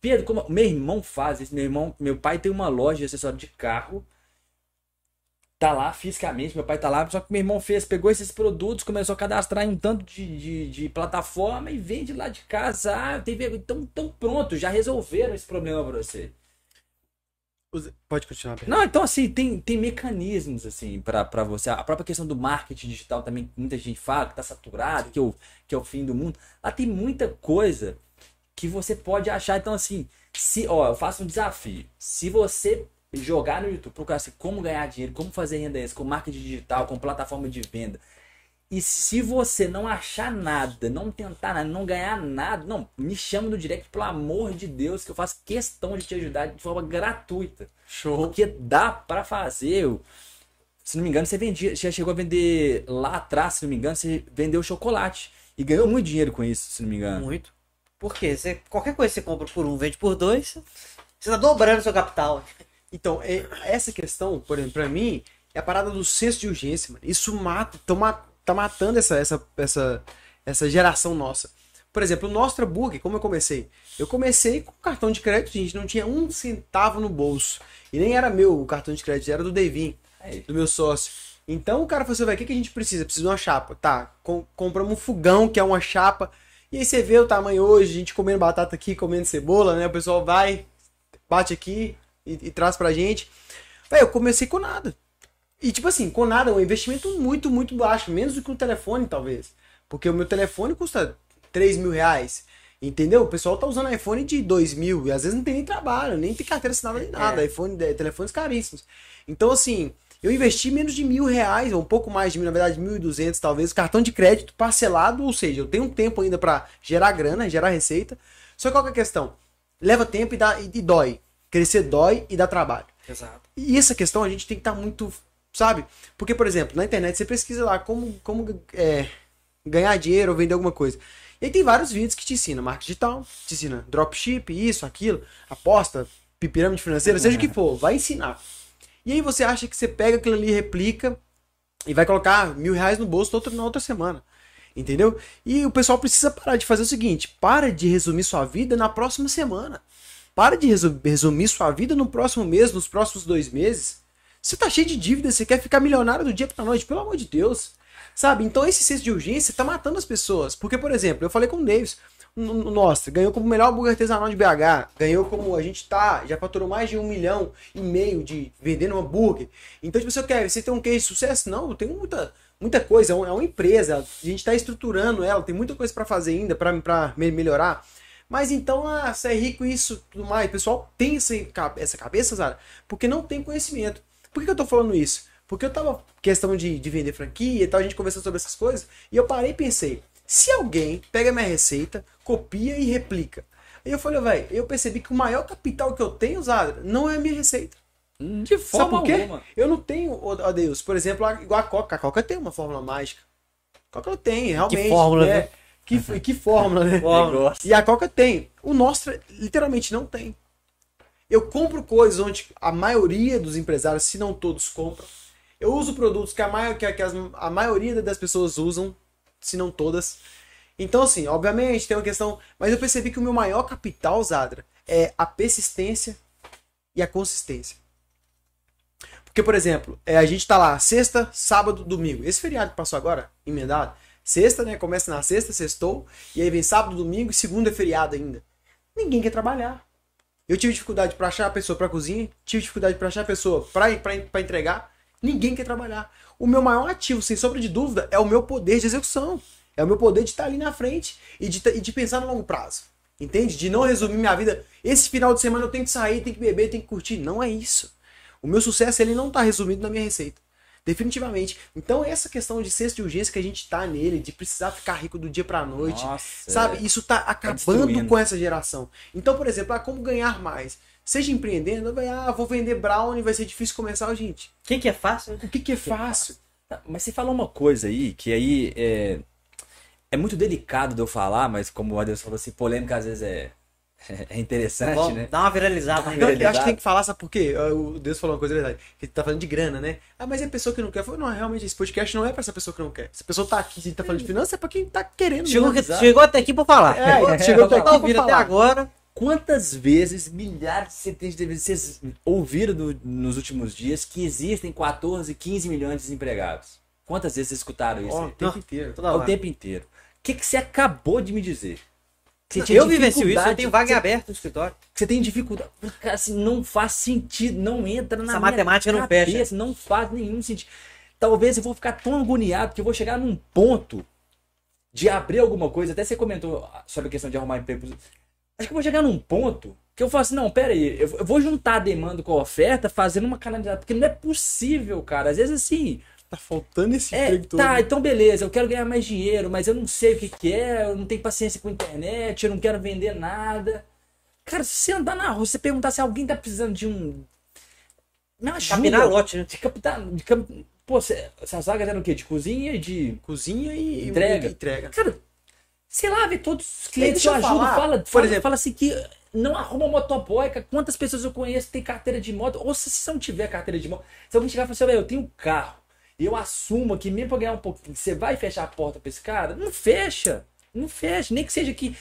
Pedro, como meu irmão faz isso, meu irmão, meu pai tem uma loja de acessório de carro. Tá lá fisicamente, meu pai tá lá, só que meu irmão fez, pegou esses produtos, começou a cadastrar em um tanto de, de, de plataforma e vende lá de casa. Ah, tem. Então, então pronto, já resolveram esse problema pra você. Pode continuar, Pedro. Não, então assim, tem, tem mecanismos assim pra pra você. A própria questão do marketing digital também, muita gente fala que tá saturado, que é o, que é o fim do mundo. Lá tem muita coisa que você pode achar. Então, assim, se, ó, eu faço um desafio. Se você jogar no YouTube, procurar assim, como ganhar dinheiro, como fazer renda extra, com marketing digital, com plataforma de venda. E se você não achar nada, não tentar nada, não ganhar nada, não, me chama no direct, pelo amor de Deus, que eu faço questão de te ajudar de forma gratuita. Show. Porque dá pra fazer. Se não me engano, você vendia, já chegou a vender lá atrás, se não me engano, você vendeu chocolate. E ganhou muito dinheiro com isso, se não me engano. Muito. Por quê? Você, qualquer coisa que você compra por um, vende por dois, você tá dobrando seu capital. Então, é- essa questão, por exemplo, pra mim, é a parada do senso de urgência, mano. Isso mata, tão ma- tá matando essa, essa, essa, essa geração nossa. Por exemplo, o Nostra Burger, como eu comecei? Eu comecei com cartão de crédito, gente, não tinha um centavo no bolso. E nem era meu o cartão de crédito, era do Devin, Aí. do meu sócio. Então o cara falou assim, o que, que a gente precisa? Precisa de uma chapa. Tá, com- compramos um fogão, que é uma chapa. E aí você vê o tamanho hoje, a gente comendo batata aqui, comendo cebola, né? O pessoal vai, bate aqui e, e traz pra gente. Véi, eu comecei com nada. E tipo assim, com nada, um investimento muito, muito baixo, menos do que um telefone, talvez. Porque o meu telefone custa 3 mil reais. Entendeu? O pessoal tá usando iPhone de 2 mil e às vezes não tem nem trabalho, nem tem carteira assinada nem nada. iPhone, é, telefones caríssimos. Então, assim, eu investi menos de mil reais, ou um pouco mais de mil, na verdade, mil e duzentos talvez, cartão de crédito parcelado, ou seja, eu tenho um tempo ainda para gerar grana, gerar receita. Só que qual que é a questão? Leva tempo e, dá, e, e dói. Crescer dói e dá trabalho. Exato. E essa questão a gente tem que estar muito, sabe? Porque, por exemplo, na internet você pesquisa lá como, como é, ganhar dinheiro ou vender alguma coisa. E aí tem vários vídeos que te ensinam marketing digital, te ensina dropship, isso, aquilo, aposta, pirâmide financeira, seja o que for, vai ensinar. E aí você acha que você pega aquilo ali, replica e vai colocar mil reais no bolso outra, na outra semana. Entendeu? E o pessoal precisa parar de fazer o seguinte: para de resumir sua vida na próxima semana. Para de resu- resumir sua vida no próximo mês, nos próximos dois meses. Você tá cheio de dívidas, você quer ficar milionário do dia pra noite, pelo amor de Deus. Sabe? Então esse senso de urgência tá matando as pessoas. Porque, por exemplo, eu falei com o Davis, no- no- nossa, ganhou como melhor hambúrguer artesanal de BH, ganhou como a gente tá, já faturou mais de um milhão e meio de vendendo hambúrguer. Então, tipo, você quer, você tem um case de sucesso? Não, eu tenho muita, muita coisa, é é uma empresa, a gente tá estruturando ela, tem muita coisa pra fazer ainda, me- melhorar. Mas então, ah, você é rico isso, tudo mais. O pessoal tem essa, essa cabeça, Zara, porque não tem conhecimento. Por que que eu tô falando isso? Porque eu tava questão de, de vender franquia e tal, a gente conversando sobre essas coisas, e eu parei e pensei, se alguém pega minha receita, copia e replica. Aí eu falei, velho, eu percebi que o maior capital que eu tenho, Zara, não é a minha receita. De Sabe forma por quê? alguma. Eu não tenho, ó Deus, por exemplo, igual a Coca. A Coca tem uma fórmula mágica. A Coca tem, realmente. fórmula, né? né? Que, que fórmula, né? Fórmula. E a Coca tem. O nosso literalmente não tem. Eu compro coisas onde a maioria dos empresários, se não todos, compram. Eu uso produtos que a, mai- que a- que as- a maioria das pessoas usam, se não todas. Então, assim, obviamente tem uma questão. Mas eu percebi que o meu maior capital, Zadra, é a persistência e a consistência. Porque, por exemplo, é, a gente tá lá, sexta, sábado, domingo. Esse feriado que passou agora, emendado. Sexta, né? Começa na sexta, sextou. E aí vem sábado, domingo e segunda é feriado ainda. Ninguém quer trabalhar. Eu tive dificuldade pra achar a pessoa pra cozinha, tive dificuldade pra achar a pessoa pra entregar. Ninguém quer trabalhar. O meu maior ativo, sem sombra de dúvida, é o meu poder de execução. É o meu poder de estar ali na frente e de, e de pensar no longo prazo. Entende? De não resumir minha vida. Esse final de semana eu tenho que sair, tenho que beber, tenho que curtir. Não é isso. O meu sucesso ele não está resumido na minha receita. Definitivamente. Então, essa questão de senso de urgência que a gente tá nele, de precisar ficar rico do dia pra noite, Nossa, sabe? é. Isso tá acabando destruindo. com essa geração. Então, por exemplo, ah, como ganhar mais? Seja empreendendo, vai, ah, vou vender brownie, vai ser difícil começar, gente. Quem que é fácil? O que, que é fácil? Tá, Mas você falou uma coisa aí, que aí é, é muito delicado de eu falar, mas como o Adeus falou assim, polêmica às vezes é, é interessante, Vamos né? dar uma viralizada. Dá eu acho que tem que falar, sabe por quê? O Deus falou uma coisa verdade. Que tá falando de grana, né? Ah, mas é a pessoa que não quer. Falei, não, realmente, esse podcast não é pra essa pessoa que não quer. Se a pessoa tá aqui, se a gente tá falando de finanças, é pra quem tá querendo. Chegou, que- chegou até aqui pra falar. É, chegou até tá aqui ouvindo pra até falar. agora. Quantas vezes, milhares, centenas de vezes, vocês ouviram no- nos últimos dias que existem 14, 15 milhões de desempregados? Quantas vezes vocês escutaram isso? Aí? o tempo inteiro. É o tempo inteiro. O que, que você acabou de me dizer? Eu vivencio isso, eu tenho vaga você- aberta no escritório. você tem dificuldade. Assim, não faz sentido, não entra na Essa matemática não fecha. Não faz nenhum sentido. Talvez eu vou ficar tão agoniado que eu vou chegar num ponto de abrir alguma coisa. Até você comentou sobre a questão de arrumar emprego. Acho que eu vou chegar num ponto que eu falo assim, não, pera aí, eu vou juntar a demanda com a oferta fazendo uma canalização. Porque não é possível, cara. Às vezes assim, Tá faltando esse é, emprego todo. tá, então beleza, eu quero ganhar mais dinheiro, mas eu não sei o que, que é, eu não tenho paciência com a internet, eu não quero vender nada. Cara, se você andar na rua, você perguntar se alguém tá precisando de um. Me ajuda. Capinar lote, né? De captar. De cap... Pô, você- essas vagas eram o quê? De cozinha e de. Cozinha e Entrega. e entrega. Cara, sei lá, vê todos os clientes que deixa eu ajudo, falar, fala, por fala, exemplo- fala assim que não arruma motoboy. Quantas pessoas eu conheço que tem carteira de moto? Ou se você não tiver carteira de moto, se alguém chegar e falar assim, "Velho, eu tenho um carro, eu assumo que mesmo pra ganhar um pouquinho, você vai fechar a porta pra esse cara? Não fecha. Não fecha. Nem que seja que.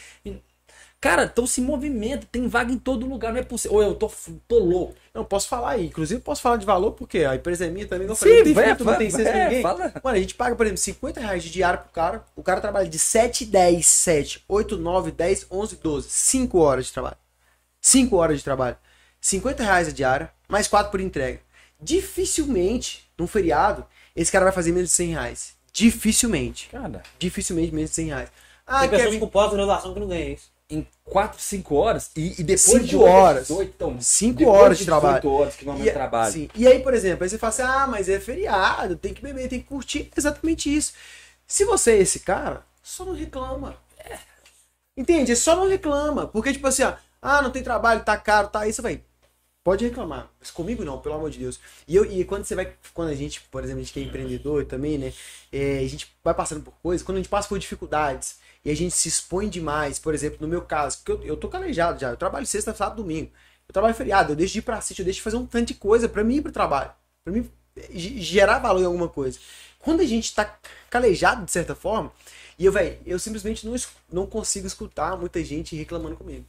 Cara, então se movimenta, tem vaga em todo lugar, não é possível. Ou eu tô, tô louco. Não, posso falar aí. Inclusive, posso falar de valor, porque a empresa é minha também. Não, Sim, falei, não tem vai, filtro, não vai, tem senso vai, ninguém. fala. Mano, a gente paga, por exemplo, 50 reais de diário pro cara. O cara trabalha de 7, 10, 7, 8, 9, 10, 11, 12. 5 horas de trabalho. 5 horas de trabalho. 50 reais a diária, mais 4 por entrega. Dificilmente, num feriado, esse cara vai fazer menos de 100 reais. Dificilmente. Cara, Dificilmente menos de 100 reais. Ah, Tem pessoas Kevin, com pós-graduação que não ganham isso. em 4, 5 horas. E, e depois Cinco de horas. 18, então, horas de 18 trabalho. horas que normalmente E, trabalho. sim. e aí, por exemplo, aí você fala assim, ah, mas é feriado, tem que beber, tem que curtir. Exatamente isso. Se você é esse cara, só não reclama. É. Entende? Só não reclama. Porque, tipo assim, ó, ah, não tem trabalho, tá caro, tá isso, vai. Pode reclamar, mas comigo não, pelo amor de Deus. E, eu, e quando você vai, quando a gente, por exemplo, a gente que é empreendedor também, né? é, a gente vai passando por coisas, quando a gente passa por dificuldades e a gente se expõe demais, por exemplo, no meu caso, que eu, eu tô calejado já, eu trabalho sexta, sábado, domingo. Eu trabalho feriado, eu deixo de ir pra sítio, eu deixo de fazer um tanto de coisa pra mim ir pro trabalho. Pra mim ge- gerar valor em alguma coisa. Quando a gente tá calejado de certa forma, e eu, velho, eu simplesmente não, não consigo escutar muita gente reclamando comigo.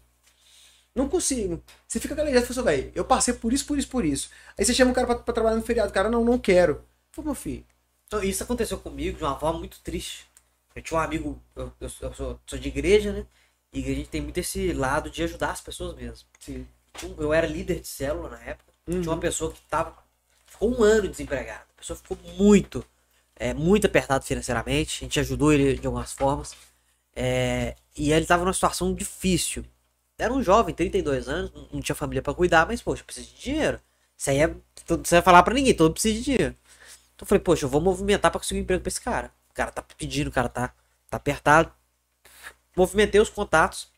Não consigo. Você fica calejado e fala assim, velho, eu passei por isso, por isso, por isso. Aí você chama o cara pra, pra trabalhar no feriado. O cara, não, não quero. Pô, meu filho. Então, isso aconteceu comigo de uma forma muito triste. Eu tinha um amigo, eu, eu sou, eu sou- sou de igreja, né? E a gente tem muito esse lado de ajudar as pessoas mesmo. Sim. Eu era líder de célula na época. Uhum. Tinha uma pessoa que tava, ficou um ano desempregada. A pessoa ficou muito, é, muito apertado financeiramente. A gente ajudou ele de algumas formas. É, e ele tava numa situação difícil. Era um jovem, 32 anos, não- tinha família pra cuidar, mas, poxa, precisa de dinheiro. Isso aí é. Você vai falar pra ninguém, todo precisa de dinheiro. Então eu falei, poxa, eu vou movimentar pra conseguir um emprego pra esse cara. O cara tá pedindo, o cara tá, tá apertado. Movimentei os contatos.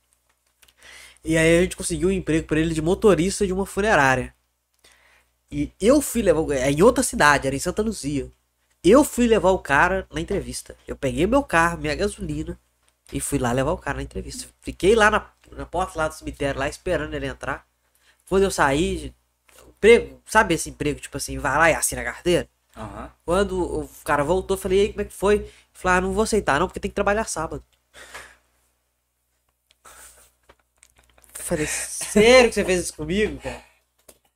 E aí a gente conseguiu um emprego pra ele de motorista de uma funerária. E eu fui levar. É em outra cidade, era em Santa Luzia. Eu fui levar o cara na entrevista. Eu peguei meu carro, minha gasolina, e fui lá levar o cara na entrevista. Fiquei lá na, na porta lá do cemitério, lá esperando ele entrar. Quando eu saí, emprego, sabe esse emprego, tipo assim, vai lá e assina a carteira? Aham. Quando o cara voltou, eu falei, e aí, como é que foi? Ele falou, ah, não vou aceitar não, porque tem que trabalhar sábado. Eu Falei, sério que você fez isso comigo, cara?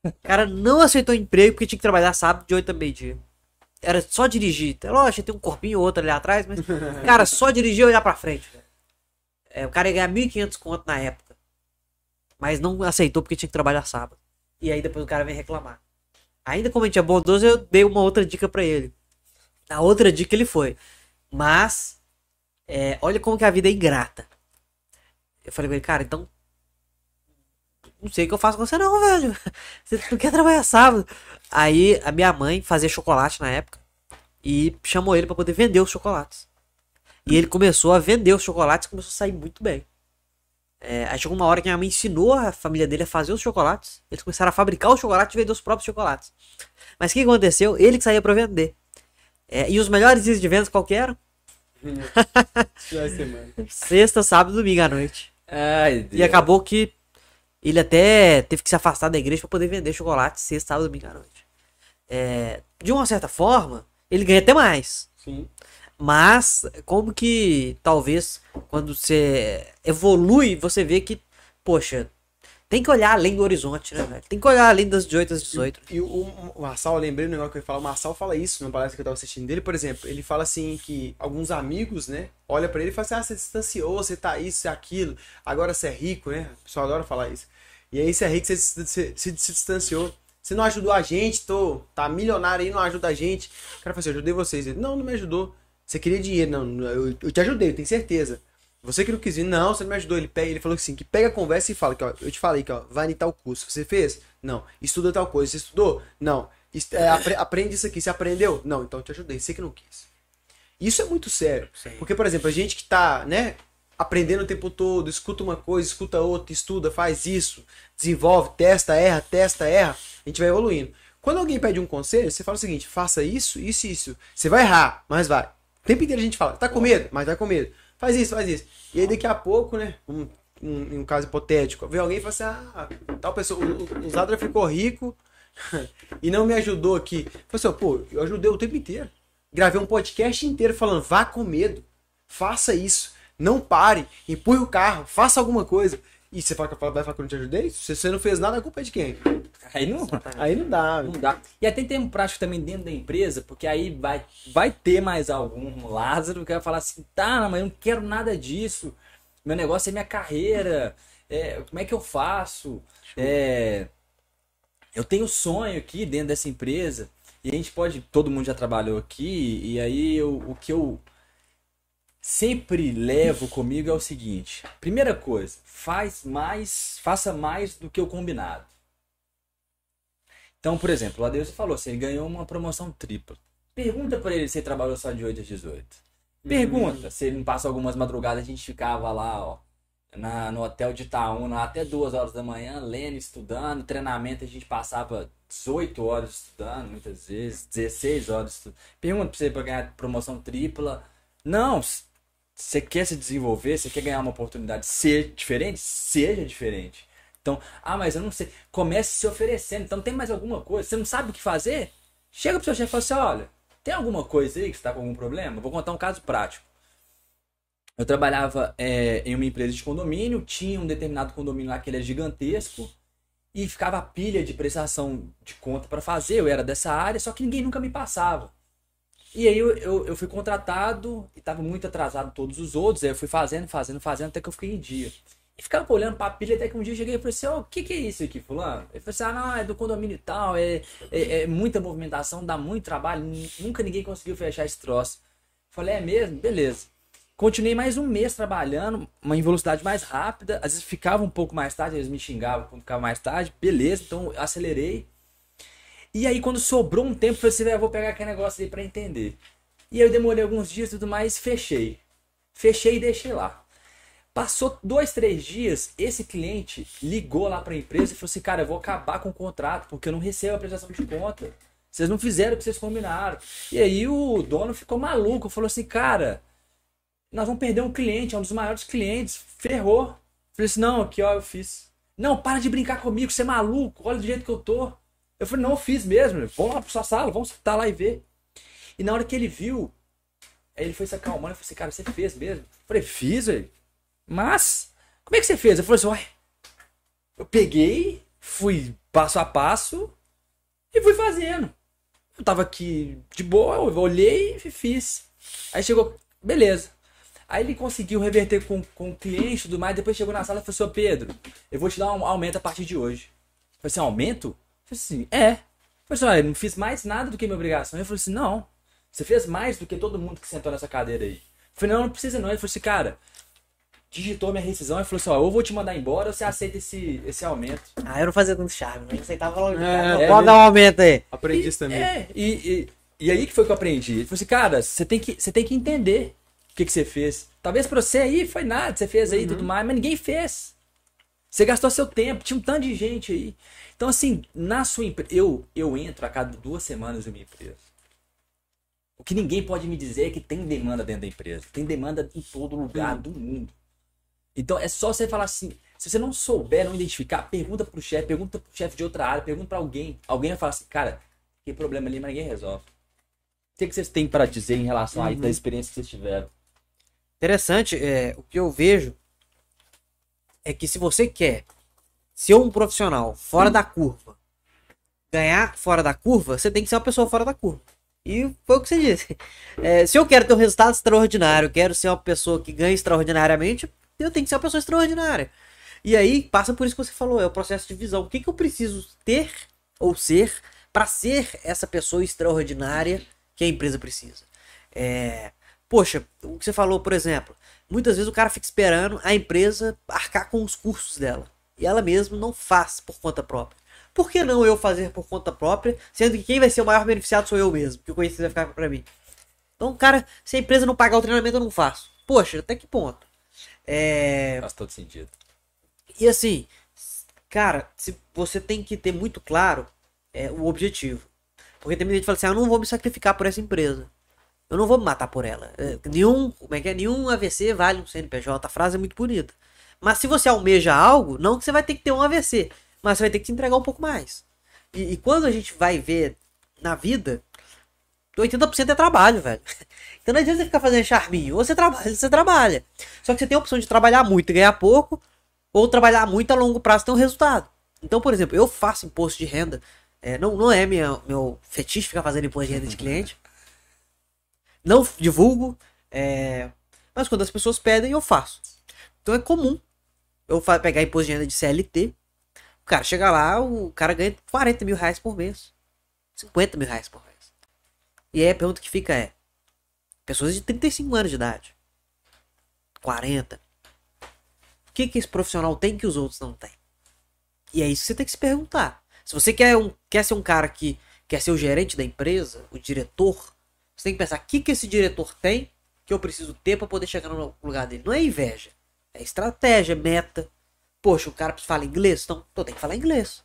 O cara não aceitou emprego porque tinha que trabalhar sábado de 8 a meio-dia. Era só dirigir. Lógico, tem um corpinho ou outro ali atrás, mas, cara, só dirigir e olhar pra frente. É, o cara ia ganhar 1.500 conto na época. Mas não aceitou porque tinha que trabalhar sábado. E aí depois o cara vem reclamar. Ainda como a gente é bondoso, eu dei uma outra dica pra ele. A outra dica ele foi. Mas, é, olha como que a vida é ingrata. Eu falei pra ele, cara, então. Não sei o que eu faço com você, não, velho. Você não quer trabalhar sábado. Aí a minha mãe fazia chocolate na época. E chamou ele pra poder vender os chocolates. E ele começou a vender os chocolates e começou a sair muito bem. É, aí chegou uma hora que a minha mãe ensinou a família dele a fazer os chocolates. Eles começaram a fabricar os chocolates e vender os próprios chocolates. Mas o que aconteceu? Ele que saía pra vender. É, e os melhores dias de vendas qual que eram? Sexta, sábado e domingo à noite. Ai. E acabou que ele até teve que se afastar da igreja pra poder vender chocolate sexta, sábado domingo à noite. É, de uma certa forma, ele ganha até mais. Sim. Mas, como que talvez quando você evolui, você vê que, poxa, tem que olhar além do horizonte, né, velho? Tem que olhar além das 18 às 18. E o, o Marçal, eu lembrei do negócio que eu ia falar, o Marçal fala isso numa palestra que eu tava assistindo dele, por exemplo, ele fala assim que alguns amigos, né, olha pra ele e fala assim, ah, você distanciou, você tá isso, você é aquilo, agora você é rico, né, o pessoal adora falar isso. E aí você é rico, você se, se, se- se distanciou, você não ajudou a gente, tô, tá milionário aí, não ajuda a gente. O cara fala assim, eu ajudei vocês. Ele, não, não me ajudou. Você queria dinheiro, não, eu, eu te ajudei, eu tenho certeza. Você que não quis vir, não, você não me ajudou. Ele, pega, ele falou assim, que pega a conversa e fala que, ó, eu te falei que, ó, vai em tal curso. Você fez? Não. Estuda tal coisa. Você estudou? Não. Est- é, apre- aprende isso aqui. Você aprendeu? Não, então eu te ajudei. Você que não quis. Isso é muito sério. Porque, por exemplo, a gente que tá, né, aprendendo o tempo todo, escuta uma coisa, escuta outra, estuda, faz isso, desenvolve, testa, erra, testa, erra, a gente vai evoluindo. Quando alguém pede um conselho, você fala o seguinte, faça isso, isso e isso. Você vai errar, mas vai. O tempo inteiro a gente fala, tá com medo? Mas vai com medo. Faz isso, faz isso. E aí daqui a pouco, né, um, um, um caso hipotético, vem alguém e fala assim, ah, tal pessoa, o, o- o Zadra ficou rico e não me ajudou aqui. Falei assim, pô, eu ajudei o tempo inteiro. Gravei um podcast inteiro falando, vá com medo, faça isso, não pare, empurre o carro, faça alguma coisa. E você fala, que- vai falar que eu não te ajudei? Se você não fez nada, a culpa é de quem? Aí não, Aí não dá. não dá. E até tem um prático também dentro da empresa, porque aí vai, vai ter mais algum Lázaro que vai falar assim, tá, mas eu não quero nada disso. Meu negócio é minha carreira. É, como é que eu faço? É, eu tenho sonho aqui dentro dessa empresa. E a gente pode, todo mundo já trabalhou aqui, e aí eu, o que eu sempre levo comigo é o seguinte: primeira coisa, faz mais, faça mais do que o combinado. Então, por exemplo, o Adeus falou, se ele ganhou uma promoção tripla. Pergunta para ele se ele trabalhou só de 8 às 18. Pergunta se ele não passou algumas madrugadas, a gente ficava lá, ó, na, no hotel de Itaúna até 2 horas da manhã, lendo, estudando, treinamento a gente passava 18 horas estudando, muitas vezes, 16 horas estudando. Pergunta pra você para ganhar promoção tripla. Não, você quer se desenvolver, você quer ganhar uma oportunidade, ser diferente, seja diferente. Então, ah, mas eu não sei. Comece se oferecendo. Então, tem mais alguma coisa? Você não sabe o que fazer? Chega pro seu chefe e fala assim: olha, tem alguma coisa aí que você tá com algum problema? Vou contar um caso prático. Eu trabalhava é, em uma empresa de condomínio, tinha um determinado condomínio lá que ele é gigantesco e ficava a pilha de prestação de conta para fazer. Eu era dessa área, só que ninguém nunca me passava. E aí eu, eu, eu fui contratado e estava muito atrasado todos os outros. Aí eu fui fazendo, fazendo, fazendo até que eu fiquei em dia. E ficava olhando pra pilha até que um dia eu cheguei e falei assim, ó, oh, o que que é isso aqui, fulano? Ele falou assim, ah, é do condomínio e tal, é, é, é, muita movimentação, dá muito trabalho, nunca ninguém conseguiu fechar esse troço. Falei, é mesmo? Beleza. Continuei mais um mês trabalhando, uma em velocidade mais rápida, às vezes ficava um pouco mais tarde, eles me xingavam quando ficava mais tarde, beleza, então acelerei. E aí quando sobrou um tempo, eu falei assim, vou pegar aquele negócio aí pra entender. E aí eu demorei alguns dias e tudo mais, fechei. Fechei e deixei lá. Passou dois, três dias, esse cliente ligou lá para a empresa e falou assim: Cara, eu vou acabar com o contrato porque eu não recebo a prestação de conta. Vocês não fizeram o que vocês combinaram. E aí o dono ficou maluco, falou assim: Cara, nós vamos perder um cliente, é um dos maiores clientes, ferrou. falei assim: Não, aqui ó, eu fiz. Não, para de brincar comigo, você é maluco, olha do jeito que eu tô. Eu falei: Não, eu fiz mesmo, vamos lá pra sua sala, vamos estar lá e ver. E na hora que ele viu, ele foi se acalmando e falou assim: Cara, você fez mesmo? Eu falei: Fiz, velho. Mas, como é que você fez? Eu falei assim, uai, eu peguei, fui passo a passo e fui fazendo. Eu tava aqui de boa, eu olhei e fiz. Aí chegou, beleza. Aí ele conseguiu reverter com, com o cliente e tudo mais. Depois chegou na sala e falou assim: Pedro, eu vou te dar um aumento a partir de hoje. Eu falei assim: aumento? Assim: é. Eu falei assim: eu não fiz mais nada do que minha obrigação. Eu falei assim: não. Você fez mais do que todo mundo que sentou nessa cadeira aí. Eu falei: não, não precisa não. Ele falou assim: cara, digitou minha rescisão e falou assim: ó, eu vou te mandar embora ou você aceita esse, esse aumento? Ah, eu não fazia tanto charme, não aceitava logo. É, pode é, dar um aumento aí. Aprendi isso também. É, e, e, e, aí que foi que eu aprendi. Ele falou assim: cara, você tem que, você tem que entender o que, que você fez. Talvez pra você aí foi nada, você fez aí uhum. tudo mais, mas ninguém fez. Você gastou seu tempo, tinha um tanto de gente aí. Então, assim, na sua empresa. Eu, eu entro a cada duas semanas na minha empresa. O que ninguém pode me dizer é que tem demanda dentro da empresa. Tem demanda em todo lugar do mundo. Então é só você falar assim. Se você não souber, não identificar, pergunta pro chefe, pergunta pro chefe de outra área, pergunta pra alguém. Alguém vai falar assim, cara, que problema ali, mas ninguém resolve. O que, que vocês têm para dizer em relação uhum. à experiência que vocês tiveram? Interessante, é, o que eu vejo é que se você quer ser um profissional fora da curva, ganhar fora da curva, você tem que ser uma pessoa fora da curva. E foi o que você disse. É, se eu quero ter um resultado extraordinário, quero ser uma pessoa que ganha extraordinariamente, eu tenho que ser uma pessoa extraordinária. E aí passa por isso que você falou, é o processo de visão. O que, que eu preciso ter ou ser para ser essa pessoa extraordinária que a empresa precisa? É, poxa, o que você falou, por exemplo, muitas vezes o cara fica esperando a empresa arcar com os cursos dela. E ela mesma não faz por conta própria. Por que não eu fazer por conta própria, sendo que quem vai ser o maior beneficiado sou eu mesmo, que o conhecimento vai ficar para mim? Então, cara, se a empresa não pagar o treinamento, eu não faço. Poxa, até que ponto? É... Faz todo sentido. E assim, cara, se você tem que ter muito claro é, o objetivo. Porque tem muita gente que fala assim, ah, eu não vou me sacrificar por essa empresa. Eu não vou me matar por ela. É, nenhum, como é que é? Nenhum AVC vale um CNPJ. A frase é muito bonita. Mas se você almeja algo, não que você vai ter que ter um AVC, mas você vai ter que se entregar um pouco mais. E, e quando a gente vai ver na vida, 80% é trabalho, velho. Então não adianta você ficar fazendo charminho. Ou você trabalha, você trabalha. Só que você tem a opção de trabalhar muito e ganhar pouco, ou trabalhar muito a longo prazo e ter um resultado. Então, por exemplo, eu faço imposto de renda. É, não, não é minha, meu fetiche ficar fazendo imposto de renda de cliente. Não divulgo. É, mas quando as pessoas pedem, eu faço. Então é comum eu pegar imposto de renda de CLT. O cara chega lá, o cara ganha 40 mil reais por mês. 50 mil reais por mês. E aí a pergunta que fica é: pessoas de 35 anos de idade, 40, o que, que esse profissional tem que os outros não têm? E é isso que você tem que se perguntar. Se você quer, um, quer ser um cara que quer ser o gerente da empresa, o diretor, você tem que pensar o que, que esse diretor tem que eu preciso ter para poder chegar no lugar dele. Não é inveja, é estratégia, meta. Poxa, o cara fala inglês? Então, eu tenho que falar inglês.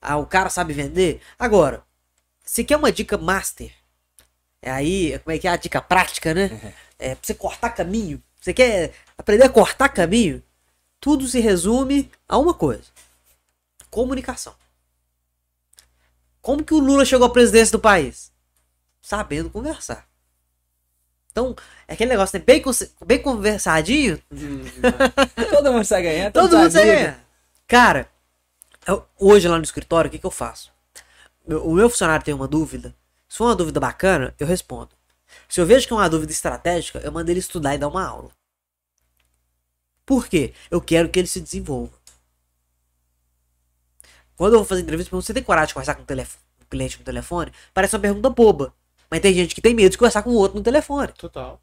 Ah, o cara sabe vender? Agora, se quer uma dica master, é aí, como é que é a dica prática, né? É pra você cortar caminho. Você quer aprender a cortar caminho? Tudo se resume a uma coisa: comunicação. Como que o Lula chegou à presidência do país? Sabendo conversar. Então, é aquele negócio, né? Bem, bem conversadinho. Todo mundo sai ganhando. Todo mundo sai ganhando. Cara, eu- hoje lá no escritório, o que, que eu faço? Meu- O meu funcionário tem uma dúvida. Se for uma dúvida bacana, eu respondo. Se eu vejo que é uma dúvida estratégica, eu mando ele estudar e dar uma aula. Por quê? Eu quero que ele se desenvolva. Quando eu vou fazer entrevista, você tem coragem de conversar com o telefone, um cliente no telefone? Parece uma pergunta boba. Mas tem gente que tem medo de conversar com o outro no telefone. Total.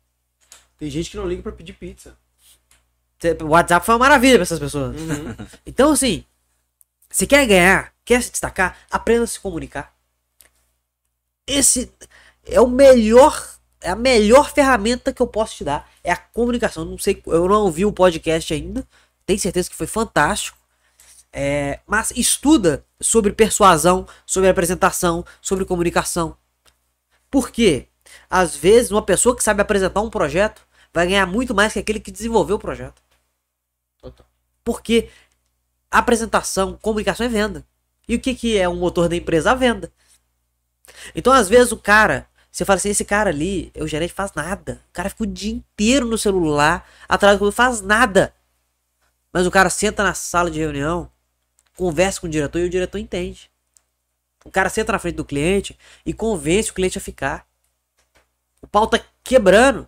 Tem gente que não liga pra pedir pizza. O WhatsApp foi uma maravilha pra essas pessoas. Então, assim, você quer ganhar, quer se destacar, aprenda a se comunicar. Esse é o melhor, é a melhor ferramenta que eu posso te dar. É a comunicação. Não sei, eu não ouvi o podcast ainda. Tenho certeza que foi fantástico. É, mas estuda sobre persuasão, sobre apresentação, sobre comunicação. Por quê? Às vezes, uma pessoa que sabe apresentar um projeto vai ganhar muito mais que aquele que desenvolveu o projeto. Total. Porque apresentação, comunicação é venda. E o que, que é um motor da empresa? A venda. Então, às vezes, o cara, você fala assim: esse cara ali, o gerente faz nada. O cara fica o dia inteiro no celular, atrás do computador, faz nada. Mas o cara senta na sala de reunião, conversa com o diretor e o diretor entende. O cara senta na frente do cliente e convence o cliente a ficar. O pau tá quebrando.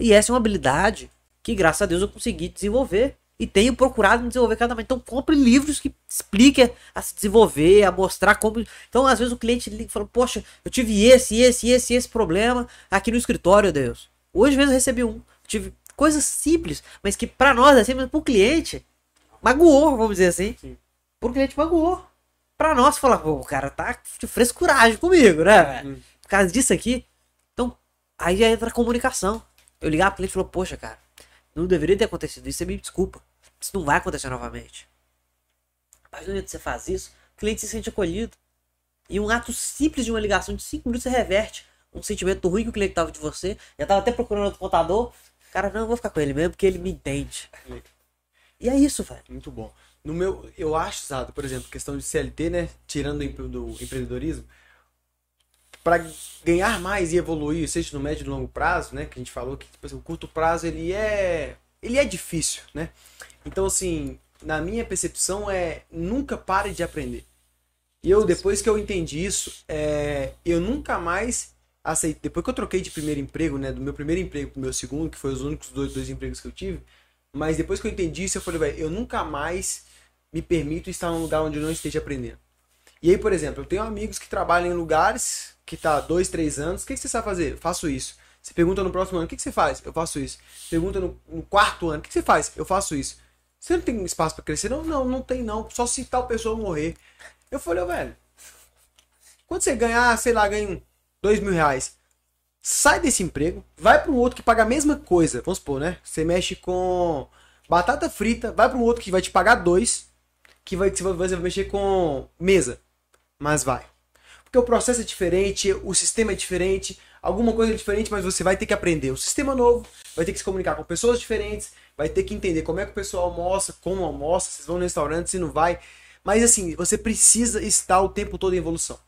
E essa é uma habilidade que, graças a Deus, eu consegui desenvolver. E tenho procurado me desenvolver cada vez. Então, compre livros que expliquem a se desenvolver, a mostrar como. Então, às vezes, o cliente liga e fala: Poxa, eu tive esse, esse, esse, esse problema aqui no escritório, Deus. Hoje mesmo eu recebi um. Tive coisas simples, mas que pra nós é simples, pro cliente magoou, vamos dizer assim. Sim. Pro cliente magoou. Pra nós, falar: Pô, o cara tá de frescuragem comigo, né? velho? Hum. Por causa disso aqui. Então, aí já entra a comunicação. Eu ligar pro cliente e falar: Poxa, cara. Não deveria ter acontecido isso, você me desculpa. Isso não vai acontecer novamente. A partir do momento que você faz isso, o cliente se sente acolhido. E um ato simples de uma ligação de 5 minutos você reverte um sentimento ruim que o cliente tava de você. Já tava até procurando outro contador. Cara, não, eu vou ficar com ele mesmo porque ele me entende. E é isso, velho. Muito bom. No meu, eu acho, Zado, por exemplo, questão de CLT, né? Tirando do empre- do empreendedorismo, para ganhar mais e evoluir, seja no médio e longo prazo, né? Que a gente falou que tipo assim, o curto prazo ele é, ele é difícil, né? Então assim, na minha percepção é nunca pare de aprender. E eu depois que eu entendi isso, é, eu nunca mais aceitei. Depois que eu troquei de primeiro emprego, né? Do meu primeiro emprego pro meu segundo, que foi os únicos dois, dois empregos que eu tive. Mas depois que eu entendi isso, eu falei, velho, eu nunca mais me permito estar num lugar onde eu não esteja aprendendo. E aí, por exemplo, eu tenho amigos que trabalham em lugares que tá dois, três anos. O que, que você sabe fazer? Eu faço isso. Você pergunta no próximo ano, o que, que você faz? Eu faço isso. Pergunta no, no quarto ano, o que, que você faz? Eu faço isso. Você não tem espaço para crescer? Não, não, não tem não. Só se tal pessoa morrer. Eu falei, ô, velho, quando você ganhar, sei lá, ganha dois mil reais, sai desse emprego, vai para um outro que paga a mesma coisa. Vamos supor, né? Você mexe com batata frita, vai para um outro que vai te pagar dois, que vai, que você vai mexer com mesa. Mas vai. Porque o processo é diferente, o sistema é diferente, alguma coisa é diferente, mas você vai ter que aprender. O sistema novo, vai ter que se comunicar com pessoas diferentes, vai ter que entender como é que o pessoal almoça, como almoça, vocês vão no restaurante, se não vai. Mas assim, você precisa estar o tempo todo em evolução.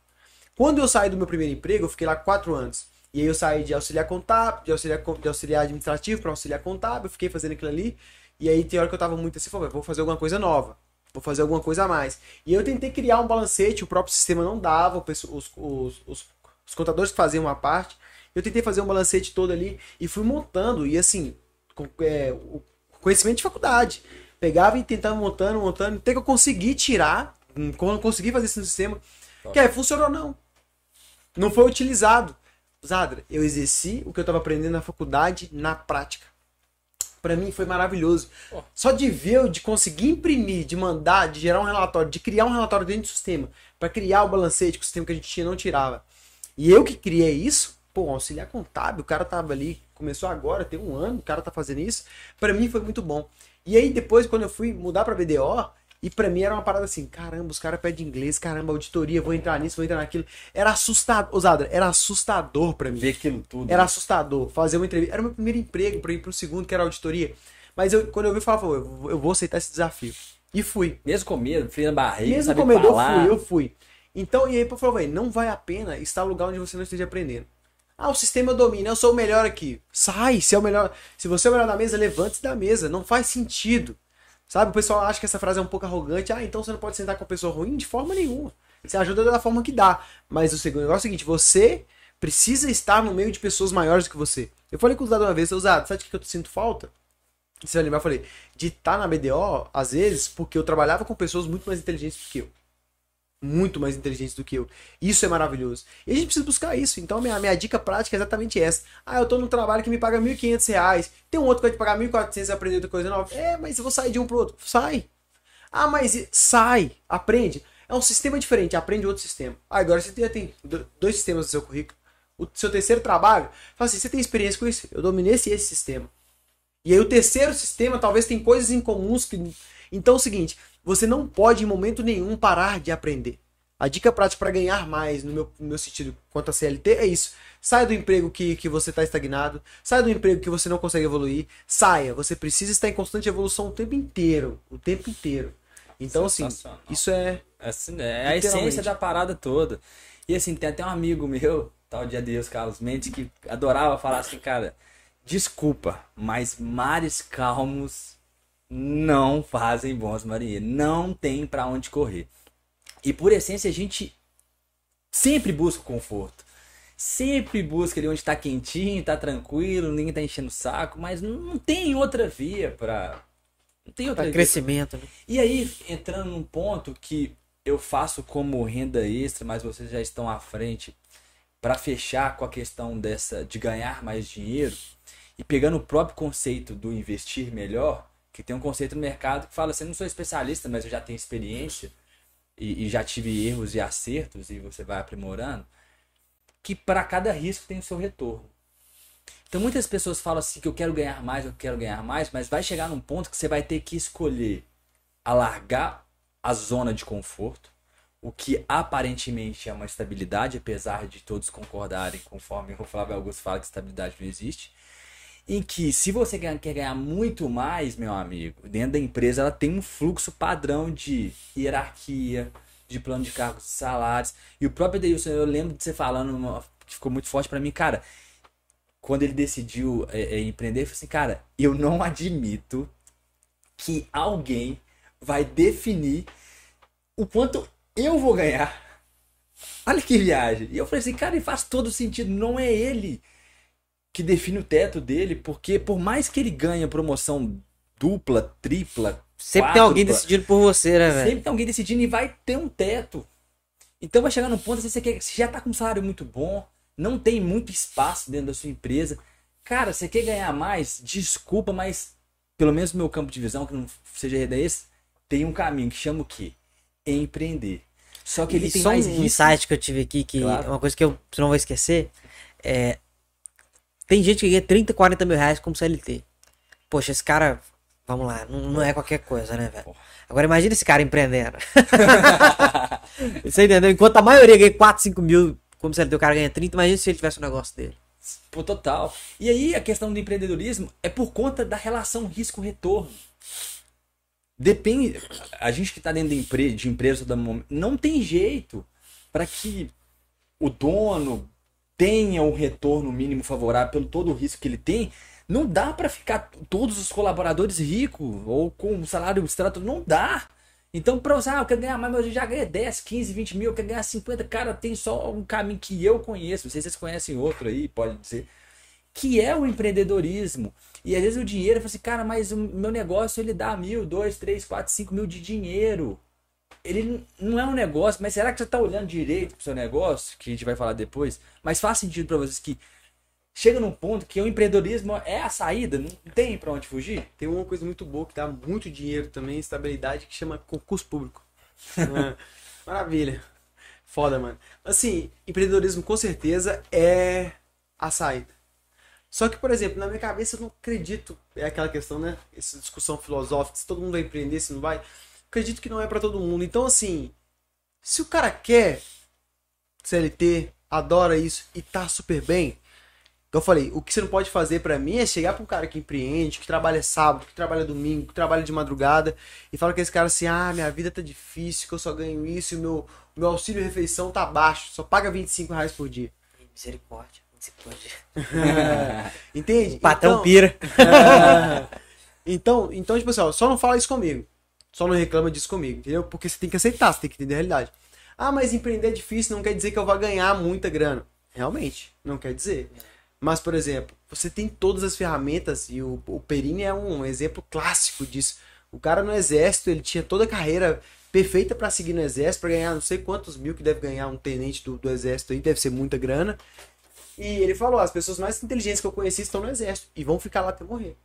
Quando eu saí do meu primeiro emprego, eu fiquei lá quatro anos. E aí eu saí de auxiliar contábil, de auxiliar, de auxiliar administrativo para auxiliar contábil, eu fiquei fazendo aquilo ali. E aí tem hora que eu tava muito assim, vou fazer alguma coisa nova. Vou fazer alguma coisa a mais. E eu tentei criar um balancete, o próprio sistema não dava, os, os, os, os contadores que faziam uma parte. Eu tentei fazer um balancete todo ali e fui montando. E assim, com, é, o conhecimento de faculdade. Pegava e tentava montando, montando, até que eu consegui tirar, hum, quando consegui fazer isso no sistema. Que aí, funcionou não. não foi utilizado. Zadra, eu exerci o que eu estava aprendendo na faculdade na prática. Para mim foi maravilhoso. Oh. Só de ver, de conseguir imprimir, de mandar, de gerar um relatório, de criar um relatório dentro do sistema, para criar o balancete que o sistema que a gente tinha não tirava. E eu que criei isso, pô, auxiliar contábil, o cara tava ali, começou agora, tem um ano, o cara tá fazendo isso. Para mim foi muito bom. E aí depois, quando eu fui mudar para BDO, e pra mim era uma parada assim, caramba, os caras pedem inglês, caramba, auditoria, vou entrar nisso, vou entrar naquilo. Era assustador, Osadra, era assustador pra mim. Ver aquilo tudo. Era assustador fazer uma entrevista. Era o meu primeiro emprego pra ir pro segundo, que era auditoria. Mas eu, quando eu vi, eu falava, eu vou- eu vou aceitar esse desafio. E fui. Mesmo com medo, frio na barriga, Mesmo com medo, eu fui, eu fui. Então, e aí eu falei, não vai a pena estar no lugar onde você não esteja aprendendo. Ah, o sistema domina, eu sou o melhor aqui. Sai, se é o melhor. Se você é o melhor da mesa, levante-se da mesa. Não faz sentido. Sabe, o pessoal acha que essa frase é um pouco arrogante. Ah, então você não pode sentar com uma pessoa ruim? De forma nenhuma. Você ajuda da forma que dá. Mas o segundo negócio é o seguinte: você precisa estar no meio de pessoas maiores do que você. Eu falei com o Usado uma vez, Usado, sabe o que eu sinto falta? Você vai lembrar, eu falei, de estar na BDO, às vezes, porque eu trabalhava com pessoas muito mais inteligentes do que eu. Muito mais inteligentes do que eu. Isso é maravilhoso. E a gente precisa buscar isso. Então, minha, minha dica prática é exatamente essa. Ah, eu tô num trabalho que me paga 1.500 reais. Tem um outro que vai te pagar R$ 1.400 e aprender outra coisa nova. É, mas eu vou sair de um pro outro. Sai. Ah, mas sai. Aprende. É um sistema diferente. Aprende outro sistema. Ah, agora você já tem do- dois sistemas no seu currículo. O seu terceiro trabalho, fala assim, você tem experiência com isso? Eu dominei esse, esse sistema. E aí o terceiro sistema talvez tem coisas em comuns que. Então é o seguinte, você não pode em momento nenhum parar de aprender. A dica prática para ganhar mais, no meu, no meu sentido quanto a CLT, é isso. Saia do emprego que, que você está estagnado, saia do emprego que você não consegue evoluir, saia. Você precisa estar em constante evolução o tempo inteiro. O tempo inteiro. Então, assim, isso é. Assim, é a Literalmente. essência da parada toda. E assim, tem até um amigo meu, tal de Adeus Carlos Mendes, que adorava falar assim, cara, desculpa, mas mares calmos não fazem bons marinheiros. Não tem pra onde correr. E por essência a gente sempre busca conforto. Sempre busca ali onde tá quentinho, tá tranquilo, ninguém tá enchendo o saco, mas não tem outra via pra. Não tem outra Pra via crescimento, né? e aí, entrando num ponto que eu faço como renda extra, mas vocês já estão à frente, para fechar com a questão dessa de ganhar mais dinheiro e pegando o próprio conceito do investir melhor, que tem um conceito no mercado que fala assim, não sou especialista, mas eu já tenho experiência e, e já tive erros e acertos e você vai aprimorando, que para cada risco tem o seu retorno. Então muitas pessoas falam assim que eu quero ganhar mais, eu quero ganhar mais, mas vai chegar num ponto que você vai ter que escolher alargar a zona de conforto, o que aparentemente é uma estabilidade, apesar de todos concordarem, conforme o Flávio Augusto fala que estabilidade não existe, em que se você quer ganhar muito mais, meu amigo, dentro da empresa ela tem um fluxo padrão de hierarquia, de plano de cargos e salários. E o próprio Edeilson, eu lembro de você falando, uma- que ficou muito forte pra mim, cara, quando ele decidiu é, é, empreender, ele falou assim, cara, eu não admito que alguém vai definir o quanto eu vou ganhar. Olha que viagem. E eu falei assim, cara, e faz todo sentido. Não é ele que define o teto dele, porque por mais que ele ganhe promoção dupla, tripla, Sempre tem alguém decidindo por você, né, velho? Sempre tem alguém decidindo e vai ter um teto. Então vai chegar num ponto, assim, você, quer, você já tá com um salário muito bom, não tem muito espaço dentro da sua empresa. Cara, você quer ganhar mais? Desculpa, mas pelo menos no meu campo de visão, que não seja renda esse, tem um caminho que chama o quê? Empreender. Só que ele E tem só mais um risco. insight que eu tive aqui, que Claro. é uma coisa que eu não vou esquecer, é... Tem gente que ganha 30, 40 mil reais como CLT. Poxa, esse cara, vamos lá, não, não é qualquer coisa, né, velho? Agora imagina esse cara empreendendo. Você entendeu? Enquanto a maioria ganha 4, 5 mil como CLT, o cara ganha 30, imagina se ele tivesse um negócio dele. Pô, total. E aí a questão do empreendedorismo é por conta da relação risco-retorno. Depende. A gente que está dentro de, empre de empresa todo momento, não tem jeito para que o dono tenha um retorno mínimo favorável pelo todo o risco que ele tem. Não dá para ficar todos os colaboradores ricos ou com um salário extrato. Não dá. Então, para você, ah, eu quero ganhar mais, mas eu já ganhei 10, 15, 20 mil, eu quero ganhar 50. Cara, tem só um caminho que eu conheço. Não sei se vocês conhecem outro aí, pode dizer. Que é o empreendedorismo. E às vezes o dinheiro, eu falo assim, cara, mas o meu negócio ele dá mil, dois, três, quatro, cinco mil de dinheiro. Ele não é um negócio, mas será que você tá olhando direito pro seu negócio, que a gente vai falar depois, mas faz sentido pra vocês que chega num ponto que o empreendedorismo é a saída, não tem pra onde fugir? Tem uma coisa muito boa que dá muito dinheiro também, estabilidade, que chama concurso público. É, Maravilha. Foda, mano. Assim, empreendedorismo com certeza é a saída. Só que, por exemplo, na minha cabeça eu não acredito. É aquela questão, né? Essa discussão filosófica, se todo mundo vai empreender, se não vai. Acredito que não é pra todo mundo. Então, assim, se o cara quer CLT, adora isso e tá super bem, então eu falei, o que você não pode fazer pra mim é chegar pra um cara que empreende, que trabalha sábado, que trabalha domingo, que trabalha de madrugada e fala com esse cara assim: "Ah, minha vida tá difícil, que eu só ganho isso, e o meu meu auxílio refeição tá baixo, só paga 25 reais por dia". Misericórdia. Misericórdia. Entende? O patrão Então- pira. então, então, tipo assim, ó, só não fala isso comigo. Só não reclama disso comigo, entendeu? Porque você tem que aceitar, você tem que entender a realidade. Ah, mas empreender é difícil, não quer dizer que eu vou ganhar muita grana. Realmente, não quer dizer. Mas, por exemplo, você tem todas as ferramentas e o, o Perini é um exemplo clássico disso. O cara no exército, ele tinha toda a carreira perfeita pra seguir no exército, pra ganhar não sei quantos mil que deve ganhar um tenente do, do exército aí, deve ser muita grana. E ele falou: as pessoas mais inteligentes que eu conheci estão no exército e vão ficar lá até morrer.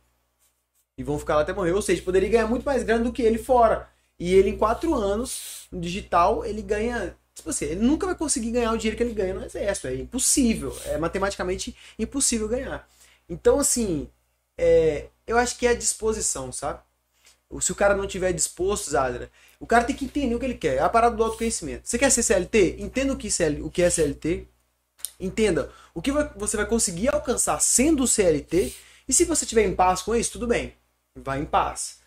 E vão ficar lá até morrer. Ou seja, poderia ganhar muito mais grana do que ele fora. E ele, em quatro anos, no digital, ele ganha. Tipo assim, ele nunca vai conseguir ganhar o dinheiro que ele ganha no exército. É impossível. É matematicamente impossível ganhar. Então, assim, é, eu acho que é a disposição, sabe? Se o cara não tiver disposto, Zadra, o cara tem que entender o que ele quer. É a parada do autoconhecimento. Você quer ser CLT? Entenda o que, CL, o que é CLT. Entenda o que você vai conseguir alcançar sendo CLT. E se você tiver em paz com isso, tudo bem. Vai em paz.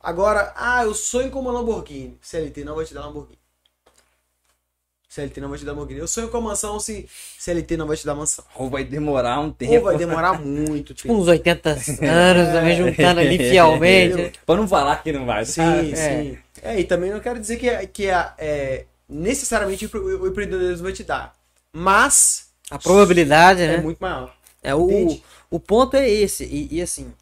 Agora, ah, eu sonho com uma Lamborghini. CLT não vai te dar Lamborghini. CLT não vai te dar Lamborghini. Eu sonho com uma mansão se CLT não vai te dar mansão. Ou vai demorar um Ou tempo. vai demorar muito Tipo tempo. uns 80 anos, também juntando ali fielmente. Pra não falar que não vai. Sim, sabe? É. sim. É, e também não quero dizer que, é, que é, é, necessariamente o empre- o empreendedorismo vai te dar. Mas A probabilidade, é né? muito maior. É, o, Entende? o ponto é esse. E, e, assim,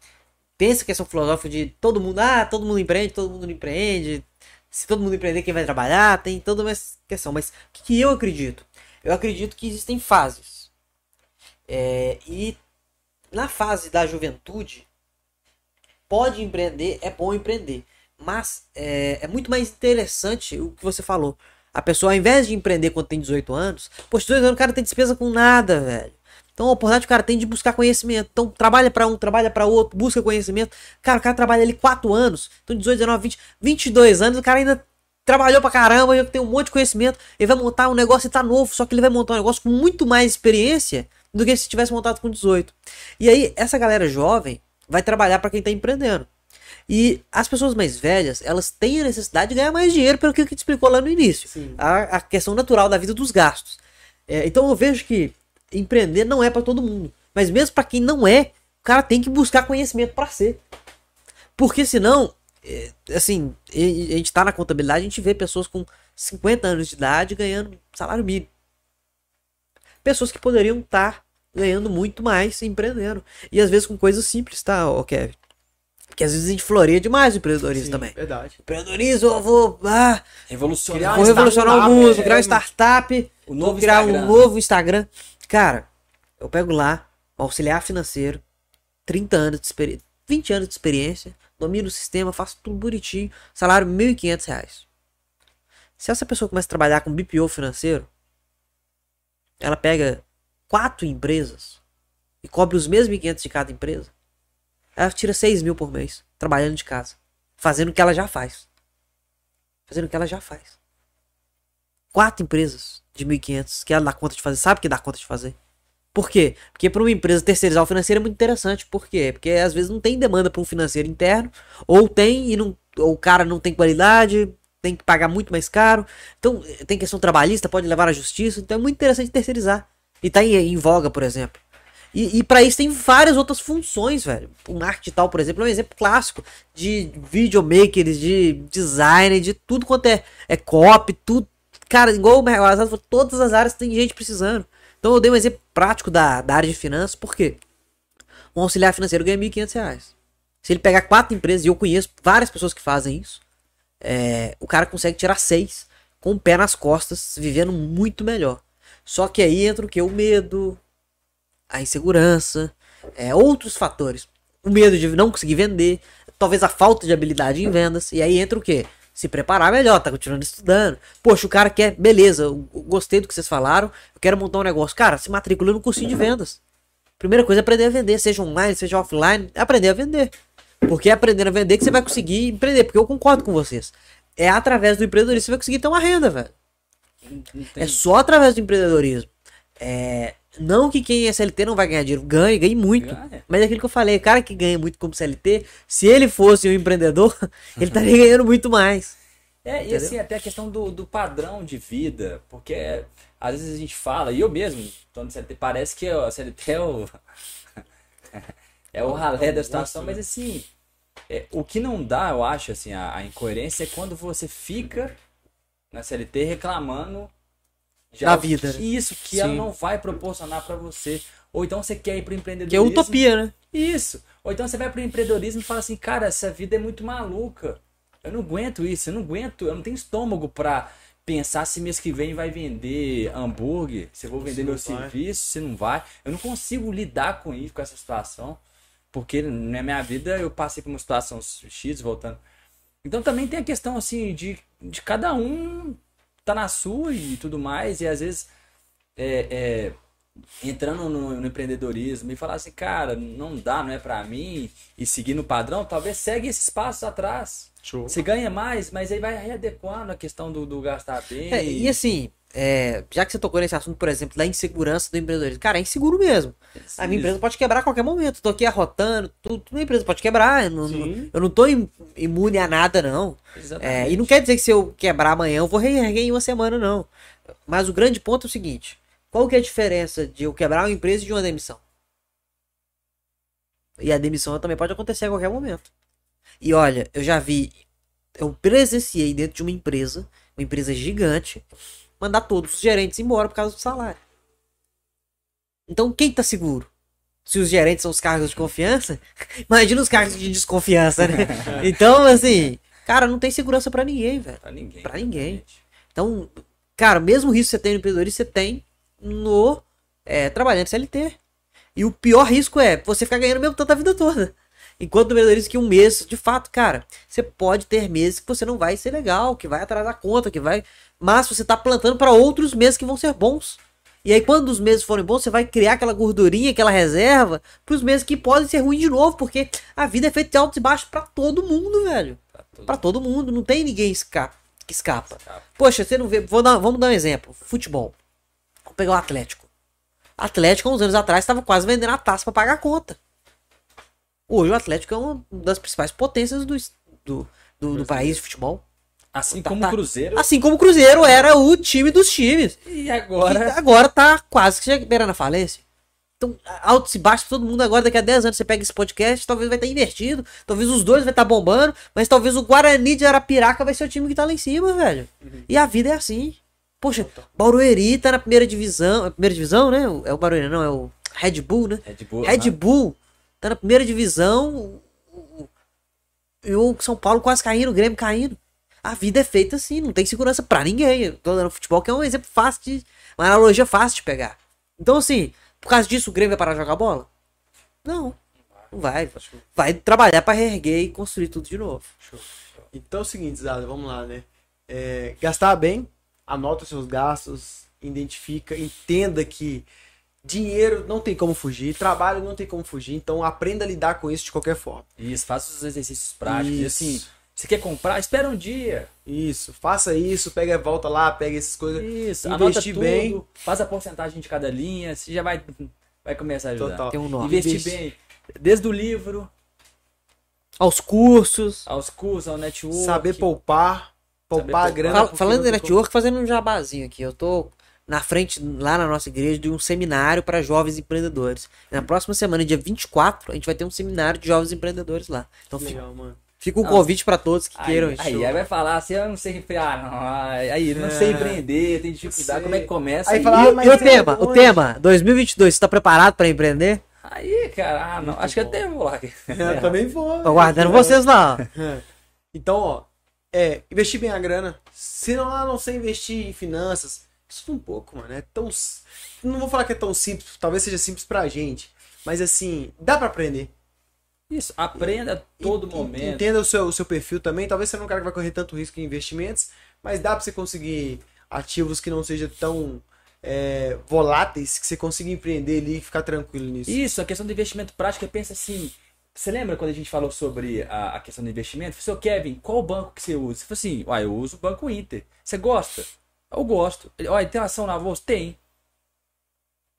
pensa que essa filosófica de todo mundo, ah, todo mundo empreende, todo mundo empreende. Se todo mundo empreender, quem vai trabalhar? Tem toda uma questão. Mas o que, que eu acredito? Eu acredito que existem fases. É, e na fase da juventude, pode empreender, é bom empreender. Mas é, é muito mais interessante o que você falou. A pessoa, ao invés de empreender quando tem 18 anos, pô, 18 anos o cara tem despesa com nada, velho. Então a oportunidade que o cara tem de buscar conhecimento. Então trabalha pra um, trabalha pra outro, busca conhecimento. Cara, o cara trabalha ali 4 anos. Então 18, 19, 20, 22 anos, o cara ainda trabalhou pra caramba, já tem um monte de conhecimento. Ele vai montar um negócio e tá novo, só que ele vai montar um negócio com muito mais experiência do que se tivesse montado com 18. E aí, essa galera jovem vai trabalhar pra quem tá empreendendo. E as pessoas mais velhas, elas têm a necessidade de ganhar mais dinheiro, pelo que a gente explicou lá no início. A, a questão natural da vida dos gastos. É, então eu vejo que empreender não é pra todo mundo. Mas mesmo pra quem não é, o cara tem que buscar conhecimento pra ser. Porque senão, é, assim, a gente tá na contabilidade, a gente vê pessoas com 50 anos de idade ganhando salário mínimo. Pessoas que poderiam estar ganhando muito mais empreendendo. E às vezes com coisas simples, tá, ô Kevin? Porque às vezes a gente floreia demais o empreendedorismo Sim, também. Verdade. Empreendedorismo, eu vou. Ah, Revolucionar. vou revolucionar o mundo, é, vou criar uma startup, O vou novo criar Instagram. um novo Instagram. Cara, eu pego lá, auxiliar financeiro, 30 anos de experiência, 20 anos de experiência, domino o sistema, faço tudo bonitinho, salário 1.500 reais. Se essa pessoa começa a trabalhar com BPO financeiro, ela pega quatro empresas e cobre os mesmos 1.500 de cada empresa, ela tira 6 mil por mês, trabalhando de casa, fazendo o que ela já faz. Fazendo o que ela já faz quatro empresas de 1.500 que ela dá conta de fazer. Sabe que dá conta de fazer? Por quê? Porque para uma empresa terceirizar o financeiro é muito interessante. Por quê? Porque às vezes não tem demanda para um financeiro interno, ou tem e não, ou o cara não tem qualidade, tem que pagar muito mais caro. Então tem questão trabalhista, pode levar à justiça. Então é muito interessante terceirizar. E tá em, em voga, por exemplo. E, e para isso tem várias outras funções, velho. O marketing tal, por exemplo, é um exemplo clássico de videomakers, de designer, de tudo quanto é, é copy, tudo. Cara, igual o Mercado todas as áreas tem gente precisando. Então eu dei um exemplo prático da, da área de finanças, por quê? Um auxiliar financeiro ganha 1.500 reais. Se ele pegar quatro empresas, e eu conheço várias pessoas que fazem isso, é, o cara consegue tirar seis com o pé nas costas, vivendo muito melhor. Só que aí entra o que? O medo, a insegurança, é, outros fatores. O medo de não conseguir vender, talvez a falta de habilidade em vendas. E aí entra o que? Se preparar melhor, tá continuando estudando. Poxa, o cara quer, beleza, eu gostei do que vocês falaram, eu quero montar um negócio. Cara, se matricula no cursinho de vendas. Primeira coisa é aprender a vender, seja online, seja offline, é aprender a vender. Porque é aprendendo a vender que você vai conseguir empreender. Porque eu concordo com vocês. É através do empreendedorismo que você vai conseguir ter uma renda, velho. É só através do empreendedorismo. É, não que quem é CLT não vai ganhar dinheiro, ganha, ganha muito. Ganha. Mas é aquilo que eu falei, o cara que ganha muito como CLT, se ele fosse um empreendedor, ele estaria ganhando muito mais. É, e Entendeu? assim, até a questão do, do padrão de vida, porque é, às vezes a gente fala, e eu mesmo, tô no CLT, parece que o CLT é o. é o ralé da situação, mas assim, é, o que não dá, eu acho, assim, a, a incoerência é quando você fica na CLT reclamando de Da vida, que- né? Isso, que ela Sim. não vai proporcionar pra você. Ou então você quer ir pro Que é empreendedorismo. utopia, né? Isso. Ou então você vai pro empreendedorismo e fala assim, cara, essa vida é muito maluca. Eu não aguento isso, eu não aguento, eu não tenho estômago pra pensar se mês que vem vai vender hambúrguer, se eu vou vender Se meu serviço, se não vai. Eu não consigo lidar com isso, com essa situação. Porque na minha vida eu passei por uma situação X, voltando. Então também tem a questão assim de, de cada um tá na sua e tudo mais, e às vezes é, é, entrando no, no empreendedorismo e falar assim, cara, não dá, não é pra mim, e seguir no padrão, talvez segue esses passos atrás. Show. Você ganha mais, mas aí vai readequando a questão do, do gastar bem. É, e assim, é, já que você tocou nesse assunto, por exemplo, da insegurança do empreendedorismo, cara, é inseguro mesmo. A minha empresa pode quebrar a qualquer momento. Tô aqui arrotando, tudo, minha empresa pode quebrar. Eu não, Sim. eu não tô im- imune a nada, não. É, e não quer dizer que se eu quebrar amanhã eu vou reerguer em uma semana, não. Mas o grande ponto é o seguinte: qual que é a diferença de eu quebrar uma empresa e de uma demissão? E a demissão também pode acontecer a qualquer momento. E olha, eu já vi, eu presenciei dentro de uma empresa, uma empresa gigante, mandar todos os gerentes embora por causa do salário. Então quem tá seguro? Se os gerentes são os cargos de confiança, imagina os cargos de desconfiança, né? Então, assim, cara, não tem segurança pra ninguém, velho. Pra ninguém. Pra ninguém. Então, cara, o mesmo risco que você tem no empreendedorismo, você tem no é, trabalhando CLT. E o pior risco é você ficar ganhando mesmo tanto a vida toda. Enquanto no empreendedorismo que um mês, de fato, cara, você pode ter meses que você não vai ser legal, que vai atrasar a conta, que vai. Mas você tá plantando para outros meses que vão ser bons. E aí, quando os meses forem bons, você vai criar aquela gordurinha, aquela reserva, pros meses que podem ser ruins de novo, porque a vida é feita de altos e baixos pra todo mundo, velho. Pra todo todo mundo, não tem ninguém esca- que escapa. escapa. Poxa, você não vê. Dar, vamos dar um exemplo. Futebol. Vamos pegar o Atlético. Atlético, há uns anos atrás, estava quase vendendo a taça para pagar a conta. Hoje o Atlético é uma das principais potências do, do, do, do país de futebol. Assim Tá- como tá- o Cruzeiro. Assim como o Cruzeiro era o time dos times. E E agora. agora tá quase que beirando a falência. Então, altos e baixos, todo mundo agora, daqui a 10 anos, você pega esse podcast, talvez vai estar invertido, talvez os dois vai estar bombando, mas talvez o Guarani de Arapiraca vai ser o time que tá lá em cima, velho. E a vida é assim. Poxa, Barueri tá na primeira divisão, é primeira divisão, né? É o Barueri, não, é o Red Bull, né? Red Bull. Red né? Bull tá na primeira divisão e o São Paulo quase caindo, o Grêmio caindo. A vida é feita assim, não tem segurança pra ninguém. Eu tô dando futebol que é um exemplo fácil de. Uma analogia fácil de pegar. Então, assim, por causa disso o Grêmio vai parar de jogar bola? Não. Não vai. Vai trabalhar pra reerguer e construir tudo de novo. Então é o seguinte, Zada, vamos lá, né? É, gastar bem, anota os seus gastos, identifica, entenda que dinheiro não tem como fugir, trabalho não tem como fugir, então aprenda a lidar com isso de qualquer forma. Isso, faça os exercícios práticos. E Isso. assim, você quer comprar? Espera um dia. Isso, faça isso, pega volta lá, pega essas coisas. Isso, Investir anota tudo, bem. faz a porcentagem de cada linha, você já vai, vai começar a ajudar. Total. Tem um nome. Investir Investi- bem, desde o livro, Aos cursos. aos cursos, ao network. Saber poupar, poupar a poupar. grana. Fala- falando de network, fazendo um jabazinho aqui. Eu tô na frente, lá na nossa igreja, de um seminário para jovens empreendedores. Na próxima semana, dia 24, a gente vai ter um seminário de jovens empreendedores lá. Então fica, Legal, mano. Fica o Ah, convite para todos que Aí, queiram. aí, Show. aí vai falar assim, eu não sei refriar, não. Aí, não É. sei empreender, tem dificuldade, Sei. como é que começa? Aí Aí, fala, E, Ah, e o é tema, o tema, 2022, você tá preparado para empreender? aí, cara, ah, não, acho que bom. até vou lá. Eu também vou. Tô aguardando vocês lá. ó. Então, ó, é investir bem a grana. Se não, ah, não sei investir em finanças, isso um pouco, mano. É tão. Não vou falar que é tão simples, talvez seja simples pra gente. Mas assim, dá pra aprender. Isso, aprenda a todo En- momento. Entenda o seu, o seu perfil também. Talvez você não é um cara que vai correr tanto risco em investimentos, mas dá pra você conseguir ativos que não sejam tão é, voláteis, que você consiga empreender ali e ficar tranquilo nisso. Isso, a questão do investimento prático, pensa assim. Você lembra quando a gente falou sobre a, a questão do investimento? Falei, seu Kevin, qual o banco que você usa? Você falou assim, uai, eu uso o Banco Inter. Você gosta? Eu gosto. Olha, tem ação na bolsa? Tem.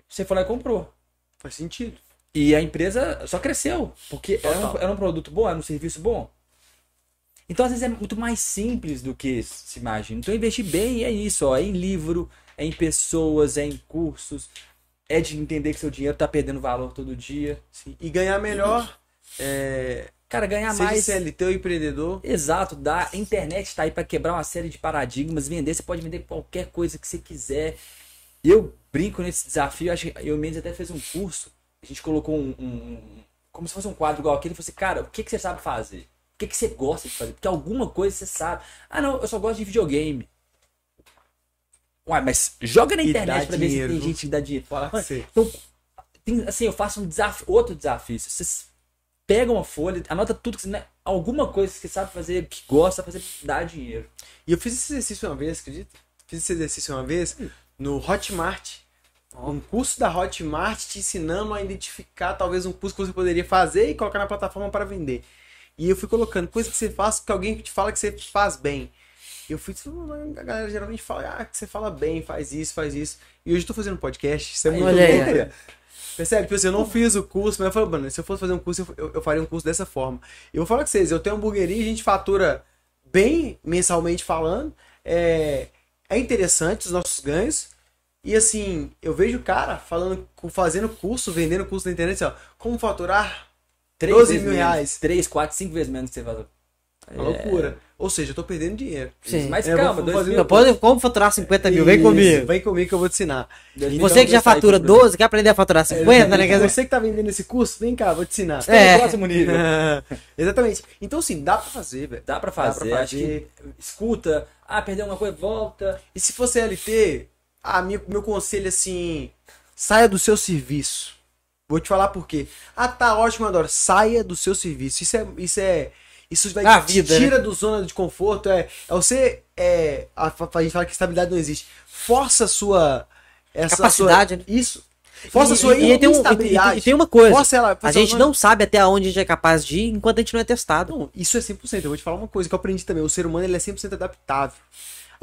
Você lá e comprou. Faz sentido. E a empresa só cresceu. Porque era um, era um produto bom, era um serviço bom. Então, às vezes, é muito mais simples do que se imagina. Então, investir bem é isso, ó. É em livro, é em pessoas, é em cursos. É de entender que seu dinheiro tá perdendo valor todo dia. Sim. E ganhar melhor. É, Cara, ganhar seja mais. CLT ou empreendedor. Exato, dá. A internet tá aí para quebrar uma série de paradigmas. Vender, você pode vender qualquer coisa que você quiser. Eu brinco nesse desafio. Acho que eu mesmo até fez um curso. A gente colocou um, um- como se fosse um quadro igual aquele. E falou assim, cara, o que, que você sabe fazer? O que, que você gosta de fazer? Porque alguma coisa você sabe. Ah, não, eu só gosto de videogame. Uai, mas joga na E internet pra ver se dinheiro, tem gente que dá dinheiro. Fala. Então, tem, assim, eu faço um desafio, outro desafio. Vocês pegam uma folha, anota tudo que você, né, alguma coisa que você sabe fazer, que gosta de fazer, dá dinheiro. E eu fiz esse exercício uma vez, acredita? Fiz esse exercício uma vez no Hotmart. Um curso da Hotmart te ensinando a identificar talvez um curso que você poderia fazer e colocar na plataforma para vender. E eu fui colocando coisa que você faz que alguém te fala que você faz bem. E eu fui, a galera geralmente fala, ah, que você fala bem, faz isso, faz isso. E hoje eu tô fazendo podcast, isso é muito olha. Percebe? Tipo assim, eu não fiz o curso, mas eu falei, mano, se eu fosse fazer um curso, eu, eu, faria um curso dessa forma. Eu vou falar com vocês, eu tenho uma hamburgueria, a gente fatura bem mensalmente falando. É, é interessante os nossos ganhos. E assim, eu vejo o cara falando, fazendo curso, vendendo curso na internet, assim, ó, como faturar 12 mil reais. 3, 4, 5 vezes menos que você faz. Uma loucura. Ou seja, eu tô perdendo dinheiro. Sim. Mas É, calma, dois fazer- mil. Pode, como faturar 50 mil? Vem Isso, comigo. Vem comigo que eu vou te ensinar. dois Você que já fatura com o Bruno. 12, quer aprender a faturar 50, né? Quer dizer, Você que tá vendendo esse curso, vem cá, vou te ensinar. Tá no É. próximo nível. Exatamente. Então, assim, dá pra fazer, velho. Dá pra Dá pra fazer, acho que escuta, ah, perdeu uma coisa, volta. E se for CLT, ah, meu, meu conselho assim, saia do seu serviço. Vou te falar por quê. Ah, tá ótimo, Adoro. Saia do seu serviço. Isso é. Isso é. Isso vai A te vida, tira do zona de conforto. É, é você. É, a, a gente fala que estabilidade não existe. Força a sua. Essa Capacidade, sua- né? Isso. Força a E- sua e, e tem um- e- e- tem uma coisa. Força ela. A força gente ela- não sabe até onde a gente é capaz de ir enquanto a gente não é testado. não, isso é 100%. Eu vou te falar uma coisa que eu aprendi também. O ser humano ele é 100% adaptável.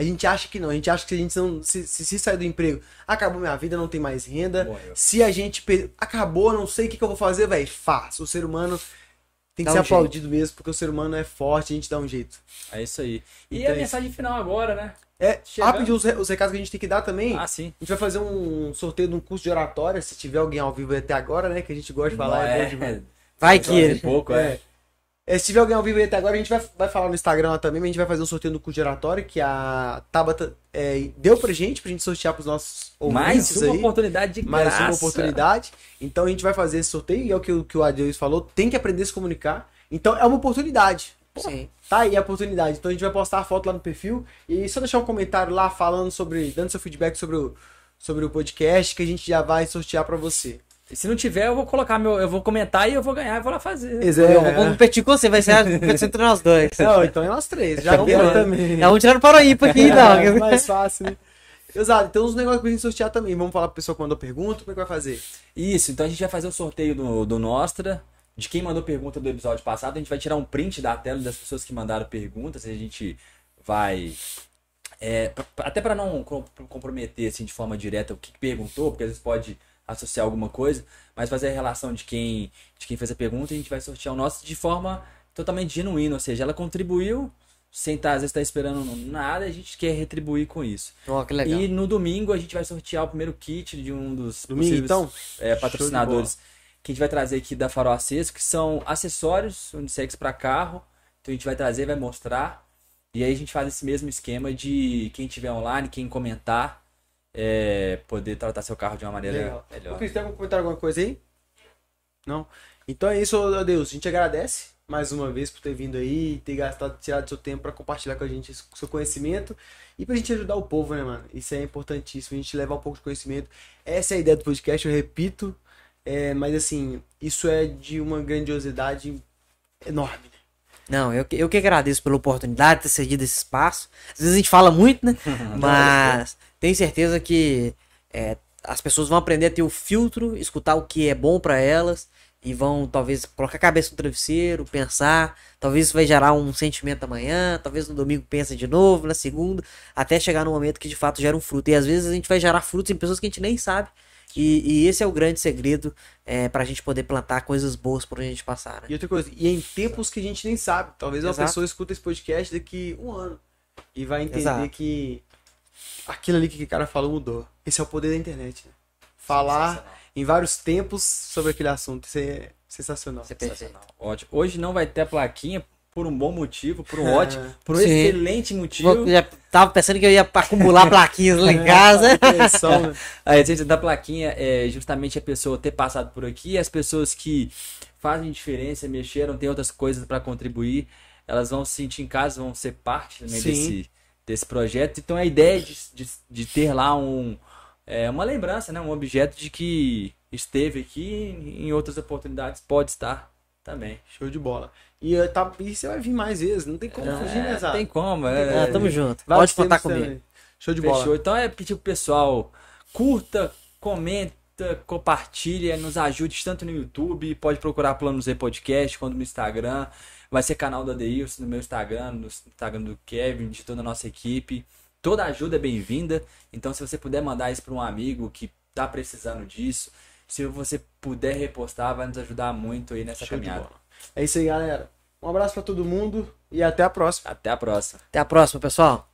A gente acha que não. A gente acha que a gente não. Se, se, se sair do emprego, acabou minha vida, não tem mais renda. Morreu. Se a gente. per- Acabou, não sei o que, que eu vou fazer, velho. Faça. O ser humano tem que Dá ser um jeito. aplaudido mesmo, porque o ser humano é forte, a gente dá um jeito. É isso aí. E Então a é mensagem final agora, né? É, rapidinho, os, os recados que a gente tem que dar também. Ah, sim. A gente vai fazer um sorteio de um curso de oratória. Se tiver alguém ao vivo até agora, né? Que a gente gosta de falar, é, bom demais. Vai que ele. pouco, é. É, se tiver alguém ao vivo aí até agora, a gente vai, vai falar no Instagram lá também, mas a gente vai fazer um sorteio do curso que a Tabata é, deu pra gente, pra gente sortear pros nossos Mais ouvintes uma aí. oportunidade de mais graça. uma oportunidade. Então a gente vai fazer esse sorteio, e é o que, o- que o Adeus falou, tem que aprender a se comunicar. Então é uma oportunidade. Sim. Tá aí a oportunidade. Então a gente vai postar a foto lá no perfil e só deixar um comentário lá falando sobre, dando seu feedback sobre o, sobre o podcast que a gente já vai sortear pra você. Se não tiver, eu vou colocar meu. Eu vou comentar e eu vou ganhar e vou lá fazer. Eu vou competir com você, vai ser a competição entre nós dois. Não, então é nós três. Já Então, quero pronto. também. É um tirando para o ímpar aqui, É não. mais fácil, né? Exato, tem uns negócios pra gente sortear também. Vamos falar pro pessoal que mandou pergunta, como é que vai fazer? Isso, então a gente vai fazer o sorteio do, do Nostra. De quem mandou pergunta do episódio passado, a gente vai tirar um print da tela das pessoas que mandaram perguntas. E a gente vai. é, até para não com- comprometer assim, de forma direta o que que perguntou, porque às vezes pode associar alguma coisa, mas fazer a relação de quem, de quem fez a pergunta e a gente vai sortear o nosso de forma totalmente genuína. Ou seja, ela contribuiu sem estar, às vezes, estar esperando nada, a gente quer retribuir com isso. Ó, que legal. E no domingo a gente vai sortear o primeiro kit de um dos Domingo, possíveis, então? é, patrocinadores que a gente vai trazer aqui da Farol Aceso, que são acessórios unissex para carro. Então a gente vai trazer, vai mostrar. E aí a gente faz esse mesmo esquema de quem tiver online, quem comentar, é, poder tratar seu carro de uma maneira Legal. Ô, melhor. Cris, tem algum comentário, alguma coisa aí? Não? Então é isso, adeus. A gente agradece mais uma vez por ter vindo aí, ter gastado, tirado seu tempo para compartilhar com a gente o seu conhecimento e pra gente ajudar o povo, né, mano? Isso é importantíssimo, a gente levar um pouco de conhecimento. Essa é a ideia do podcast, eu repito, é, mas assim, isso é de uma grandiosidade enorme. né? Não, eu, que- eu que agradeço pela oportunidade de ter cedido esse espaço. Às vezes a gente fala muito, né? Mas tenho certeza que é, as pessoas vão aprender a ter o filtro, escutar o que é bom pra elas e vão talvez colocar a cabeça no travesseiro, pensar. Talvez isso vai gerar um sentimento amanhã, talvez no domingo pensa de novo, na segunda, até chegar no momento que de fato gera um fruto. E às vezes a gente vai gerar frutos em pessoas que a gente nem sabe. E, e esse é o grande segredo é, pra gente poder plantar coisas boas por onde a gente passar, né? E outra coisa, e em tempos que a gente nem sabe. Talvez uma Exato. pessoa escuta esse podcast daqui um ano e vai entender Exato. que aquilo ali que o cara falou mudou. Esse é o poder da internet. Né? Falar em vários tempos sobre aquele assunto. Isso é sensacional. Isso é. Sensacional. Ótimo. Hoje não vai ter a plaquinha por um bom motivo, por um ótimo, por um Sim. excelente motivo. Eu já tava pensando que eu ia acumular plaquinhas lá em casa. Atenção, né? A essência da plaquinha é justamente a pessoa ter passado por aqui, as pessoas que fazem diferença, mexeram, tem outras coisas para contribuir, elas vão se sentir em casa, vão ser parte também Sim. desse, desse projeto. Então a ideia de, de, de ter lá um, é, uma lembrança, né? um objeto de que esteve aqui e em outras oportunidades pode estar também. Show de bola. E, eh, tá, e você vai vir mais vezes, não tem como fugir, né, É, Zá? tem como, Ah, é, tamo junto. Vários Pode contar comigo. também. Show de Fechou. bola. Então é pedir pro pessoal, curta, comenta, compartilha, nos ajude tanto no YouTube, pode procurar Plano Z Podcast, quanto no Instagram. Vai ser canal do Adeilson no meu Instagram, no Instagram do Kevin, de toda a nossa equipe. Toda ajuda é bem-vinda. Então, se você puder mandar isso para um amigo que tá precisando disso, se você puder repostar, vai nos ajudar muito aí nessa Show caminhada. É isso aí, galera. Um abraço pra todo mundo e até a próxima. Até a próxima. Até a próxima, pessoal.